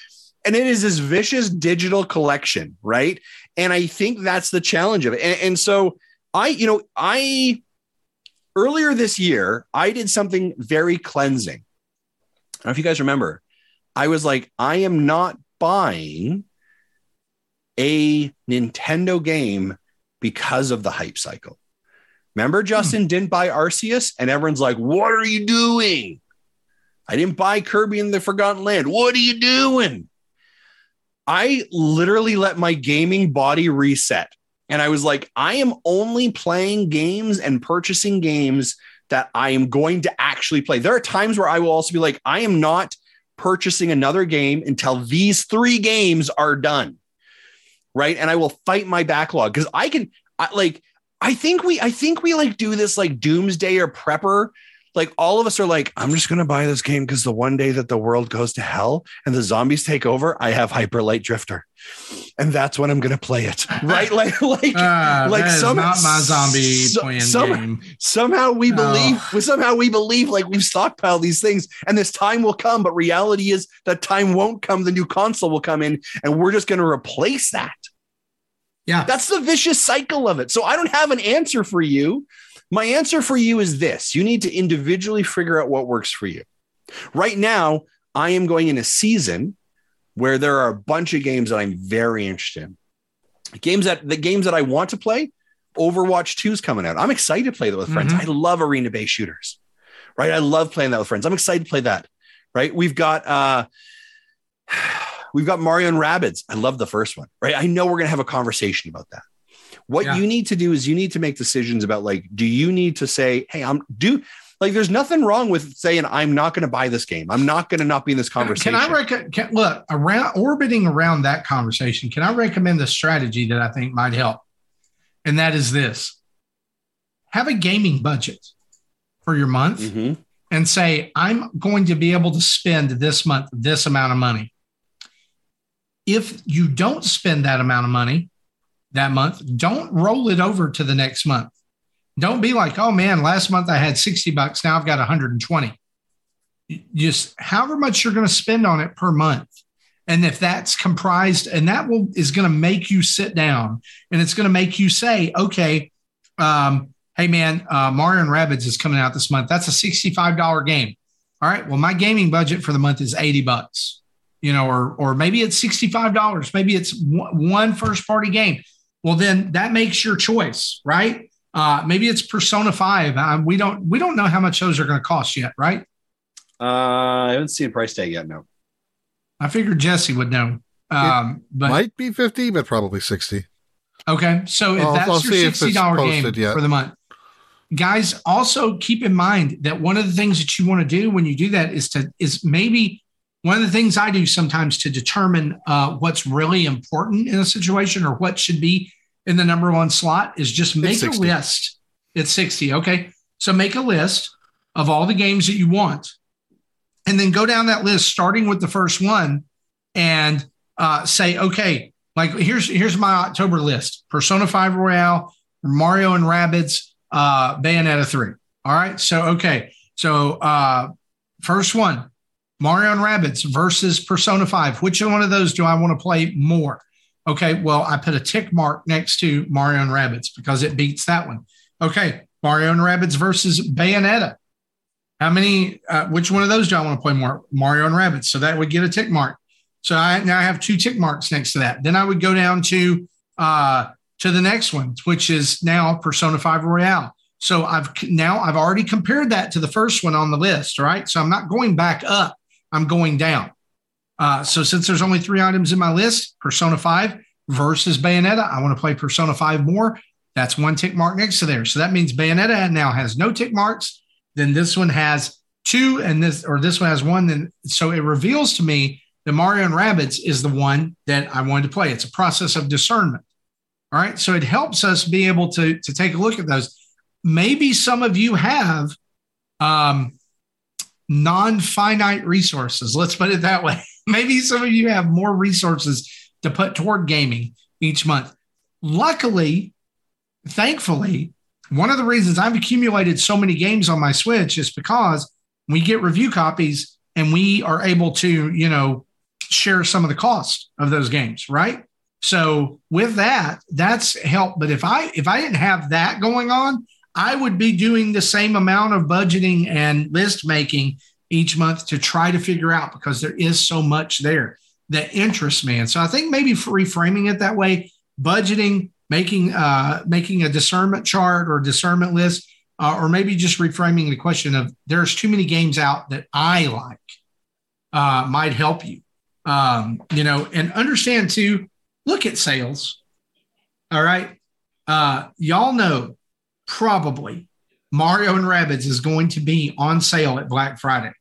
S1: And it is this vicious digital collection, right? And I think that's the challenge of it. And, and so I, you know, I earlier this year, I did something very cleansing. I don't know if you guys remember. I was like, I am not buying a Nintendo game because of the hype cycle. Remember, hmm. Justin didn't buy Arceus, and everyone's like, What are you doing? I didn't buy Kirby in the Forgotten Land. What are you doing? I literally let my gaming body reset. And I was like, I am only playing games and purchasing games that I am going to actually play. There are times where I will also be like, I am not purchasing another game until these three games are done. Right. And I will fight my backlog because I can, I, like, I think we, I think we like do this like doomsday or prepper. Like all of us are like, I'm just going to buy this game because the one day that the world goes to hell and the zombies take over, I have Hyper Light Drifter. And that's when I'm going to play it. Right. Like, like,
S2: Uh,
S1: like some-
S2: not my zombie
S1: so- some-
S2: game.
S1: somehow we
S2: Oh.
S1: believe well, somehow we believe like we've stockpiled these things and this time will come but reality is that time won't come the new console will come in and we're just going to replace that
S2: Yeah.
S1: that's the vicious cycle of it so i don't have an answer for you my answer for you is this you need to individually figure out what works for you right now i am going in a season where there are a bunch of games that i'm very interested in games that the games that i want to play Overwatch 2 is coming out. I'm excited to play that with friends.
S2: Mhm.
S1: I love arena based shooters, right? I love playing that with friends. I'm excited to play that, right? We've got, uh, we've got Mario and Rabbids. I love the first one, right? I know we're going to have a conversation about that. What
S2: Yeah.
S1: you need to do is you need to make decisions about like, do you need to say, Hey, I'm do like, there's nothing wrong with saying, I'm not going to buy this game. I'm not going to not be in this conversation.
S2: Can I rec- can, look around orbiting around that conversation? Can I recommend a strategy that I think might help? And that is this: have a gaming budget for your month,
S1: Mhm.
S2: and say, "I'm going to be able to spend this month this amount of money." If you don't spend that amount of money that month, don't roll it over to the next month. Don't be like, "Oh man, last month I had sixty bucks. Now I've got 120." just however much you're going to spend on it per month and if that's comprised and that will is going to make you sit down and it's going to make you say okay um, hey man uh, mario and Rabbids is coming out this month that's a $65 game all right well my gaming budget for the month is 80 bucks you know or or maybe it's $65 maybe it's one first party game well then that makes your choice right uh, maybe it's persona 5 uh, we don't we don't know how much those are going to cost yet right
S1: Uh, I haven't seen price tag yet. No.
S2: I figured Jesse would know. Um, but
S3: Might be 50, but probably 60.
S2: okay, so if
S3: I'll-
S2: that's
S3: I'll
S2: your
S3: see if it's
S2: sixty dollar game
S3: yet.
S2: for the month, guys, also keep in mind that one of the things that you want to do when you do that is to is maybe one of the things I do sometimes to determine uh, what's really important in a situation or what should be in the number one slot is just make a list. It's sixty. Okay, so make a list of all the games that you want and then go down that list, starting with the first one, and uh, say, okay, like here's here's my October list: Persona Five Royale, Mario and Rabbids, uh, Bayonetta three. All right, so okay, so uh, first one, Mario and Rabbids versus Persona Five. Which one of those do I want to play more? Okay, well, I put a tick mark next to Mario and Rabbids because it beats that one. Okay, Mario and Rabbids versus Bayonetta. How many? Uh, which one of those do I want to play more? Mario and Rabbits. So that would get a tick mark. So I now I have two tick marks next to that. Then I would go down to uh, to the next one, which is now Persona 5 Royale. So I've now I've already compared that to the first one on the list, right? So I'm not going back up, I'm going down. Uh, so since there's only three items in my list, Persona 5 versus Bayonetta, I want to play Persona 5 more. That's one tick mark next to there. So that means Bayonetta now has no tick marks. Then this one has two, and this or this one has one. Then so it reveals to me that Mario and Rabbids is the one that I wanted to play. It's a process of discernment. All right. So it helps us be able to, to take a look at those. Maybe some of you have um, non finite resources. Let's put it that way. Maybe some of you have more resources to put toward gaming each month. Luckily, thankfully, one of the reasons I've accumulated so many games on my Switch is because we get review copies and we are able to, you know, share some of the cost of those games, right? So with that, that's help. But if I if I didn't have that going on, I would be doing the same amount of budgeting and list making each month to try to figure out because there is so much there that interests me. And so I think maybe reframing it that way, budgeting, making uh, making a discernment chart or discernment list, uh, or maybe just reframing the question of there's too many games out that I like uh, might help you. Um, you know, and understand to look at sales. All right. Uh, y'all know probably Mario and Rabbids is going to be on sale at Black Friday.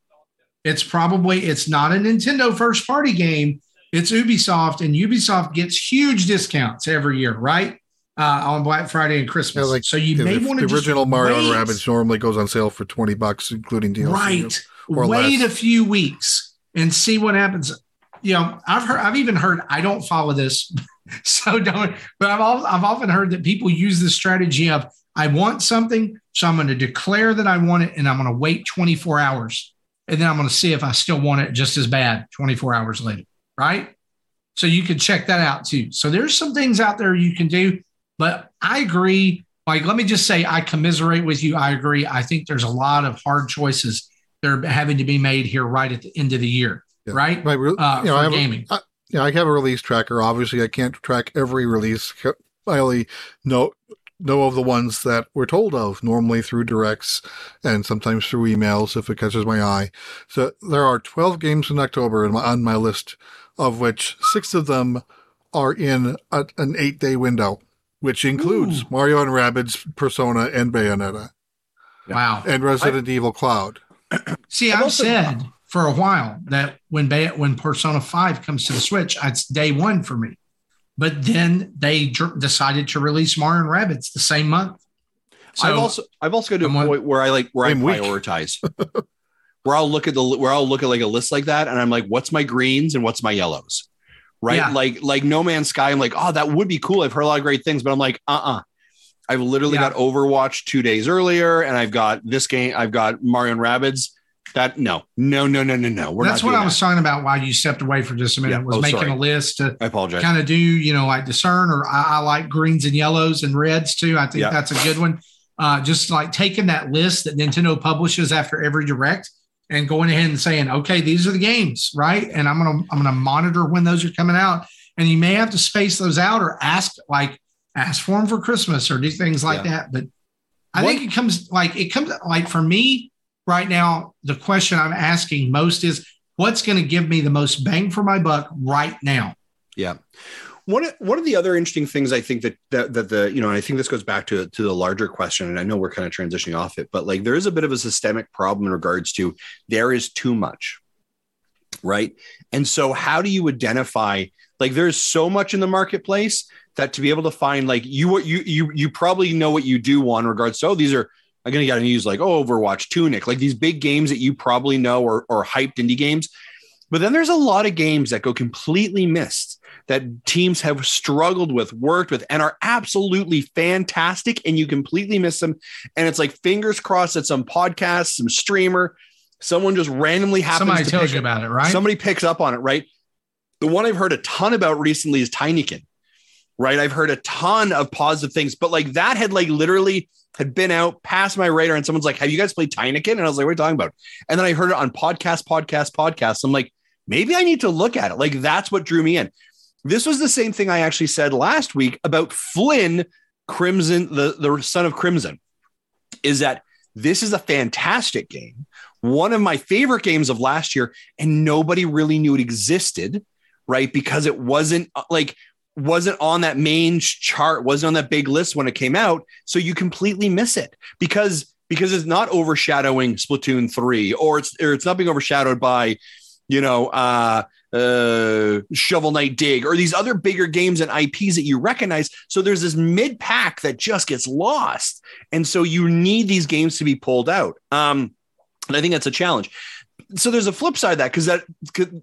S2: It's probably it's not a Nintendo first party game. It's Ubisoft, and Ubisoft gets huge discounts every year, right? Uh, on Black Friday and Christmas. Yeah, like, so you may want to
S3: the original Mario wait. and Rabbids normally goes on sale for twenty bucks, including DLC.
S2: Right. wait less. a few weeks and see what happens. You know, I've heard, I've even heard. I don't follow this, so don't. But I've all, I've often heard that people use the strategy of I want something, so I'm going to declare that I want it, and I'm going to wait 24 hours, and then I'm going to see if I still want it just as bad 24 hours later, right? So you can check that out too. So there's some things out there you can do, but I agree. Like, let me just say, I commiserate with you. I agree. I think there's a lot of hard choices that are having to be made here right at the end of the year yeah. right? Right. Uh, you know,
S3: I have
S2: gaming.
S3: A, I, you know, I have a release tracker. Obviously, I can't track every release. I only know know of the ones that we're told of, normally through directs and sometimes through emails if it catches my eye. So there are 12 games in October on my list, of which six of them are in a, an eight day window, which includes Ooh. Mario and Rabbids, Persona, and Bayonetta.
S2: Wow.
S3: And Resident I, Evil Cloud.
S2: See, I've, I've said for a while that when Bay- when Persona 5 comes to the Switch, it's day one for me. But then they dr- decided to release Mario and Rabbids the same month.
S1: So, I've also I've also got to a point where I like where I prioritize. where I'll look at the where I'll look at like a list like that, and I'm like, what's my greens and what's my yellows, right? Yeah. Like like No Man's Sky. I'm like, oh, that would be cool. I've heard a lot of great things, but I'm like, uh uh-uh. uh. I've literally yeah. got Overwatch two days earlier, and I've got this game. I've got Mario and Rabbids that no, no, no, no, no, no.
S2: We're That's what I was talking about. Why you stepped away for just a minute yeah. was oh, making sorry. a list to.
S1: I apologize.
S2: Kind of do you know like discern or I, I, like greens and yellows and reds too. I think yeah. that's a good one. Uh, just like taking that list that Nintendo publishes after every direct and going ahead and saying, okay, these are the games, right? And I'm gonna I'm gonna monitor when those are coming out. And you may have to space those out or ask like ask for them for Christmas or do things like yeah. that. But I what? think it comes like it comes like for me right now, the question I'm asking most is what's going to give me the most bang for my buck right now?
S1: Yeah. One, one of the other interesting things I think that, that that the you know I think this goes back to to the larger question and I know we're kind of transitioning off it but like there is a bit of a systemic problem in regards to there is too much right and so how do you identify like there's so much in the marketplace that to be able to find like you what you you you probably know what you do want in regards to oh these are I'm gonna gotta use like oh, Overwatch, Tunic, like these big games that you probably know or or hyped indie games. But then there's a lot of games that go completely missed that teams have struggled with, worked with, and are absolutely fantastic, and you completely miss them. And it's like fingers crossed that some podcast, some streamer, someone just randomly happens.
S2: Somebody
S1: to
S2: tells you about it, right?
S1: Somebody picks up on it, right? The one I've heard a ton about recently is Tinykin, right? I've heard a ton of positive things, but like that had like literally had been out past my radar, and someone's like, "Have you guys played Tinykin?" And I was like, "What are you talking about?" And then I heard it on podcast, podcast, podcast. I'm like, maybe I need to look at it. Like that's what drew me in. This was the same thing I actually said last week about Flynn Crimson, the, the son of Crimson, is that this is a fantastic game. One of my favorite games of last year, and nobody really knew it existed, right? Because it wasn't uh, like wasn't on that main chart, wasn't on that big list when it came out. So you completely miss it because because it's not overshadowing Splatoon 3 or it's or it's not being overshadowed by, you know, uh uh Shovel Knight Dig or these other bigger games and IPs that you recognize. So there's this mid pack that just gets lost. And so you need these games to be pulled out. Um and I think that's a challenge. So there's a flip side of that because that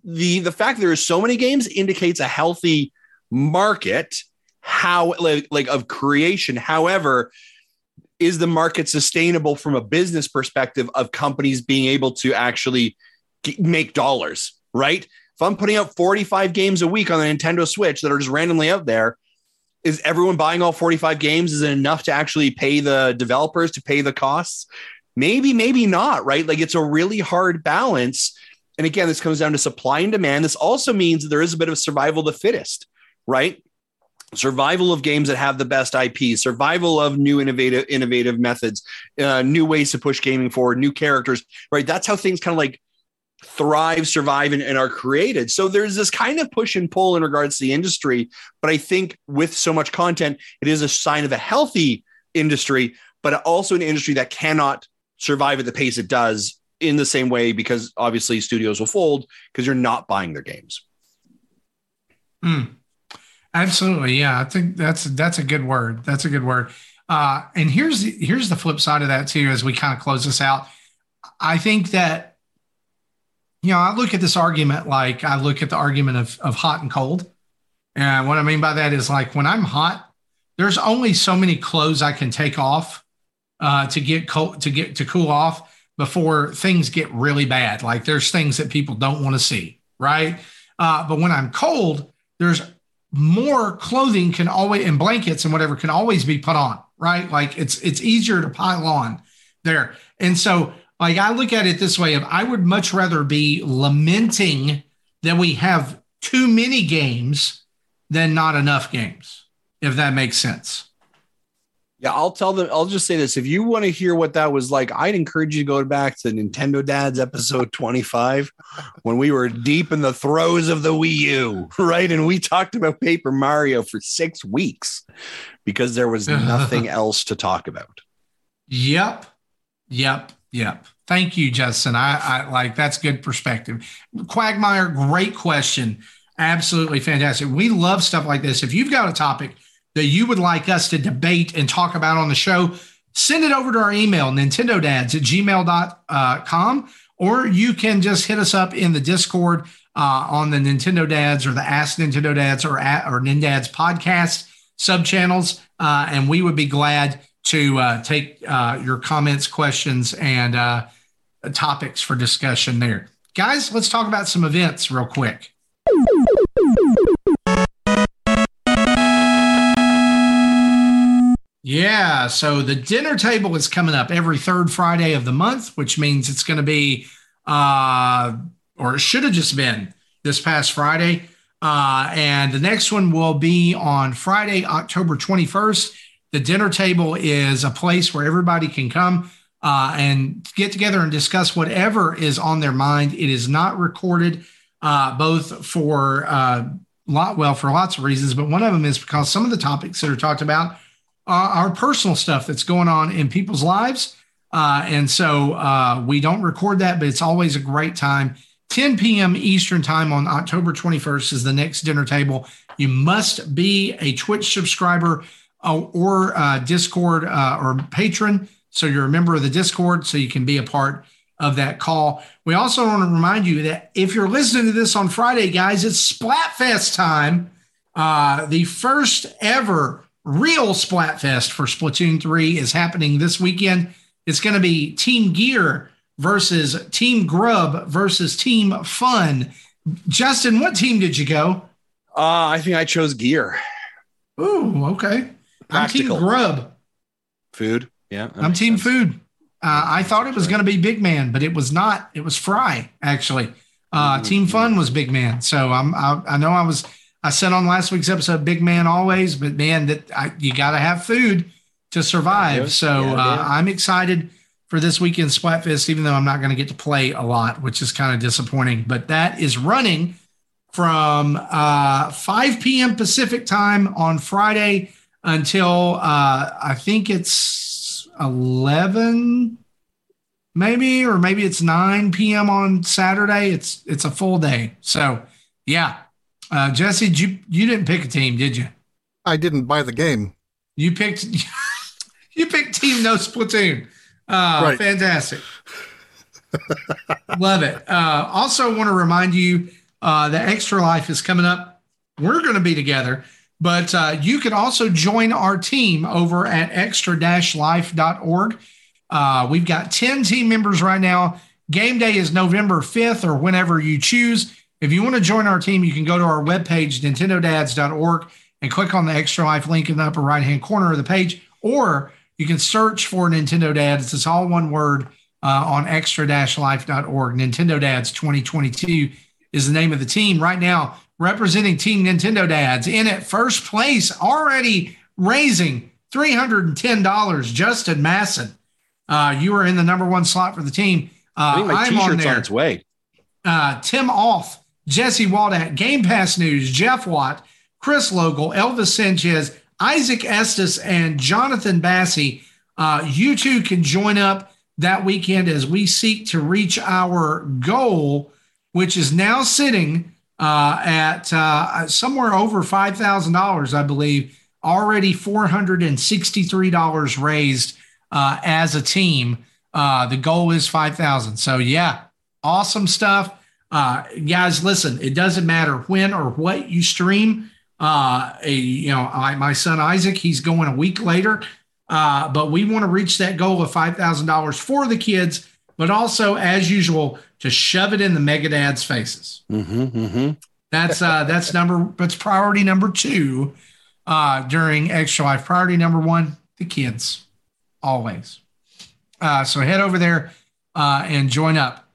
S1: the the fact there is so many games indicates a healthy market how like, like of creation. However is the market sustainable from a business perspective of companies being able to actually make dollars right? If i'm putting out 45 games a week on the nintendo switch that are just randomly out there is everyone buying all 45 games? Is it enough to actually pay the developers to pay the costs? Maybe maybe not right? Like it's a really hard balance. And again this comes down to supply and demand. This also means there is a bit of survival of the fittest right? Survival of games that have the best IP, survival of new innovative innovative methods, uh, new ways to push gaming forward, new characters, right? That's how things kind of like thrive, survive, and, and, are created. So there's this kind of push and pull in regards to the industry. But I think with so much content, it is a sign of a healthy industry, but also an industry that cannot survive at the pace it does in the same way because obviously studios will fold because you're not buying their games.
S2: Mm. Absolutely, yeah. I think that's that's a good word. That's a good word. Uh, and here's the, here's the flip side of that too. As we kind of close this out, I think that you know I look at this argument like I look at the argument of of hot and cold, and what I mean by that is like when I'm hot, there's only so many clothes I can take off uh, to get cold to get to cool off before things get really bad. Like there's things that people don't want to see, right? Uh, but when I'm cold, there's more clothing can always and blankets and whatever can always be put on, right? Like it's it's easier to pile on there. And so like I look at it this way, of I would much rather be lamenting that we have too many games than not enough games, if that makes sense.
S1: Yeah, I'll tell them. I'll just say this: if you want to hear what that was like, I'd encourage you to go back to Nintendo Dad's episode twenty-five, when we were deep in the throes of the Wii U, right? And we talked about Paper Mario for six weeks because there was nothing else to talk about.
S2: Yep, yep, yep. Thank you, Justin. I, I like that's good perspective. Quagmire, great question. Absolutely fantastic. We love stuff like this. If you've got a topic that you would like us to debate and talk about on the show, send it over to our email, nintendodads at gmail.com, or you can just hit us up in the Discord uh, on the Nintendo Dads or the Ask Nintendo Dads or, at, or Nindads podcast sub channels. Uh, and we would be glad to uh, take uh, your comments, questions, and uh, topics for discussion there. Guys, let's talk about some events real quick. Yeah. So the dinner table is coming up every third Friday of the month, which means it's going to be, uh, or it should have just been this past Friday. Uh, and the next one will be on Friday, October 21st. The dinner table is a place where everybody can come uh, and get together and discuss whatever is on their mind. It is not recorded, uh, both for uh, lot well for lots of reasons, but one of them is because some of the topics that are talked about uh, our personal stuff that's going on in people's lives. Uh, and so uh, we don't record that, but it's always a great time. 10 p.m. Eastern Time on October 21st is the next dinner table. You must be a Twitch subscriber uh, or uh, Discord uh, or patron So you're a member of the Discord, so you can be a part of that call. We also want to remind you that if you're listening to this on Friday, guys, it's Splatfest time. Uh, the first ever real Splatfest for Splatoon 3 is happening this weekend. It's going to be Team Gear versus Team Grub versus Team Fun. Justin, what team did you go?
S1: Uh, I think I chose gear.
S2: Ooh, okay.
S1: Practical.
S2: I'm Team Grub.
S1: Food. Yeah.
S2: I'm Team
S1: sense.
S2: Food. Uh, I thought it was going to be Big Man, but it was not. It was Fry actually. Uh,
S1: Ooh.
S2: Team Fun was Big Man. So I'm. I, I know I was. I said on last week's episode, Big Man always, but man, that I, you got to have food to survive.
S1: Yeah,
S2: so
S1: yeah,
S2: uh. I'm excited for this weekend Splatfest, even though I'm not going to get to play a lot, which is kind of disappointing. But that is running from uh, 5 p.m. Pacific time on Friday until uh, I think it's 11 maybe or maybe it's 9 p.m. on Saturday. It's it's a full day. So, yeah. Uh, Jesse, you you didn't pick a team, did you?
S3: I didn't buy the game.
S2: You picked you picked Team No Splatoon. Uh,
S3: Right.
S2: Fantastic. Love it. Uh, also, want to remind you uh, that Extra Life is coming up. We're going to be together, but uh, you can also join our team over at extra-life.org. Uh, we've got 10 team members right now. Game day is November 5th or whenever you choose. If you want to join our team, you can go to our webpage, nintendodads.org, and click on the Extra Life link in the upper right hand corner of the page, or you can search for Nintendo Dads. It's all one word uh, on extra-life.org. Nintendo Dads 2022 is the name of the team right now, representing Team Nintendo Dads in at first place, already raising $310. Justin Masson, uh, you are in the number one slot for the team.
S1: I
S2: Uh,
S1: think my
S2: I'm on
S1: t-shirt's on,
S2: there
S1: its way.
S2: uh, Tim Off, Jesse Waldat, Game Pass News, Jeff Watt, Chris Logal, Elvis Sanchez, Isaac Estes, and Jonathan Bassey. Uh, you two can join up that weekend as we seek to reach our goal, which is now sitting uh, at uh, somewhere over $5,000, I believe. Already $463 raised uh, as a team. Uh, the goal is 5,000. So, yeah, awesome stuff. Uh, guys, listen, it doesn't matter when or what you stream. Uh, a- you know, I, my son Isaac, he's going a week later. Uh, but we want to reach that goal of $5,000 for the kids, but also, as usual, to shove it in the mega dads' faces.
S1: Mm-hmm, mm-hmm.
S2: That's uh that's number that's priority number two uh during extra life. Priority number one, the kids. Always. Uh so head over there uh and join up.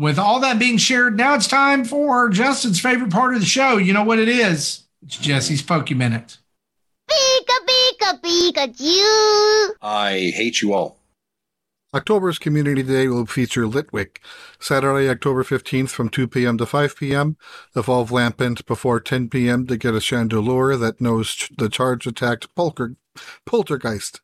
S2: With all that being shared, now it's time for Justin's favorite part of the show. You know what it is? It's Jesse's Poke Minute.
S4: Pika pika Pikachu!
S1: I hate you all.
S3: October's Community Day will feature Litwick. Saturday, October 15th from 2 p.m. to 5 p.m. Evolve Lampent before 10 p.m. to get a Chandelure that knows the charge attacked Polter- Poltergeist.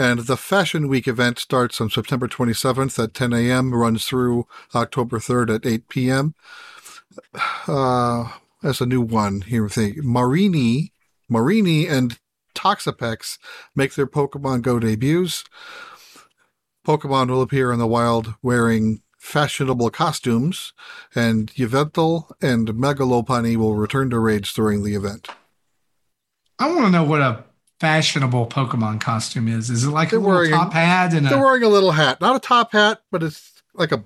S3: And the Fashion Week event starts on September 27th at 10 a.m., runs through October 3rd at 8 p.m. Uh, as a new one here, think Mareanie, Mareanie and Toxapex make their Pokemon Go debuts. Pokemon will appear in the wild wearing fashionable costumes, and Yveltal and Mega Lopunny will return to raids during the event.
S2: I want to know what a fashionable Pokemon costume is. Is it like
S3: They're
S2: a little
S3: wearing-
S2: top hat and
S3: They're
S2: a
S3: wearing a little hat, not a top hat, but it's like a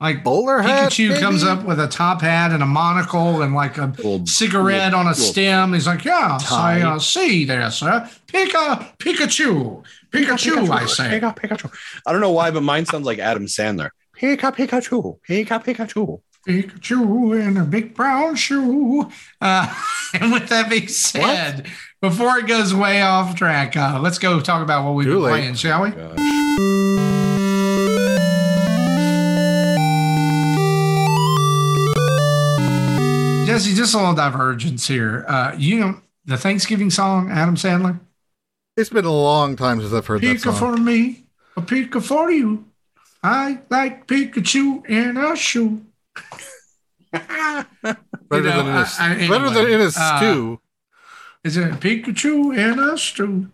S2: like
S3: bowler hat.
S2: Pikachu
S3: maybe?
S2: comes up with a top hat and a monocle and like a
S1: Little-
S2: cigarette on a
S1: little-
S2: stem. He's like, "Yes, I
S1: tie.
S2: uh, see there, sir. Pika, Pikachu, Pikachu, I say."
S1: Pika, Pikachu. I don't know why, but mine sounds like Adam Sandler. Pika, Pikachu. Pika, Pikachu.
S2: Pikachu in a big brown shoe. Uh, and with that being said, before it goes way off track, uh, let's go talk about what we've
S3: Too
S2: been
S3: late.
S2: playing, shall we?
S1: Gosh.
S2: Jesse, just a little divergence here. Uh, you know the Thanksgiving song, Adam Sandler?
S3: It's been a long time since I've heard that
S2: Pika
S3: song.
S2: for me, a Pika for you. I like Pikachu in a shoe.
S3: better
S2: You know,
S3: than in a,
S2: I- I-
S3: better than
S2: anyway,
S3: in a
S2: uh,
S3: stew.
S2: Is it Pikachu in a stew?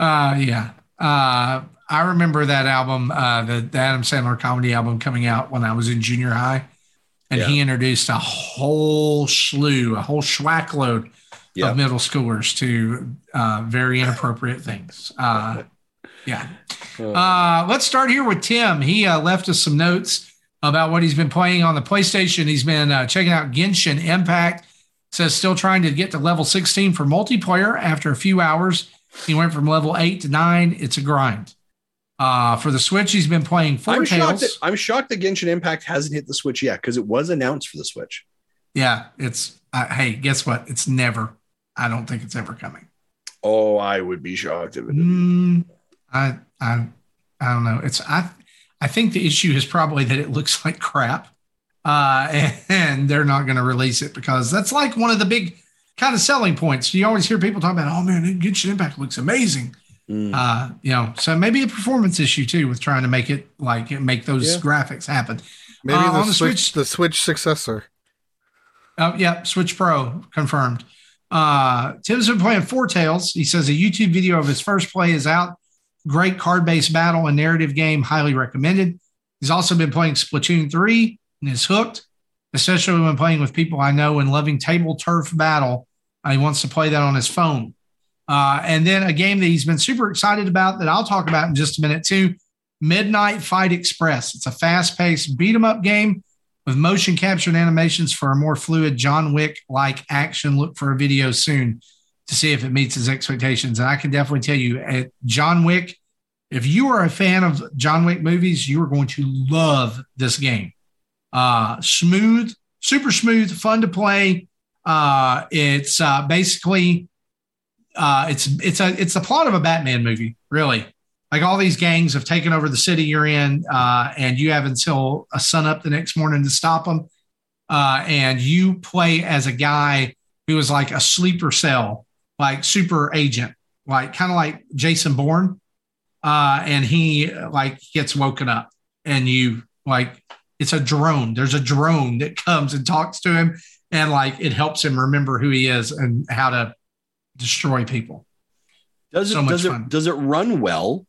S2: uh, yeah. Uh, I remember that album, uh, the, the Adam Sandler comedy album coming out when I was in junior high. And
S1: Yeah.
S2: he introduced a whole slew, a whole schwack load
S1: Yeah.
S2: of middle schoolers to uh, very inappropriate things. Uh, yeah. Uh, let's start here with Tim. He uh, left us some notes about what he's been playing on the PlayStation. He's been uh, checking out Genshin Impact. Says still trying to get to level 16 for multiplayer. After a few hours, he went from level eight to nine. It's a grind. Uh, for the Switch, he's been playing Four
S1: I'm shocked, that, I'm shocked that Genshin Impact hasn't hit the Switch yet because it was announced for the Switch.
S2: yeah, it's uh, hey, guess what? It's never. I don't think it's ever coming.
S1: Oh, I would be shocked if it
S2: Mm, I I I don't know. It's I I think the issue is probably that it looks like crap, uh, and, they're not going to release it because that's like one of the big kind of selling points. You always hear people talk about, oh man, Genshin Impact looks amazing.
S1: Mm.
S2: Uh, you know, so maybe a performance issue too with trying to make it like make those
S1: Yeah.
S2: graphics happen.
S3: Maybe
S2: Uh,
S3: the,
S2: on the
S3: Switch,
S2: Switch-
S3: the Switch successor.
S2: Oh, yeah, Switch Pro confirmed. Uh, Tim's been playing Four Tales. He says a YouTube video of his first play is out. Great card based battle and narrative game, highly recommended. He's also been playing Splatoon 3 and is hooked, especially when playing with people I know and loving table turf battle. Uh, he wants to play that on his phone. Uh, and then a game that he's been super excited about that I'll talk about in just a minute too Midnight Fight Express. It's a fast paced beat 'em up game with motion captured animations for a more fluid John Wick like action. Look for a video soon to see if it meets his expectations. And I can definitely tell you, at John Wick, if you are a fan of John Wick movies, you are going to love this game. Uh, smooth, super smooth, fun to play. Uh, it's uh, basically uh, it's it's a it's the plot of a Batman movie, really like all these gangs have taken over the city you're in, uh, and you have until a sun up the next morning to stop them. Uh, and you play as a guy who is like a sleeper cell, like super agent, like kind of like Jason Bourne. Uh, and he like gets woken up, and you like it's a drone. There's a drone that comes and talks to him, and like it helps him remember who he is and how to destroy people.
S1: Does it
S2: so
S1: does
S2: fun.
S1: it does it run well?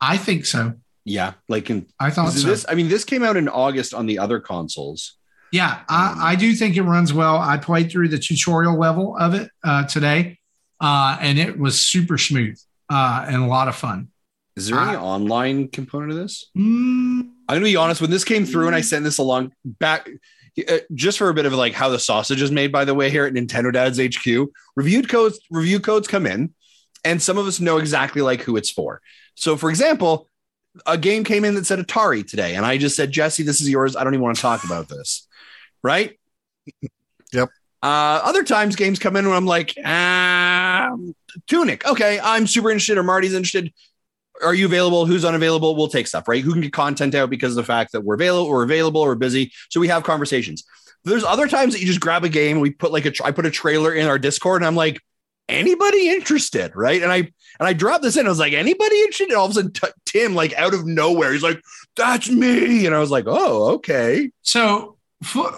S2: I think so.
S1: Yeah, like in
S2: I thought so.
S1: this. I mean, this came out in August on the other consoles.
S2: Yeah, I, I do think it runs well. I played through the tutorial level of it uh, today, uh, and it was super smooth uh, and a lot of fun.
S1: Is there any
S2: Uh,
S1: online component of this?
S2: Mm,
S1: I'm gonna be honest. When this came through and I sent this along back, uh, just for a bit of like how the sausage is made. By the way, here at Nintendo Dad's HQ, reviewed codes review codes come in, and some of us know exactly like who it's for. So, for example, a game came in that said Atari today, and I just said, Jesse, this is yours. I don't even want to talk about this, right?
S3: Yep.
S1: Uh, other times, games come in when I'm like, ah, Tunic. Okay, I'm super interested, or Marty's interested are you available? Who's unavailable? We'll take stuff, right? Who can get content out because of the fact that we're available, we're available, we're busy. So we have conversations. There's other times that you just grab a game we put like a, I put a trailer in our Discord and I'm like, anybody interested, right? And I and I dropped this in. I was like, anybody interested? And all of a sudden, t- Tim, like out of nowhere, he's like, that's me. And I was like, oh, okay.
S2: so,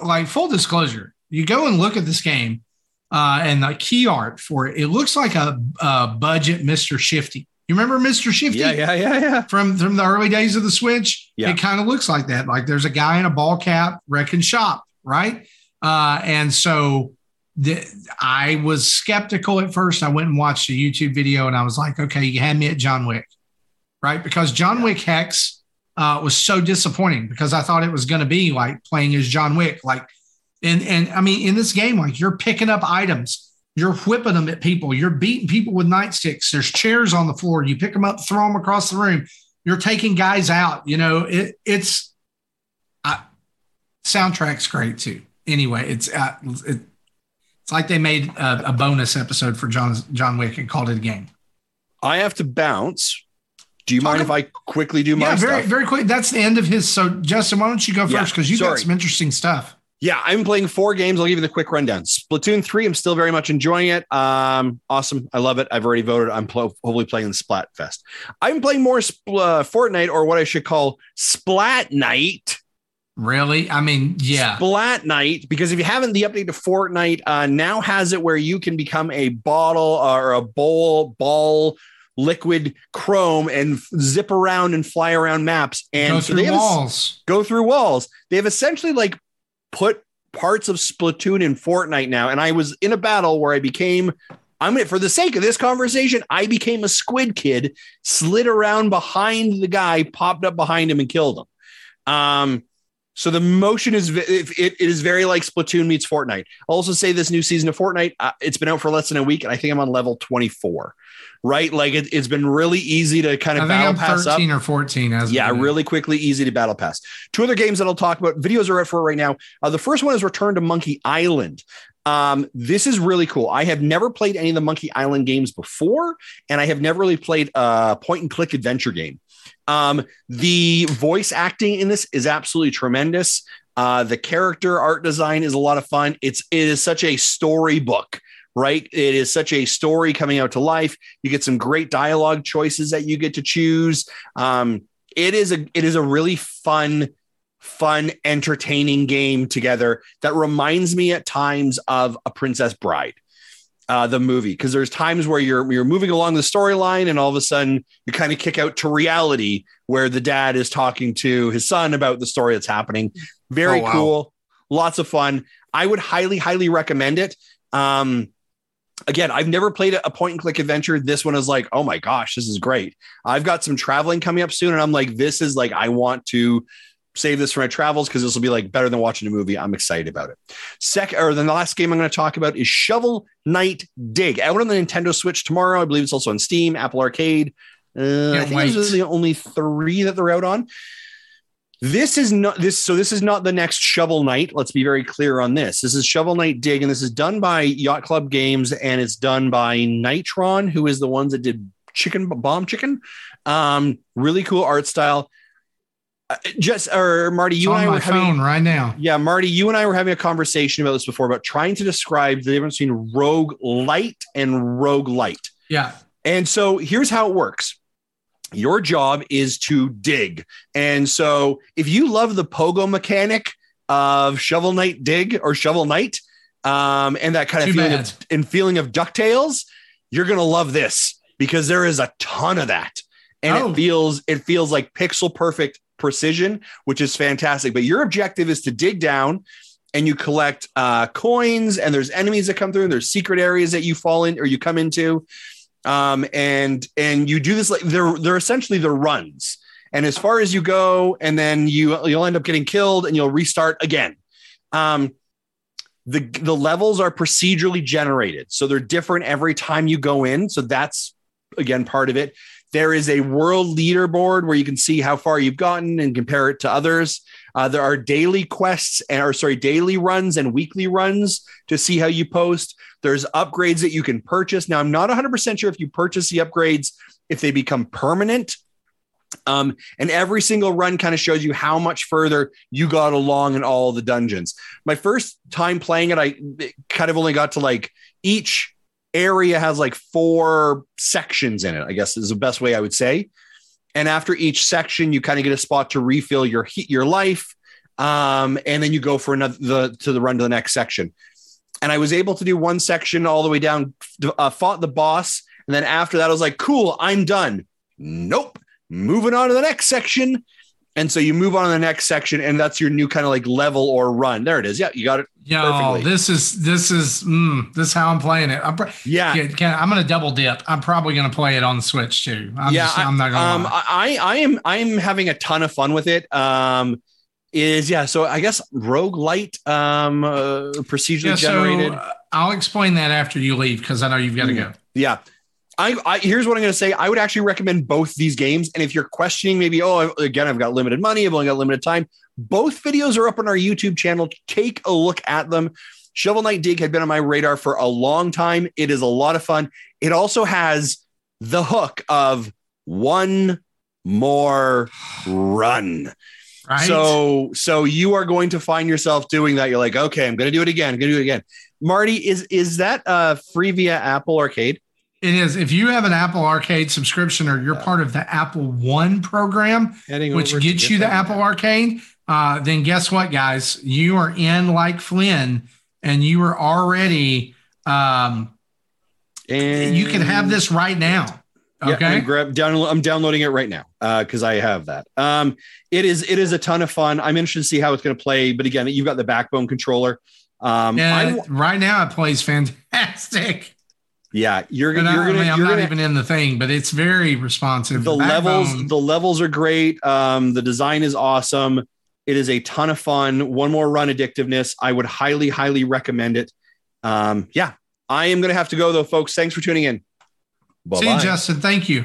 S2: like full disclosure, you go and look at this game, uh, and the key art for it. It looks like a, a budget Mister Shifty. You remember Mister Shifty?
S1: Yeah, yeah, yeah, yeah.
S2: from from the early days of the Switch.
S1: Yeah.
S2: It kind of looks like that. Like there's a guy in a ball cap wrecking shop, right? Uh, and so the, I was skeptical at first. I went and watched a YouTube video, and I was like, okay, you had me at John Wick, right? Because John Wick Hex uh, was so disappointing because I thought it was going to be like playing as John Wick, like. And, and I mean, in this game, like you're picking up items, you're whipping them at people, you're beating people with nightsticks. There's chairs on the floor. You pick them up, throw them across the room you're taking guys out. You know, it, it's I, soundtrack's great too. Anyway, it's uh, it, it's like they made a, a bonus episode for John John Wick and called it a game.
S1: I have to bounce. Do you mind
S2: Talk
S1: if I quickly do my
S2: yeah, very
S1: stuff?
S2: very quick. That's the end of his. So Justin, why don't you go first because you've got some interesting stuff.
S1: Yeah, I'm playing four games. I'll give you the quick rundown. Splatoon 3, I'm still very much enjoying it. Um, awesome. I love it. I've already voted. I'm pl- hopefully playing the Splatfest. I'm playing more Spl- uh, Fortnite or what I should call Splat Night.
S2: Really, I mean, yeah,
S1: Splat Night, because if you haven't, the update to Fortnite uh, now has it where you can become a bottle or a bowl ball liquid chrome and zip around and fly around maps and
S2: Go through
S1: have
S2: walls.
S1: go through walls. They have essentially like put parts of Splatoon in Fortnite now. And I was in a battle where I became, I'm gonna, for the sake of this conversation, I became a squid kid, slid around behind the guy, popped up behind him and killed him. Um, so the motion is it is very like Splatoon meets Fortnite. I'll also say this new season of Fortnite, uh, it's been out for less than a week, and I think I'm on level 24. Right, like it, it's been really easy to kind
S2: I
S1: of
S2: think
S1: battle pass up.
S2: 13 or 14 as
S1: Yeah, really quickly, easy to battle pass. Two other games that I'll talk about. Videos are out for right now. Uh, the first one is Return to Monkey Island. Um, this is really cool. I have never played any of the Monkey Island games before, and I have never really played a point and click adventure game. Um, the voice acting in this is absolutely tremendous. Uh, the character art design is a lot of fun. It's it is such a storybook, right? It is such a story coming out to life. You get some great dialogue choices that you get to choose. Um, it is a it is a really fun fun entertaining game together that reminds me at times of a princess bride uh, the movie because there's times where you're you're moving along the storyline and all of a sudden you kind of kick out to reality where the dad is talking to his son about the story that's happening very
S3: Oh, wow.
S1: cool lots of fun i would highly highly recommend it um again i've never played a point and click adventure. This one is like oh my gosh this is great. I've got some traveling coming up soon and i'm like this is like i want to save this for my travels because this will be like better than watching a movie. I'm excited about it. Second or then the last game i'm going to talk about is shovel knight dig. Out on the nintendo switch tomorrow. I believe it's also on steam apple arcade. Uh, i think those are the only three that they're out on this is not this so this is not the next shovel knight let's be very clear on this this is shovel knight dig and this is done by yacht club games and it's done by Nitrome who is the ones that did chicken bomb chicken um really cool art style uh, just or marty
S2: It's
S1: you and
S2: on
S1: i were having
S2: phone right now.
S1: yeah, Marty, you and I were having a conversation about this before about trying to describe the difference between rogue light and rogue light.
S2: Yeah.
S1: And so here's how it works. Your job is to dig. And so if you love the pogo mechanic of Shovel Knight Dig or Shovel Knight, um, and that kind of
S2: Too
S1: feeling
S2: bad.
S1: of, and feeling of DuckTales, you're gonna love this because there is a ton of that. And
S2: Oh.
S1: it feels it feels like pixel perfect precision, which is fantastic. But your objective is to dig down and you collect uh, coins, and there's enemies that come through, and there's secret areas that you fall in or you come into. Um, and and you do this like they're they're essentially the runs. And as far as you go, and then you you'll end up getting killed and you'll restart again. Um, the the levels are procedurally generated, so they're different every time you go in. So that's again part of it. There is a world leaderboard where you can see how far you've gotten and compare it to others. Uh, there are daily quests and or sorry, daily runs and weekly runs to see how you post. There's upgrades that you can purchase. Now, I'm not 100% sure if you purchase the upgrades, if they become permanent. Um, and every single run kind of shows you how much further you got along in all the dungeons. My first time playing it, I kind of only got to like each area has like four sections in it, I guess is the best way I would say. And after each section, you kind of get a spot to refill your heat, your life. Um, and then you go for another the to the run to the next section. And I was able to do one section all the way down, uh, fought the boss. And then after that, I was like, cool, I'm done. Nope. Moving on to the next section. And so you move on to the next section, and that's your new kind of like level or run. There it is. Yeah, you got it. Perfectly.
S2: this is this is mm, this is how I'm playing it. I'm, pr-
S1: Yeah.
S2: can, can, I'm gonna double dip. I'm probably gonna play it on the Switch too. I'm
S1: yeah,
S2: just, I'm not gonna.
S1: um,
S2: lie.
S1: I, I am, I am having a ton of fun with it. Um, is yeah. So I guess rogue light, um, uh, procedurally
S2: yeah, so
S1: generated.
S2: uh, I'll explain that after you leave because I know you've got to go.
S1: Yeah. I, I here's what I'm going to say. I would actually recommend both these games. And if you're questioning, maybe, oh, again, I've got limited money, I've only got limited time. Both videos are up on our YouTube channel. Take a look at them. Shovel Knight Dig had been on my radar for a long time. It is a lot of fun. It also has the hook of one more run.
S2: Right.
S1: So so you are going to find yourself doing that. You're like, okay, I'm going to do it again. I'm going to do it again. Marty, is is that uh, free via Apple Arcade?
S2: It is. If you have an Apple Arcade subscription or you're part of the Apple One program,
S1: Heading
S2: which gets
S1: get
S2: you the Apple. Arcade, uh, then guess what, guys? You are in like Flynn, and you are already. Um,
S1: And
S2: you can have this right now.
S1: Yeah,
S2: Okay.
S1: I'm, grab, down, I'm downloading it right now because I have that. Um, it is it is a ton of fun. I'm interested to see how it's going to play. But again, you've got the backbone controller. Um,
S2: yeah, right now it plays fantastic.
S1: Yeah, you're
S2: And
S1: gonna
S2: I,
S1: you're
S2: mean, I'm
S1: you're
S2: not
S1: gonna
S2: even in the thing, but it's very responsive.
S1: the levels the levels are great. Um, the design is awesome. It is a ton of fun. One more run addictiveness. I would highly highly recommend it. Um, yeah, I am gonna have to go though, folks. Thanks for tuning in. Bye
S2: See you, Justin. Thank you.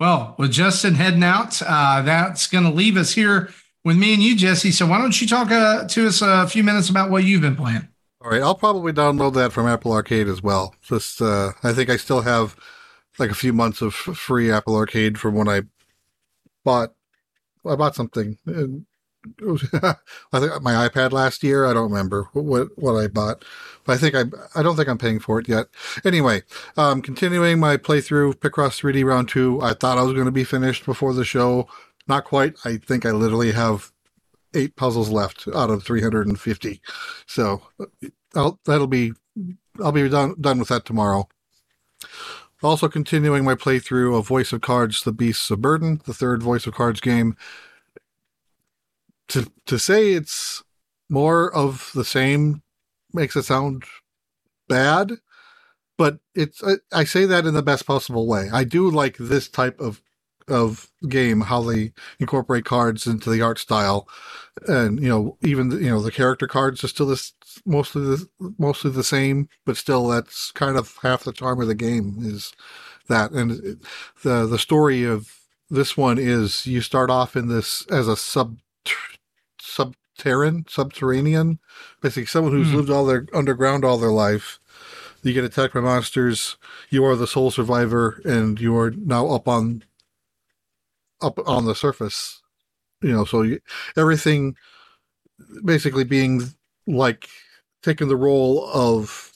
S2: Well, with Justin heading out, uh, that's going to leave us here with me and you, Jesse. So why don't you talk uh, to us a few minutes about what you've been playing?
S3: All right, I'll probably download that from Apple Arcade as well. Just, uh, I think I still have like a few months of free Apple Arcade from when I bought. I bought something. I think my iPad last year. I don't remember what what I bought, but I think I I don't think I'm paying for it yet. Anyway, um, continuing my playthrough Picross 3D Round Two. I thought I was going to be finished before the show. Not quite. I think I literally have eight puzzles left out of 350. So I'll, that'll be I'll be done done with that tomorrow. Also continuing my playthrough of Voice of Cards: The Beasts of Burden, the third Voice of Cards game. To to say it's more of the same makes it sound bad, but it's I, I say that in the best possible way. I do like this type of of game how they incorporate cards into the art style. And you know even the, you know the character cards are still this mostly the mostly the same but still that's kind of half the charm of the game is that. And the the story of this one is you start off in this as a sub subterran subterranean basically someone who's
S2: Hmm.
S3: lived all their underground all their life. You get attacked by monsters. You are the sole survivor and you are now up on up on the surface you know so you, everything basically being like taking the role of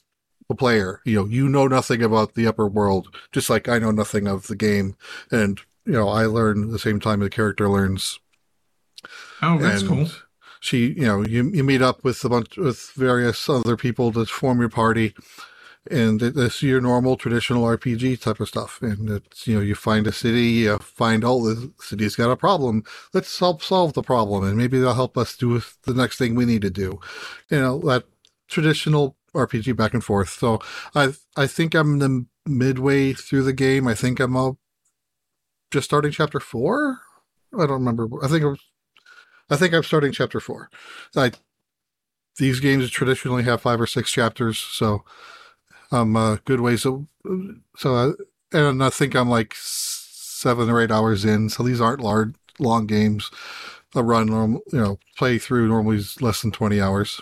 S3: a player you know you know nothing about the upper world just like i know nothing of the game. And you know i learn the same time the character learns.
S2: Oh, that's
S3: and
S2: cool.
S3: she you know you, you meet up with a bunch with various other people to form your party and it- it's your normal traditional rpg type of stuff. And it's you know you find a city you find oh the city's got a problem. Let's help solve the problem and maybe they'll help us do the next thing we need to do. You know that traditional rpg back and forth. So i i think i'm the midway through the game. I think i'm all just starting chapter four? I don't remember. I think was I think I'm starting chapter four. I, these games traditionally have five or six chapters, so I'm uh, good ways. So, so I, and I think I'm like seven or eight hours in. So these aren't large, long games. A run, norm, you know, play through normally is less than twenty hours.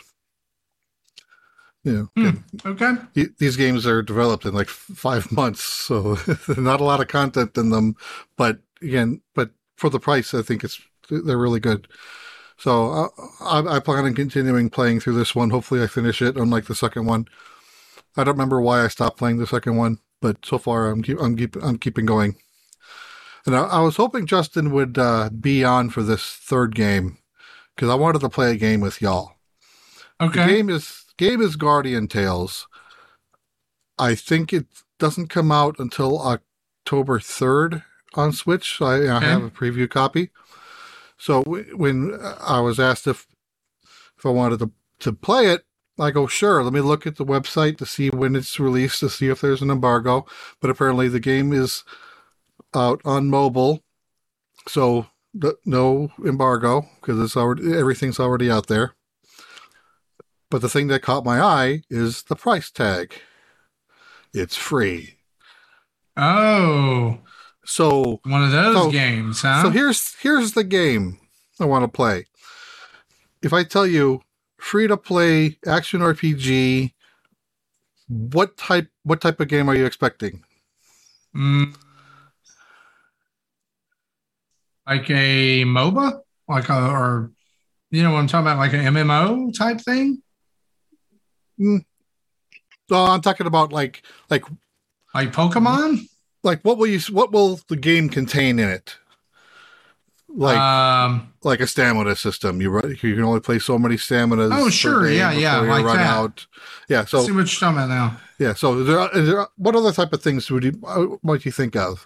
S3: You know,
S2: Hmm. Okay.
S3: these games are developed in like five months, so not a lot of content in them. But again, but for the price, I think it's they're really good. So uh, I, I plan on continuing playing through this one. Hopefully, I finish it. Unlike the second one, I don't remember why I stopped playing the second one, but so far I'm keep I'm keep I'm keeping going. And I, I was hoping Justin would uh, be on for this third game because I wanted to play a game with y'all. The
S2: Okay.
S3: game is game is Guardian Tales. I think it doesn't come out until October third on Switch. I, I have a preview copy. So w- when I was asked if if I wanted to to play it, I go sure. Let me look at the website to see when it's released to see if there's an embargo. But apparently the game is out on mobile, so no embargo because it's already everything's already out there. But the thing that caught my eye is the price tag. It's free.
S2: Oh,
S3: So
S2: one of those
S3: So-
S2: games, huh?
S3: so here's here's the game I want to play. If I tell you free to play action RPG, what type what type of game are you expecting?
S2: Mm. Like a MOBA, like a, or you know what I'm talking about, like an MMO type thing,
S3: So I'm talking about like like
S2: like Pokemon.
S3: like what will you what will the game contain in it? Like
S2: um,
S3: like a stamina system. You run, you can only play so many staminas.
S2: Oh, sure. Yeah, yeah,
S3: you
S2: like
S3: run
S2: that.
S3: out. Yeah.
S2: see
S3: So
S2: what you're talking about now.
S3: yeah. So is there, is there, what other type of things would you might you think of?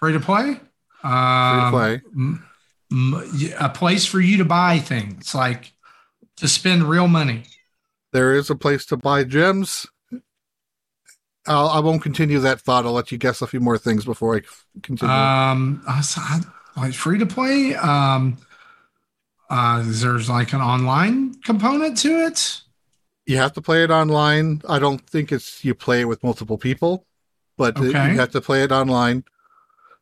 S2: Free to play.
S3: Free to
S2: Um,
S3: play.
S2: m- m- a place for you to buy things like to spend real money.
S3: There is a place to buy gems. I'll, I won't continue that thought. I'll let you guess a few more things before I continue.
S2: Um, I- like free to play. Um, uh, there's like an online component to it.
S3: you have to play it online. I don't think it's you play it with multiple people, but it-
S2: Okay.
S3: you have to play it online,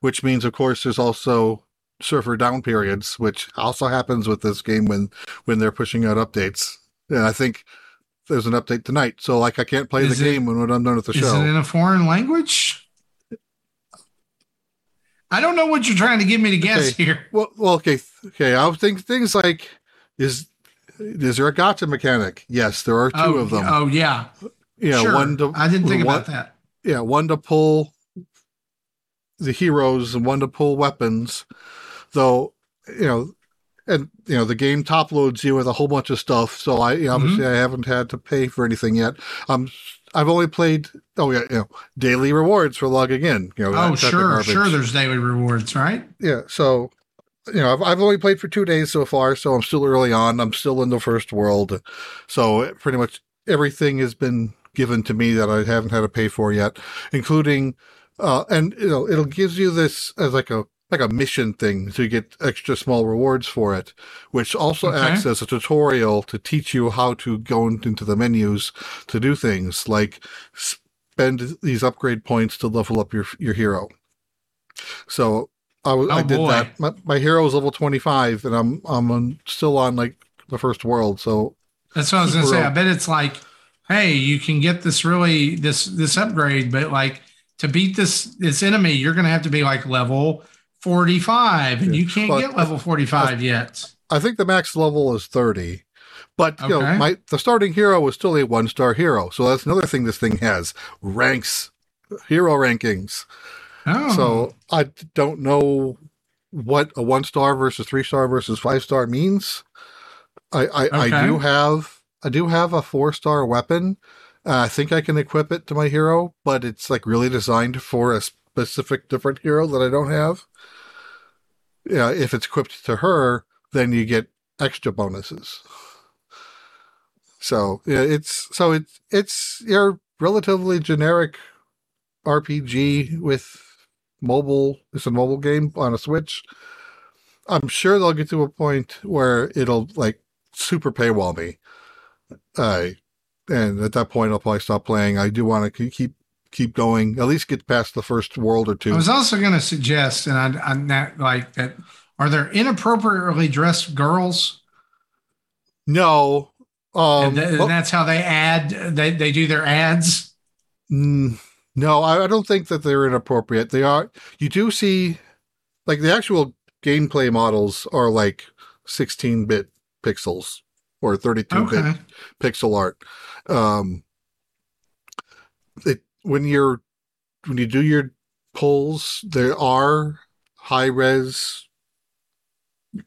S3: which means, of course, there's also server down periods, which also happens with this game when when they're pushing out updates. And I think there's an update tonight, so like I can't play
S2: Is
S3: the
S2: it-
S3: game when, when I'm done with the
S2: Is
S3: show.
S2: Is it in a foreign language? I don't know what you're trying to get me to guess
S3: Okay.
S2: here.
S3: Well, well, okay, okay. I would think things like is is there a gacha mechanic? Yes, there are two
S2: oh,
S3: of them.
S2: Oh yeah,
S3: yeah,
S2: sure.
S3: one to
S2: I didn't think
S3: one,
S2: about that.
S3: yeah, one to pull the heroes and one to pull weapons. Though, you know, and you know, the game top loads you with a whole bunch of stuff. So I know,
S2: Mm-hmm.
S3: obviously I haven't had to pay for anything yet. Um, I've only played oh yeah, you know, daily rewards for logging in. You know,
S2: Oh sure, sure. There's daily rewards, right?
S3: yeah. So you know, I've, I've only played for two days so far, so I'm still early on. I'm still in the first world, so pretty much everything has been given to me that I haven't had to pay for yet, including, uh, and you know, it'll gives you this as like a like a mission thing, to get extra small rewards for it, which also
S2: Okay.
S3: acts as a tutorial to teach you how to go into the menus to do things like spend these upgrade points to level up your your hero. So I,
S2: Oh,
S3: I did
S2: boy.
S3: that. My, my hero is level twenty five, and I'm I'm on, still on like the first world. So
S2: That's what I was gonna say. I bet it's like, hey, you can get this really this this upgrade, but like to beat this this enemy, you're gonna have to be like level forty five, and
S3: Yeah.
S2: you can't
S3: Well,
S2: get level forty five yet.
S3: I think the max level is 30. But you know, my the starting hero is still a one star hero. So that's another thing this thing has. Ranks hero rankings.
S2: Oh,
S3: So I don't know what a one star versus three star versus five star means. I I, I do have I do have a four star weapon. Uh, I think I can equip it to my hero, but it's like really designed for a specific different hero that I don't have. Yeah, if it's equipped to her, then you get extra bonuses. So yeah, it's so it's it's your relatively generic RPG with mobile. It's a mobile game on a Switch. I'm sure they'll get to a point where it'll like super paywall me. Uh, and at that point, I'll probably stop playing. I do want to keep keep going. At least get past the first world or two.
S2: I was also gonna suggest, and I, I'm not like that. Are there inappropriately dressed girls?
S3: no, um,
S2: and, th- and that's how they add. They they do their ads.
S3: Mm, no, I, I don't think that they're inappropriate. They are. You do see, like the actual gameplay models are like 16-bit pixels or 32-bit
S2: Okay.
S3: pixel art. Um, it when you're when you do your pulls, there are high res,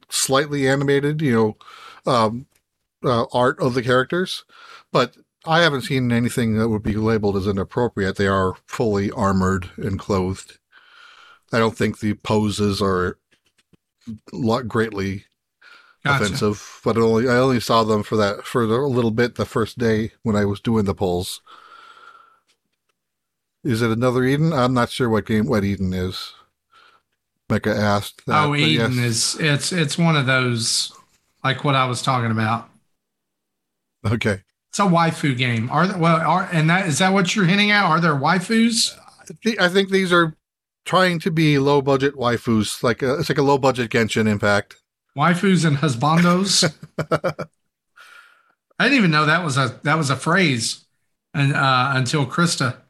S3: slightly animated, you know, um, uh, art of the characters, but I haven't seen anything that would be labeled as inappropriate. They are fully armored and clothed. I don't think the poses are greatly
S2: Gotcha.
S3: offensive, but only I only saw them for that for a little bit the first day when I was doing the polls. Is it another Eden? I'm not sure what game what Eden is. Becca asked. That,
S2: oh, Eden
S3: yes.
S2: is it's it's one of those like what I was talking about.
S3: okay.
S2: It's a waifu game. Are there, well, are and that is that what you're hinting at? Are there waifus?
S3: I think these are trying to be low budget waifus, like a, it's like a low budget Genshin. Impact.
S2: Waifus and husbandos. I didn't even know that was a that was a phrase, and uh, until Krista.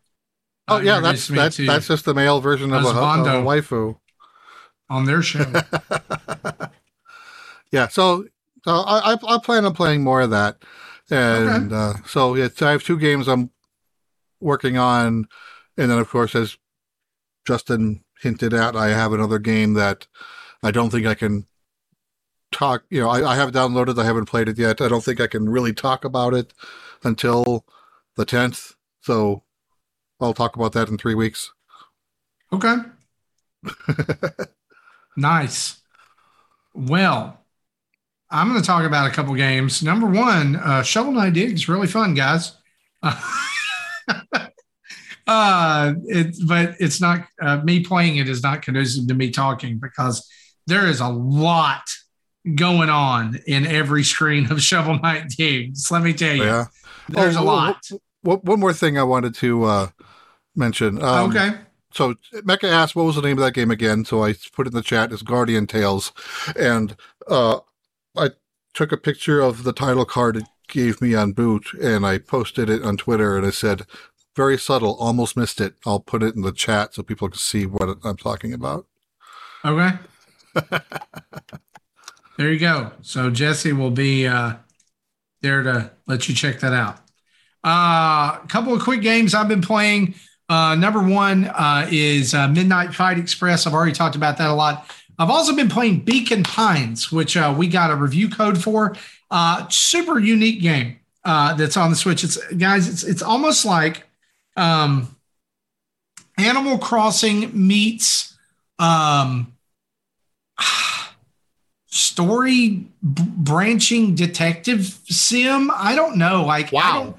S3: Oh
S2: uh,
S3: yeah, that's that's that's just the male version of a, of a waifu.
S2: on their show.
S3: yeah, so so I, I I plan on playing more of that, and uh, so yeah, so I have two games I'm working on, and then of course as Justin hinted at, I have another game that I don't think I can talk. You know, I, I have downloaded. I haven't played it yet. I don't think I can really talk about it until the tenth. So I'll talk about that in three weeks.
S2: Okay. nice. Well, I'm going to talk about a couple games. Number one, uh, Shovel Knight Diggs, really fun, guys. uh, it, but it's not uh, me playing it is not conducive to me talking because there is a lot going on in every screen of Shovel Knight Diggs. Let me tell you,
S3: Yeah.
S2: there's
S3: Oh,
S2: a lot.
S3: One one more thing I wanted to uh, mention. Um,
S2: okay.
S3: So Mecha asked, "What was the name of that game again?" So I put it in the chat. It's Guardian Tales, and uh, I took a picture of the title card it gave me on boot, and I posted it on Twitter, and I said, "Very subtle, almost missed it." I'll put it in the chat so people can see what I'm talking about.
S2: Okay. there you go. So Jesse will be uh, there to let you check that out. Uh, a couple of quick games I've been playing. Uh, number one uh, is uh, Midnight Fight Express. I've already talked about that a lot. I've also been playing Beacon Pines, which uh, we got a review code for. Uh, super unique game uh, that's on the Switch. It's guys, it's it's almost like um, Animal Crossing meets um, story b- branching detective sim. I don't know. Like, I
S1: Wow.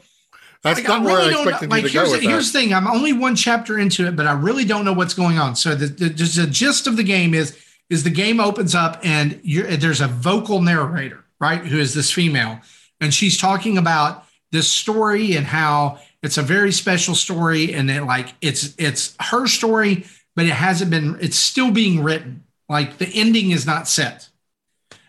S3: That's
S2: like,
S3: not where I
S2: don't
S3: expected
S2: know.
S3: you
S2: Like,
S3: to go
S2: here's,
S3: with
S2: the, here's
S3: that.
S2: the thing. I'm only one chapter into it, but I really don't know what's going on. So the, the, just the gist of the game is is the game opens up and there's a vocal narrator, right, who is this female, and she's talking about this story and how it's a very special story, and it like it's it's her story, but it hasn't been. It's still being written. Like the ending is not set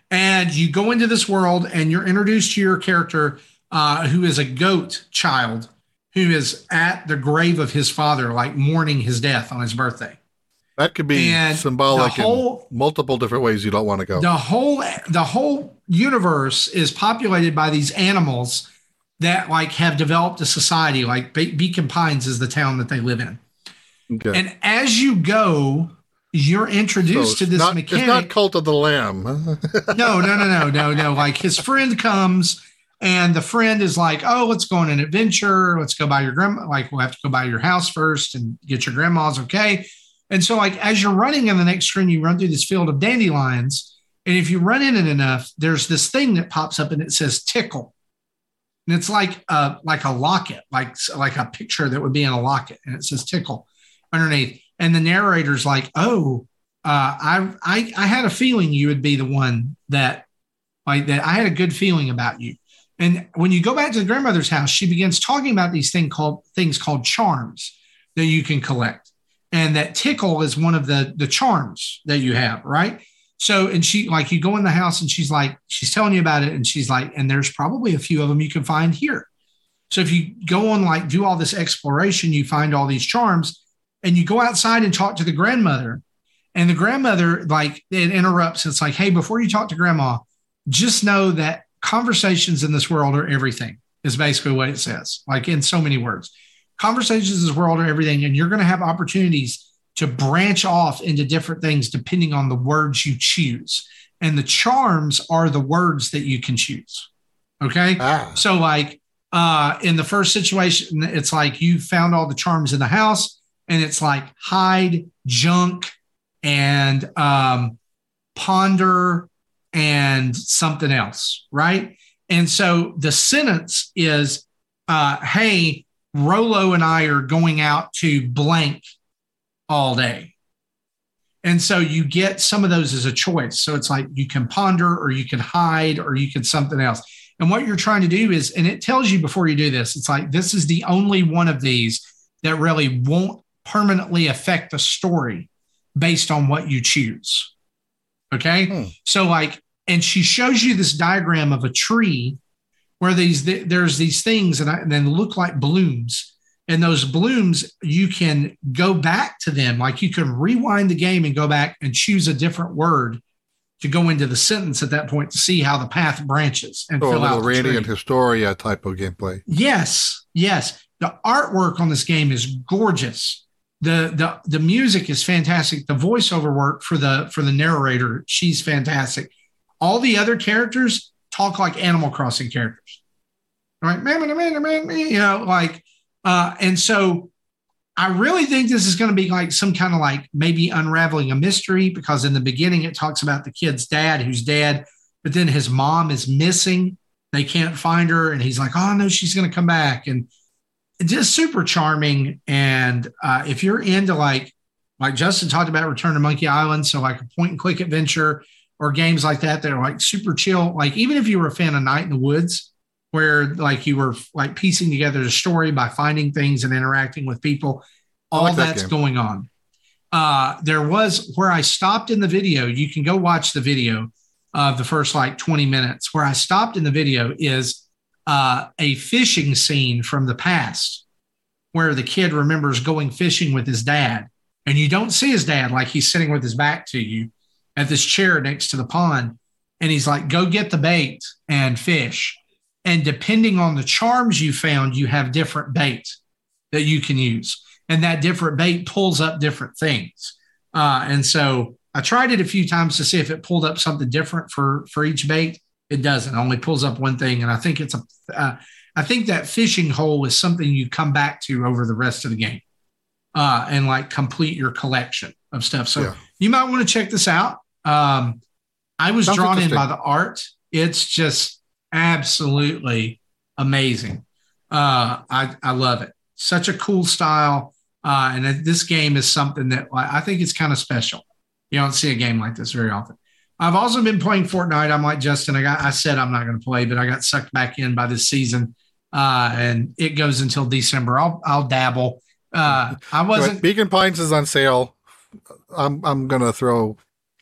S2: and you go into this world and you're introduced to your character uh, who is a goat child who is at the grave of his father like mourning his death on his birthday
S3: That could be
S2: And
S3: symbolic
S2: whole-
S3: in multiple different ways you don't want to go.
S2: the whole the whole universe is populated by these animals that like have developed a society like Be- beacon pines is the town that they live in
S3: Okay.
S2: and as you go you're introduced
S3: it's
S2: to this
S3: not,
S2: mechanic
S3: It's not Cult of the Lamb.
S2: no, no, no, no, no, no. Like his friend comes and the friend is like, oh, let's go on an adventure. Let's go by your grandma. Like, we'll have to go by your house first and get your grandma's okay. And so, like, as you're running in the next screen, you run through this field of dandelions. And if you run in it enough, there's this thing that pops up and it says tickle. And it's like a like a locket, like like a picture that would be in a locket, and it says tickle underneath. And the narrator's like, "Oh, uh, I, I I had a feeling you would be the one that like that. I had a good feeling about you." And when you go back to the grandmother's house, she begins talking about these thing called things called charms that you can collect, and that tickle is one of the the charms that you have, right? So, and she like you go in the house and she's like, she's telling you about it, and she's like, and there's probably a few of them you can find here. So if you go on like do all this exploration, you find all these charms, and you go outside and talk to the grandmother, and the grandmother like it interrupts. It's like, hey, before you talk to grandma, just know that conversations in this world are everything. Is basically what it says, like in so many words. Conversations in this world are everything, and you're going to have opportunities to branch off into different things depending on the words you choose. And the charms are the words that you can choose. Okay.
S3: ah,
S2: So, like uh, in the first situation, it's like you found all the charms in the house, and it's like hide, junk, and um, ponder, and something else, right? And so the sentence is, uh, "Hey, Rolo and I are going out to blank all day." And so you get some of those as a choice. So it's like you can ponder, or you can hide, or you can something else. And what you're trying to do is, and it tells you before you do this, it's like this is the only one of these that really won't permanently affect the story based on what you choose. Okay.
S3: Hmm.
S2: So, like, and she shows you this diagram of a tree where these there's these things and, I, and then look like blooms. And those blooms, you can go back to them. Like you can rewind the game and go back and choose a different word to go into the sentence at that point to see how the path branches and
S3: or a
S2: fill out
S3: little
S2: the
S3: Radiant
S2: tree.
S3: Historia type of gameplay.
S2: Yes, yes. The artwork on this game is gorgeous. The the the music is fantastic. The voiceover work for the for the narrator, she's fantastic. All the other characters talk like Animal Crossing characters. Right, man, man, man, man, man, you know, like, uh, and so I really think this is going to be like some kind of like maybe unraveling a mystery because in the beginning it talks about the kid's dad who's dead, but then his mom is missing. They can't find her, and he's like, "Oh no, she's going to come back," and it's just super charming. And uh, if you're into like like Justin talked about Return to Monkey Island, so like a point and click adventure or games like that that are like super chill. Like even if you were a fan of Night in the Woods, where like you were like piecing together the story by finding things and interacting with people, all
S3: like
S2: that's
S3: game.
S2: going on. Uh, there was where I stopped in the video. You can go watch the video of the first like 20 minutes. Where I stopped in the video is uh, a fishing scene from the past where the kid remembers going fishing with his dad. And you don't see his dad like he's sitting with his back to you at this chair next to the pond. And he's like, go get the bait and fish. And depending on the charms you found, you have different bait that you can use. And that different bait pulls up different things. Uh, and so I tried it a few times to see if it pulled up something different for for each bait. It doesn't. It only pulls up one thing. And I think it's a. Uh, I think that fishing hole is something you come back to over the rest of the game, uh, and like complete your collection of stuff. So
S3: Yeah.
S2: you might want to check this out. Um, I was
S3: Sounds
S2: drawn in by the art. It's just absolutely amazing. Uh, I I love it. Such a cool style. Uh, and this game is something that I think it's kind of special. You don't see a game like this very often. I've also been playing Fortnite. I'm like Justin. I got. I said I'm not going to play, but I got sucked back in by this season, uh, and it goes until December. I'll I'll dabble. Uh, I wasn't.
S3: Beacon Pines is on sale. I'm I'm gonna throw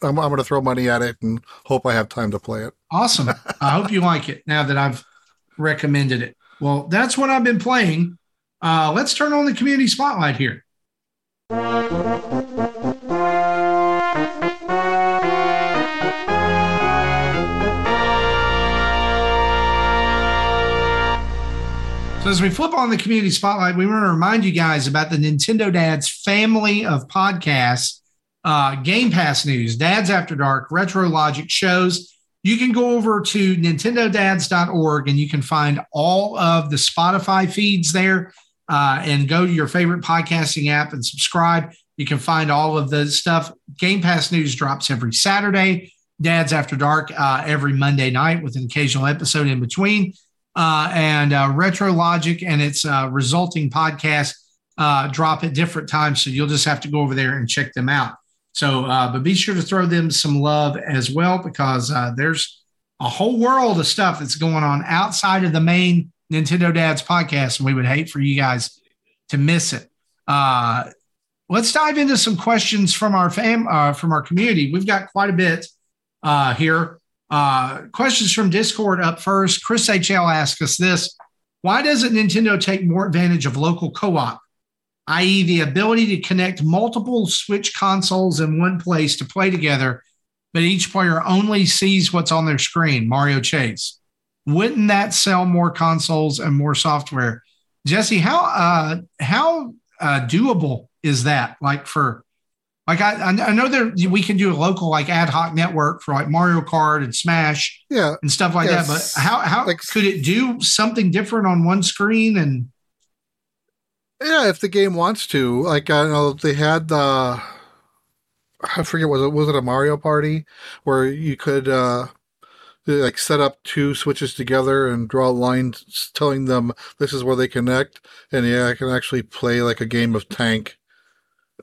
S3: I'm I'm gonna throw money at it and hope I have time to play it.
S2: Awesome. I hope you like it now that I've recommended it. Well, that's what I've been playing. Uh, let's turn on the community spotlight here. So as we flip on the community spotlight, we want to remind you guys about the Nintendo Dads family of podcasts, uh, Game Pass news, Dads After Dark, Retro Logic shows. You can go over to nintendodads.org and you can find all of the Spotify feeds there uh, and go to your favorite podcasting app and subscribe. You can find all of the stuff. Game Pass news drops every Saturday. Dads After Dark uh, every Monday night with an occasional episode in between uh, and uh, Retro Logic and its uh, resulting podcast uh, drop at different times. So you'll just have to go over there and check them out. So, uh, but be sure to throw them some love as well because uh, there's a whole world of stuff that's going on outside of the main Nintendo Dads podcast, and we would hate for you guys to miss it. Uh, let's dive into some questions from our fam uh, from our community. We've got quite a bit uh, here. Uh, questions from Discord up first. Chris HL asks us this Why doesn't Nintendo take more advantage of local co op, i.e., the ability to connect multiple Switch consoles in one place to play together, but each player only sees what's on their screen? Mario Chase. Wouldn't that sell more consoles and more software? Jesse, how uh, how uh, doable is that? Like for like I I know there we can do a local like ad hoc network for like Mario Kart and Smash
S3: Yeah,
S2: and stuff like
S3: Yes.
S2: that. But how how
S3: Like-
S2: could it do something different on one screen? And
S3: yeah. If the game wants to, like I know they had the I forget was it was it a Mario Party where you could uh like set up two switches together and draw lines telling them this is where they connect, and yeah, I can actually play like a game of tank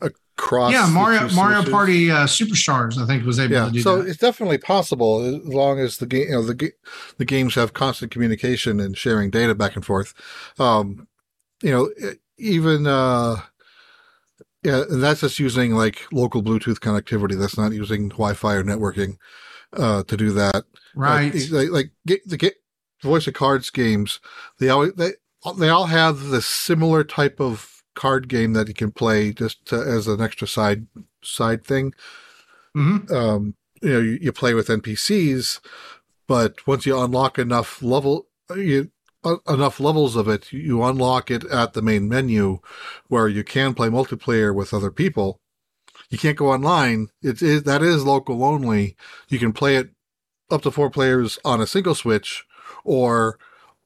S3: across.
S2: yeah, Mario Mario
S3: switches.
S2: Party uh, Superstars, I think was able
S3: Yeah,
S2: to do that.
S3: so
S2: that.
S3: it's definitely possible as long as the game, you know, the the games have constant communication and sharing data back and forth. Um, you know, e- even uh, yeah, and that's just using like local Bluetooth connectivity. That's not using Wi-Fi or networking uh, to do that.
S2: Right.
S3: Like, like, like get, the get voice of cards games. They always they they all have the similar type of card game that you can play just to, as an extra side side thing
S2: Mhm.
S3: um, you know, you, you play with NPCs, but once you unlock enough level, you, enough levels of it, you unlock it at the main menu where you can play multiplayer with other people. You can't go online. It is, that is local only. You can play it up to four players on a single switch, or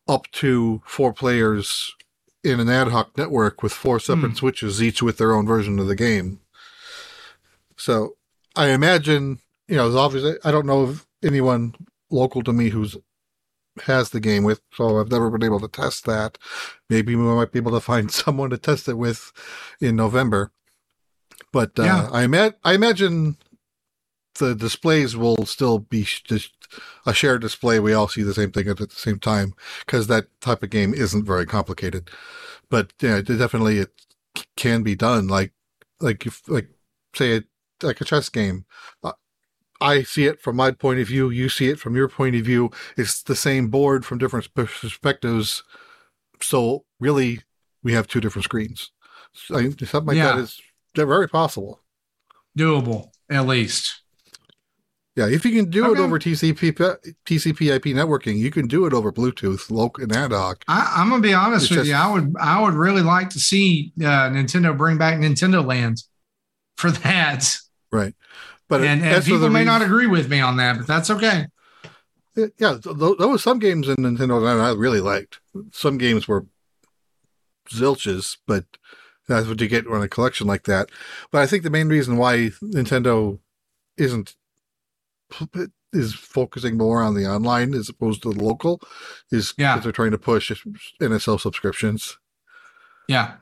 S3: up to four players in an ad hoc network with four separate
S2: Hmm.
S3: switches, each with their own version of the game. So I imagine, you know, it's obviously, I don't know of anyone local to me who's has the game with, so I've never been able to test that. Maybe we might be able to find someone to test it with in November. But uh,
S2: Yeah.
S3: I, ima- I imagine the displays will still be just a shared display. We all see the same thing at the same time because that type of game isn't very complicated. But yeah, definitely it can be done. Like like if like say it like a chess game. I see it from my point of view. You see it from your point of view. It's the same board from different perspectives. So really, we have two different screens. So, something like that
S2: Yeah.
S3: is very possible.
S2: Doable, at least.
S3: Yeah, if you can do it over TCP TCP/IP networking, you can do it over Bluetooth, local and ad hoc.
S2: I, I'm gonna be honest
S3: It's
S2: with
S3: just-
S2: you. I would I would really like to see uh, Nintendo bring back Nintendo Land for that.
S3: Right. But
S2: and, and people may not agree with me on that, but that's okay.
S3: Yeah, th- th- there was some games in Nintendo that I really liked. Some games were zilches, but that's what you get on a collection like that. But I think the main reason why Nintendo isn't is focusing more on the online as opposed to the local is because
S2: Yeah.
S3: they're trying to push NSO subscriptions.
S2: Yeah.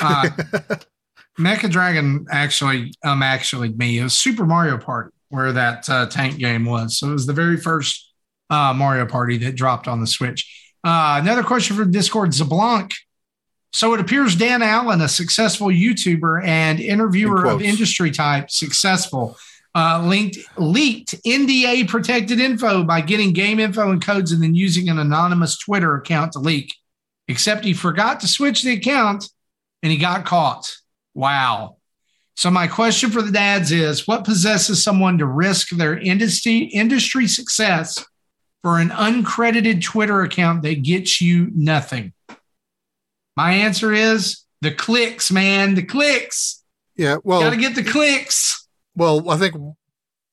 S2: Uh, Mecha Dragon actually um actually me. It was Super Mario Party where that uh, tank game was. So it was the very first uh, Mario Party that dropped on the Switch. Uh, another question from Discord, Zablanc. So it appears Dan Allen, a successful YouTuber and interviewer
S3: In
S2: of industry type, successful, uh, linked leaked NDA protected info by getting game info and codes and then using an anonymous Twitter account to leak. Except he forgot to switch the account and he got caught. Wow. So my question for the dads is what possesses someone to risk their industry industry success for an uncredited Twitter account that gets you nothing? My answer is the clicks, man, the clicks.
S3: Yeah, well,
S2: Got to get the clicks.
S3: Well, I think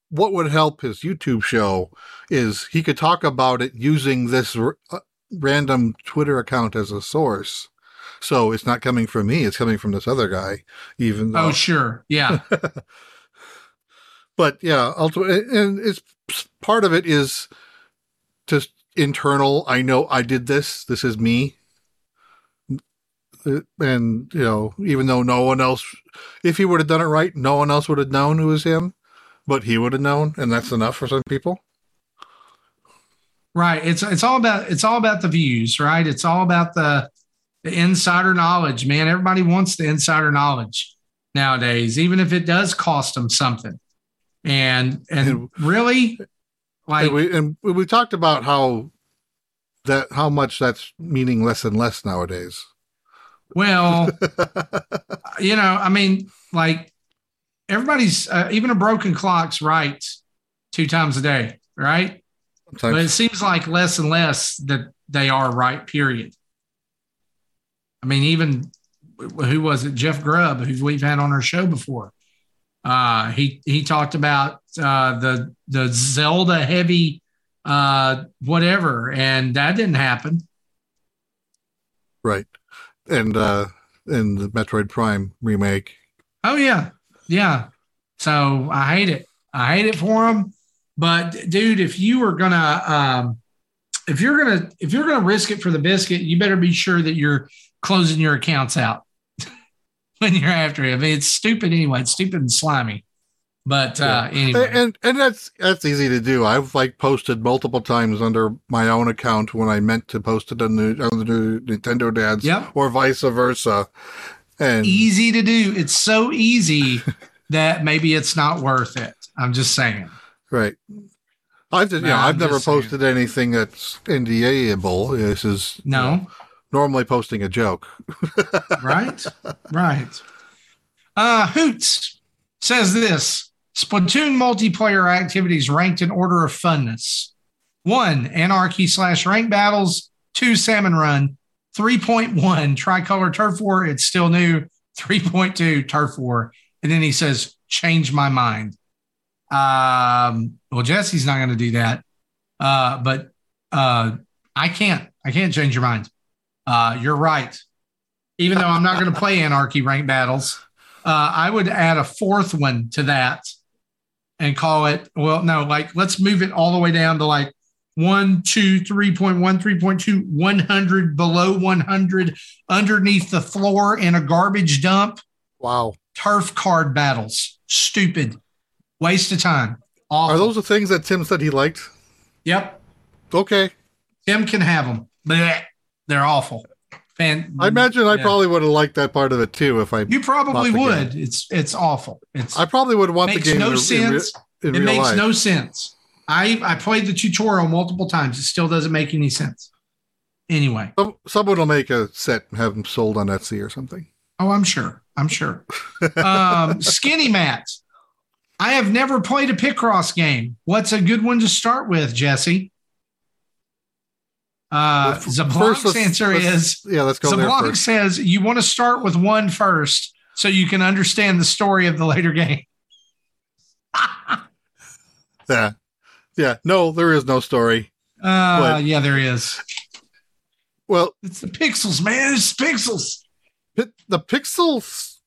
S3: what would help his YouTube show is he could talk about it using this r- uh, random Twitter account as a source. So it's not coming from me; it's coming from this other guy. Even though,
S2: Oh, sure. Yeah.
S3: but yeah, ultimately, and it's part of it is just internal. I know I did this. This is me. Uh, And you know, even though no one else, if he would have done it right, no one else would have known it was him, but he would have known, and that's enough for some people.
S2: Right. It's it's all about it's all about the views, right? It's all about the the insider knowledge, man. Everybody wants the insider knowledge nowadays, even if it does cost them something. And and
S3: And-
S2: really, like
S3: and we and we talked about how that how much that's meaning less and less nowadays.
S2: well, you know, I mean, like everybody's uh, even a broken clock's right two times a day, right? But it seems like less and less that they are right, period. I mean, even who was it? Jeff Grubb, who we've had on our show before. Uh, he he talked about uh, the the Zelda heavy uh, whatever, and that didn't happen.
S3: right, and uh, and the Metroid Prime remake.
S2: Oh yeah, yeah. So I hate it. I hate it for him. But dude, if you are gonna, um, if you're gonna, if you're gonna risk it for the biscuit, you better be sure that you're closing your accounts out when you're after him. It's stupid anyway. It's stupid and slimy. But uh, anyway,
S3: and and that's that's easy to do. I've like posted multiple times under my own account when I meant to post it on the on the Nintendo Dads,
S2: Yep.
S3: or vice versa. And
S2: easy to do. It's so easy that maybe it's not worth it. I'm just saying.
S3: right, I've just, you know I've never
S2: just saying.
S3: posted anything that's NDA-able. This is you
S2: No.
S3: know, normally posting a joke.
S2: right? right. Uh, Hoots says this Splatoon multiplayer activities ranked in order of funness one, Anarchy slash rank battles, two, Salmon Run, 3.1, Tricolor Turf War, it's still new, 3.2, Turf War. And then he says, change my mind. Um, well, Jesse's not going to do that. Uh, but uh, I can't. I can't change your mind. Uh, you're right. Even though I'm not going to play Anarchy rank battles, uh, I would add a fourth one to that and call it. Well, no, like let's move it all the way down to like one, two, 3.1, 3.2, 100, below 100, underneath the floor in a garbage dump.
S3: Wow.
S2: Turf card battles. Stupid. Waste of time. Awful.
S3: Are those the things that Tim said he liked?
S2: Yep.
S3: Okay.
S2: Tim can have them. Blech. They're awful. Fan,
S3: I imagine I probably would have liked that part of it too if I
S2: you probably would. It's it's awful. It's
S3: I probably would want the game
S2: no
S3: in, in,
S2: sense.
S3: in
S2: it makes
S3: life.
S2: no sense. I I played the tutorial multiple times. It still doesn't make any sense. Anyway,
S3: Some, someone will make a set and have them sold on Etsy or something.
S2: oh, I'm sure. I'm sure. um, skinny mats. I have never played a Picross game. What's a good one to start with, Jesse? Uh, Zablonk's answer is
S3: yeah, let's go
S2: Zablonk says you want to start with one first so you can understand the story of the later game.
S3: Yeah, yeah. No, there is no story.
S2: Uh,
S3: What?
S2: yeah, there is.
S3: Well,
S2: It's the pixels, man. It's pixels.
S3: The Pixels,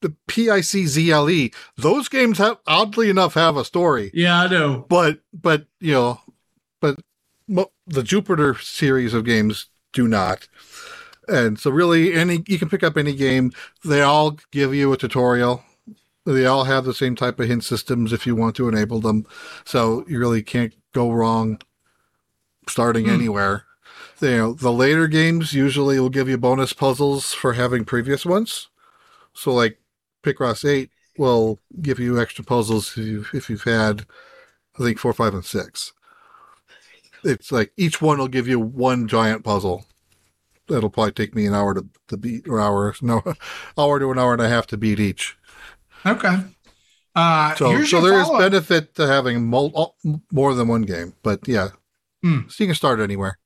S3: the P I C Z L E, those games have oddly enough have a story,
S2: Yeah, I know.
S3: but but you know, but the Jupiter series of games do not. And so, really, any you can pick up any game. They all give you a tutorial. They all have the same type of hint systems if you want to enable them. So you really can't go wrong starting
S2: Hmm.
S3: anywhere. You know, the later games usually will give you bonus puzzles for having previous ones. So, like Picross 8 will give you extra puzzles if you've, if you've had, I think, 4, 5, and 6. It's like each one will give you one giant puzzle. That'll probably take me an hour to, to beat, or hour, no, hour to an hour and a half to beat each.
S2: Okay. Uh,
S3: So, so there is benefit to having mul- more than one game, but yeah,
S2: Hmm.
S3: so you can start anywhere.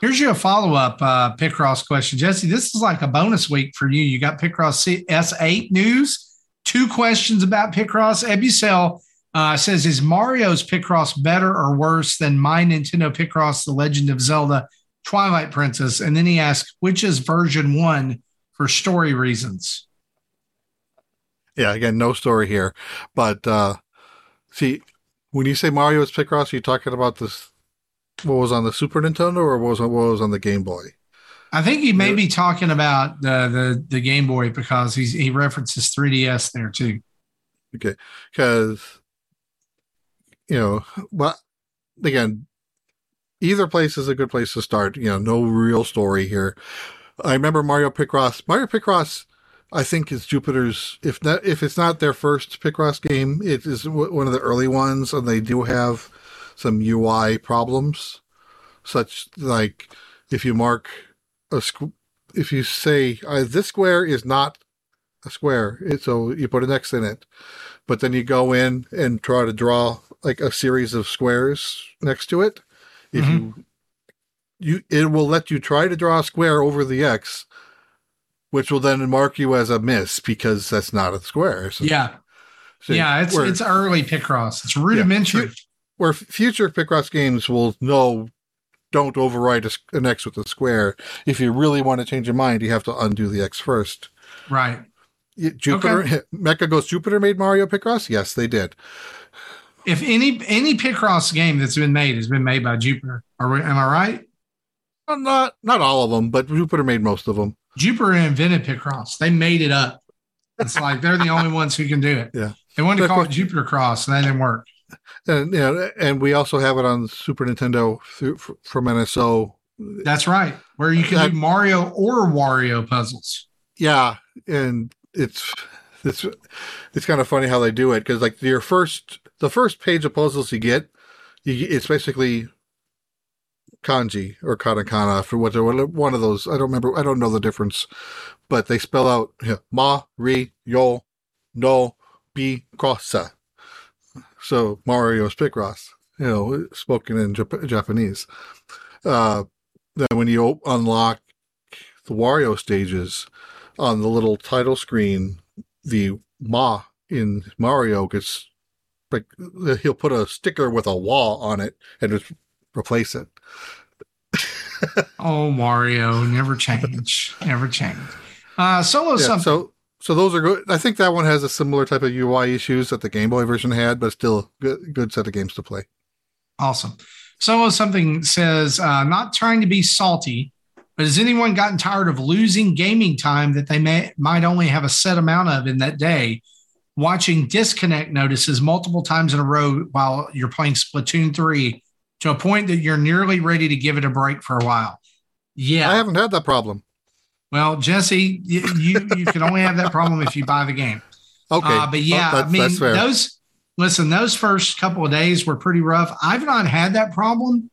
S2: Here's your follow up uh, Picross question. Jesse, this is like a bonus week for you. You got Picross C- S8 news, two questions about Picross. Ebucel uh, says, Is Mario's Picross better or worse than my Nintendo Picross, The Legend of Zelda Twilight Princess? And then he asks, Which is version one for story reasons?
S3: Yeah, again, no story here, but uh see, when you say Mario's Picross, are you talking about this? What was on the Super Nintendo, or what was what was on the Game Boy?
S2: I think he may be talking about the, the, the Game Boy because he's, he references 3DS there too.
S3: Okay, because you know, but again, either place is a good place to start. You know, no real story here. I remember Mario Picross. Mario Picross, I think, is Jupiter's. If not, if it's not their first Picross game, it is w- one of the early ones, and they do have some UI problems, such like if you mark a squ- if you say uh, this square is not a square, it, so you put an X in it, but then you go in and try to draw like a series of squares next to it. If mm-hmm. you you it will let you try to draw a square over the X, which will then mark you as a miss because that's not a square. So,
S2: Yeah.
S3: so
S2: yeah. It's,
S3: where,
S2: it's early Picross. It's rudimentary.
S3: where future Picross games will know don't overwrite an X with a square. If you really want to change your mind, you have to undo the X first.
S2: Right.
S3: Jupiter, Mecha goes Jupiter made Mario Picross. Yes, they did.
S2: If any any Picross game that's been made has been made by Jupiter, are we, am I right?
S3: Well, not not all of them, but Jupiter made most of them.
S2: Jupiter invented Picross. They made it up. It's like they're the only ones who can do it.
S3: Yeah.
S2: They wanted to call it Jupiter Cross, and that didn't work.
S3: And you know, and we also have it on Super Nintendo through, from NSO.
S2: That's right. Where you can
S3: That-
S2: do Mario or Wario puzzles.
S3: Yeah, and it's it's it's kind of funny how they do it because like your first the first page of puzzles you get, you, it's basically kanji or katakana for what one of those. I don't remember. I don't know the difference, but they spell out yeah, ma ri yo no bi crossa. So Mario's Picross, you know, spoken in Jap- Japanese. Uh, then when you unlock the Wario stages on the little title screen, the Ma in Mario gets like he'll put a sticker with a wall on it and just replace it.
S2: Oh, Mario, never change, never change. Uh, solo
S3: Yeah,
S2: something.
S3: so so those are good. I think that one has a similar type of UI issues that the Game Boy version had, but still good good set of games to play.
S2: Awesome. Solo something says, uh, not trying to be salty, but has anyone gotten tired of losing gaming time that they may might only have a set amount of in that day? Watching disconnect notices multiple times in a row while you're playing Splatoon 3 to a point that you're nearly ready to give it a break for a while. Yeah.
S3: I haven't had that problem.
S2: Well, Jesse, you you, you can only have that problem if you buy the game.
S3: Okay,
S2: Uh, but yeah,
S3: Oh,
S2: I mean, those listen, those first couple of days were pretty rough. I've not had that problem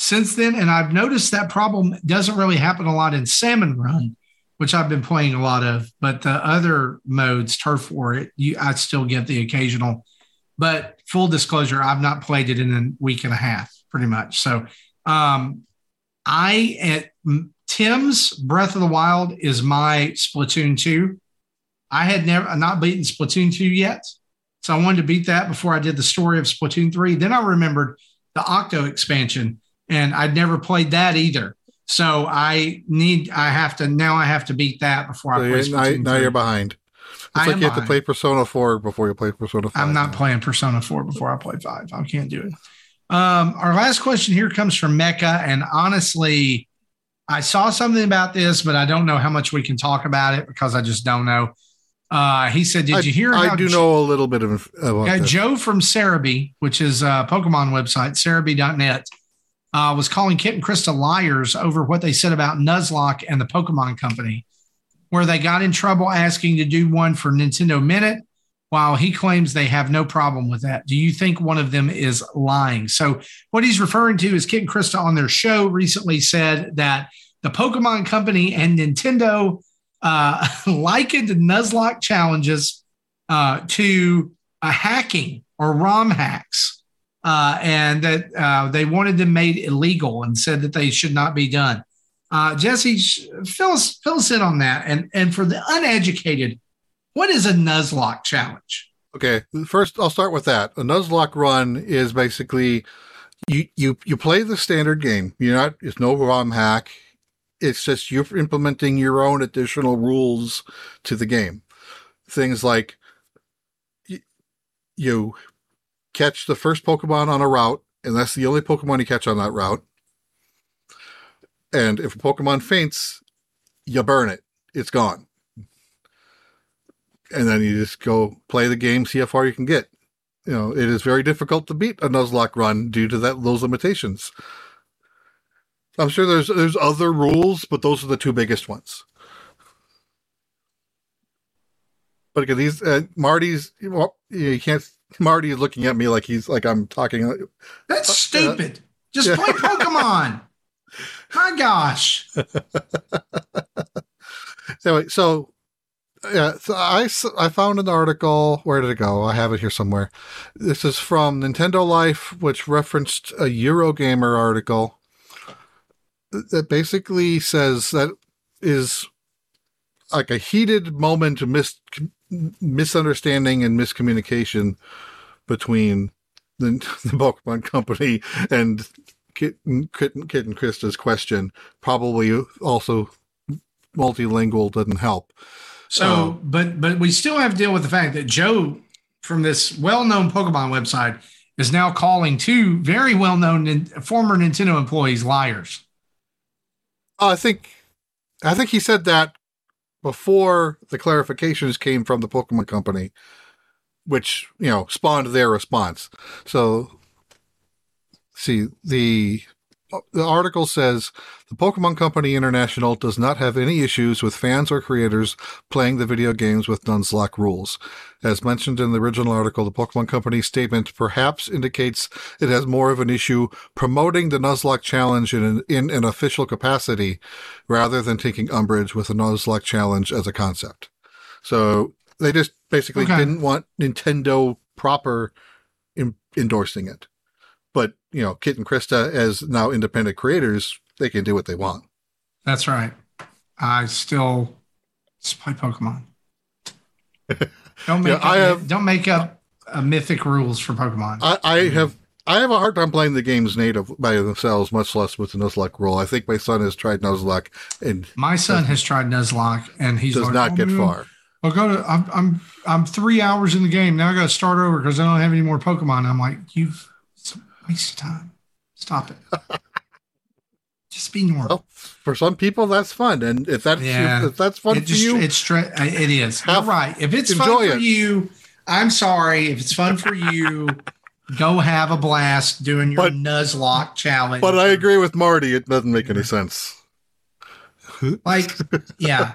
S2: since then, and I've noticed that problem doesn't really happen a lot in Salmon Run, which I've been playing a lot of. But the other modes, Turf War, it, you, I still get the occasional. But full disclosure, I've not played it in a week and a half, pretty much. So, um, I at Tim's Breath of the Wild is my Splatoon two. I had never not beaten Splatoon 2 yet. So I wanted to beat that before I did the story of Splatoon 3. Then I remembered the Octo expansion and I'd never played that either. So I need I have to now I have to beat that before I
S3: So
S2: play
S3: now, now you're behind. It's
S2: I
S3: like you have to play Persona 4 before you play Persona 5.
S2: I'm not
S3: now.
S2: playing Persona 4 before I play 5. I can't do it. Um, our last question here comes from Mecha. And honestly, I saw something about this, but I don't know how much we can talk about it because I just don't know. Uh, he said, Did
S3: I,
S2: you hear
S3: I do know a little bit of about
S2: Yeah. Joe from Serebii, which is a Pokemon website, serebii.net, uh, was calling Kit and Krista liars over what they said about Nuzlocke and the Pokemon Company, where they got in trouble asking to do one for Nintendo Minute, while he claims they have no problem with that. Do you think one of them is lying? So, what he's referring to is Kit and Krista on their show recently said that the Pokemon Company and Nintendo uh, likened Nuzlocke challenges uh, to a hacking or ROM hacks, uh, and that uh, they wanted them made illegal and said that they should not be done. Uh, Jesse, fill us fill us in on that. And and for the uneducated, what is a Nuzlocke challenge?
S3: Okay, first I'll start with that. A Nuzlocke run is basically you you you play the standard game. You're not it's no ROM hack. It's just you're implementing your own additional rules to the game. Things like you, you catch the first Pokemon on a route, and that's the only Pokemon you catch on that route. And if a Pokemon faints, you burn it. It's gone and then you just go play the game, see how far you can get. You know, it is very difficult to beat a Nuzlocke run due to that those limitations. I'm sure there's there's other rules, but those are the two biggest ones. But again, these uh, Marty's well, you can't. Marty is looking at me like he's like I'm talking.
S2: That's uh, stupid. Just
S3: yeah.
S2: play Pokemon. My gosh.
S3: Anyway, so yeah, so I I found an article. Where did it go? I have it here somewhere. This is from Nintendo Life, which referenced a Eurogamer article that basically says that is like a heated moment of mis- misunderstanding and miscommunication between the, the Pokemon Company and Kit, Kit, Kit and Krista's question. Probably also multilingual doesn't help.
S2: So, but but we still have to deal with the fact that Joe from this well-known Pokemon website is now calling two very well-known nin- former Nintendo employees liars.
S3: I think, I think he said that before the clarifications came from the Pokemon Company, which you know spawned their response. So, see the the article says the Pokemon Company International does not have any issues with fans or creators playing the video games with Nuzlocke rules. As mentioned in the original article, the Pokemon Company statement perhaps indicates it has more of an issue promoting the Nuzlocke challenge in an, in an official capacity rather than taking umbrage with the Nuzlocke challenge as a concept. So they just basically
S2: Okay.
S3: didn't want Nintendo proper in, endorsing it. You know, Kit and Krista, as now independent creators, they can do what they want.
S2: That's right. I still just play Pokemon. Don't make
S3: Yeah,
S2: up,
S3: I have-
S2: don't make up uh, mythic rules for Pokemon.
S3: I, I have I have a hard time playing the games native by themselves, much less with the Nuzlocke rule. I think my son has tried Nuzlocke and
S2: My son has tried Nuzlocke, and he's
S3: does
S2: like,
S3: not
S2: "Oh,
S3: get
S2: man,
S3: far.
S2: I got to. I'm I'm I'm three hours in the game now. I got to start over because I don't have any more Pokemon. I'm like, you've waste of time. Stop it. Just be normal.
S3: Well, for some people, that's fun, and if that's
S2: Yeah.
S3: if that's fun
S2: it
S3: for you,
S2: it's stre- it is. You're right. If it's fun for
S3: it.
S2: you, I'm sorry. If it's fun for you, go have a blast doing your
S3: But-
S2: Nuzlocke challenge.
S3: but I agree with Marty. It doesn't make any sense.
S2: Like, yeah.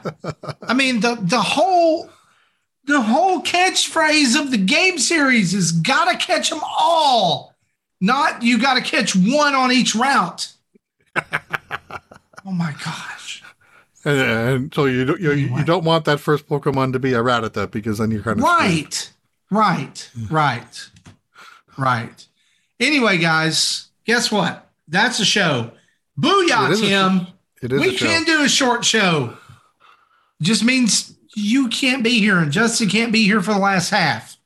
S2: I mean, the the whole the whole catchphrase of the game series is gotta catch them all. Not you gotta catch one on each route. oh my gosh.
S3: And, and so you don't you, you don't want that first Pokemon to be a Rattata because then you're kind of screwed.
S2: Right. Right. Right. Right. Anyway, guys, guess what? That's a show.
S3: It
S2: Booyah,
S3: a
S2: Tim.
S3: It is
S2: we
S3: a
S2: can do a short show. Just means you can't be here and Justin can't be here for the last half.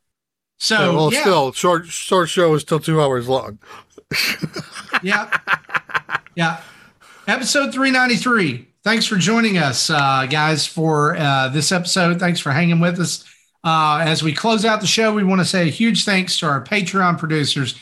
S2: So
S3: Yeah, well,
S2: yeah,
S3: still short short show is still two hours long.
S2: yeah, yeah. Episode three ninety three. Thanks for joining us, uh, guys, for uh, this episode. Thanks for hanging with us. Uh, as we close out the show, we want to say a huge thanks to our Patreon producers,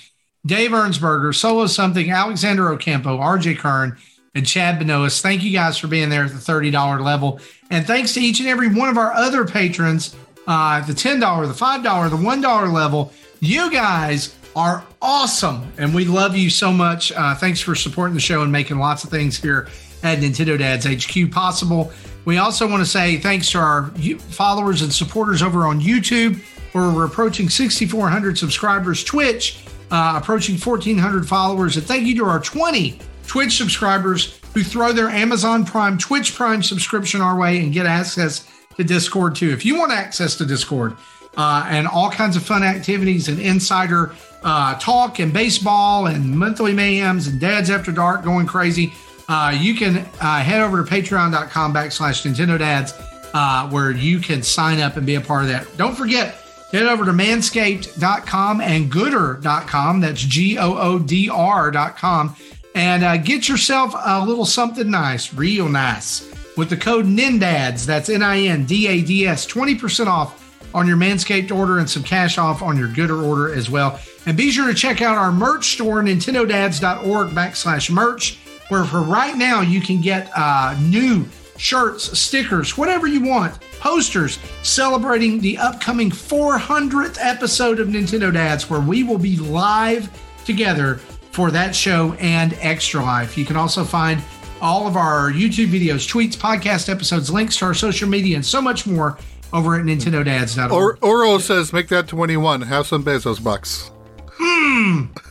S2: Dave Ernsberger, Solo Something, Alexander Ocampo, RJ Kern, and Chad Benoist. Thank you guys for being there at the $30 level. And thanks to each and every one of our other patrons, uh, the $10, the $5, the $1 level. You guys are awesome. And we love you so much. Uh, thanks for supporting the show and making lots of things here at Nintendo Dads HQ possible. We also want to say thanks to our followers and supporters over on YouTube, where we're approaching 6,400 subscribers. Twitch, uh, approaching 1,400 followers. And thank you to our 20 Twitch subscribers who throw their Amazon Prime, Twitch Prime subscription our way and get access Discord too. If you want access to Discord uh, and all kinds of fun activities and insider uh, talk and baseball and monthly mayhems and dads after dark going crazy, uh, you can uh, head over to patreon.com backslash Nintendo Dads uh, where you can sign up and be a part of that. Don't forget, head over to manscaped.com and goodr.com. That's G O O D R.com. And uh, get yourself a little something nice, real nice, with the code NINDADS. That's N I N D A D S, 20% off on your Manscaped order and some cash off on your Goodr order as well. And be sure to check out our merch store, nintendodads.org backslash merch, where for right now you can get uh, new shirts, stickers, whatever you want, posters celebrating the upcoming 400th episode of Nintendo Dads, where we will be live together for that show and Extra Life. You can also find all of our YouTube videos, tweets, podcast episodes, links to our social media, and so much more over at nintendodads.org.
S3: Or Oro says, make that 21. Have some Bezos bucks.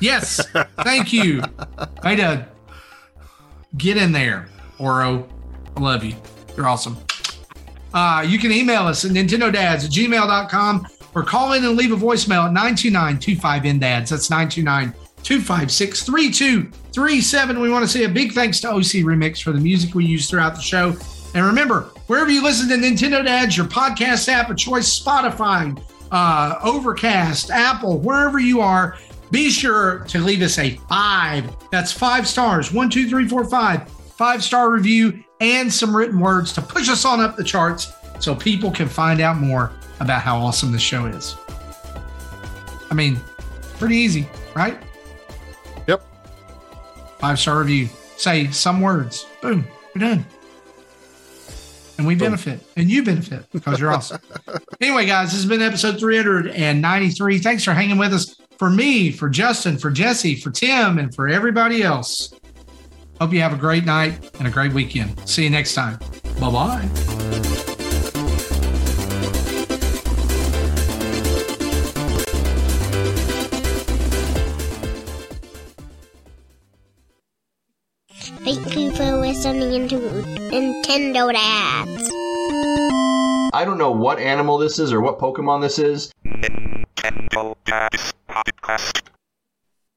S2: Yes. Thank you. Way to get in there, Oro. I love you. You're awesome. Uh, you can email us at nintendodads at gmail.com or call in and leave a voicemail at 929-25NDADS. That's 929-256-3237. We want to say a big thanks to OC Remix for the music we use throughout the show. And remember, wherever you listen to Nintendo Dads, your podcast app of choice, Spotify, uh, Overcast, Apple, wherever you are, be sure to leave us a five. That's five stars. One, two, three, four, five. Five star review and some written words to push us on up the charts so people can find out more about how awesome this show is. I mean, pretty easy, right? Five star review. Say some words. Boom. We're done. And we benefit, and you benefit because you're awesome. anyway, guys, this has been episode 393. Thanks for hanging with us. For me, for Justin, for Jesse, for Tim, and for everybody else. Hope you have a great night and a great weekend. See you next time. Bye bye.
S4: Thank you for listening to Nintendo Dads.
S5: I don't know what animal this is or what Pokemon this is.
S6: Nintendo Dads Podcast.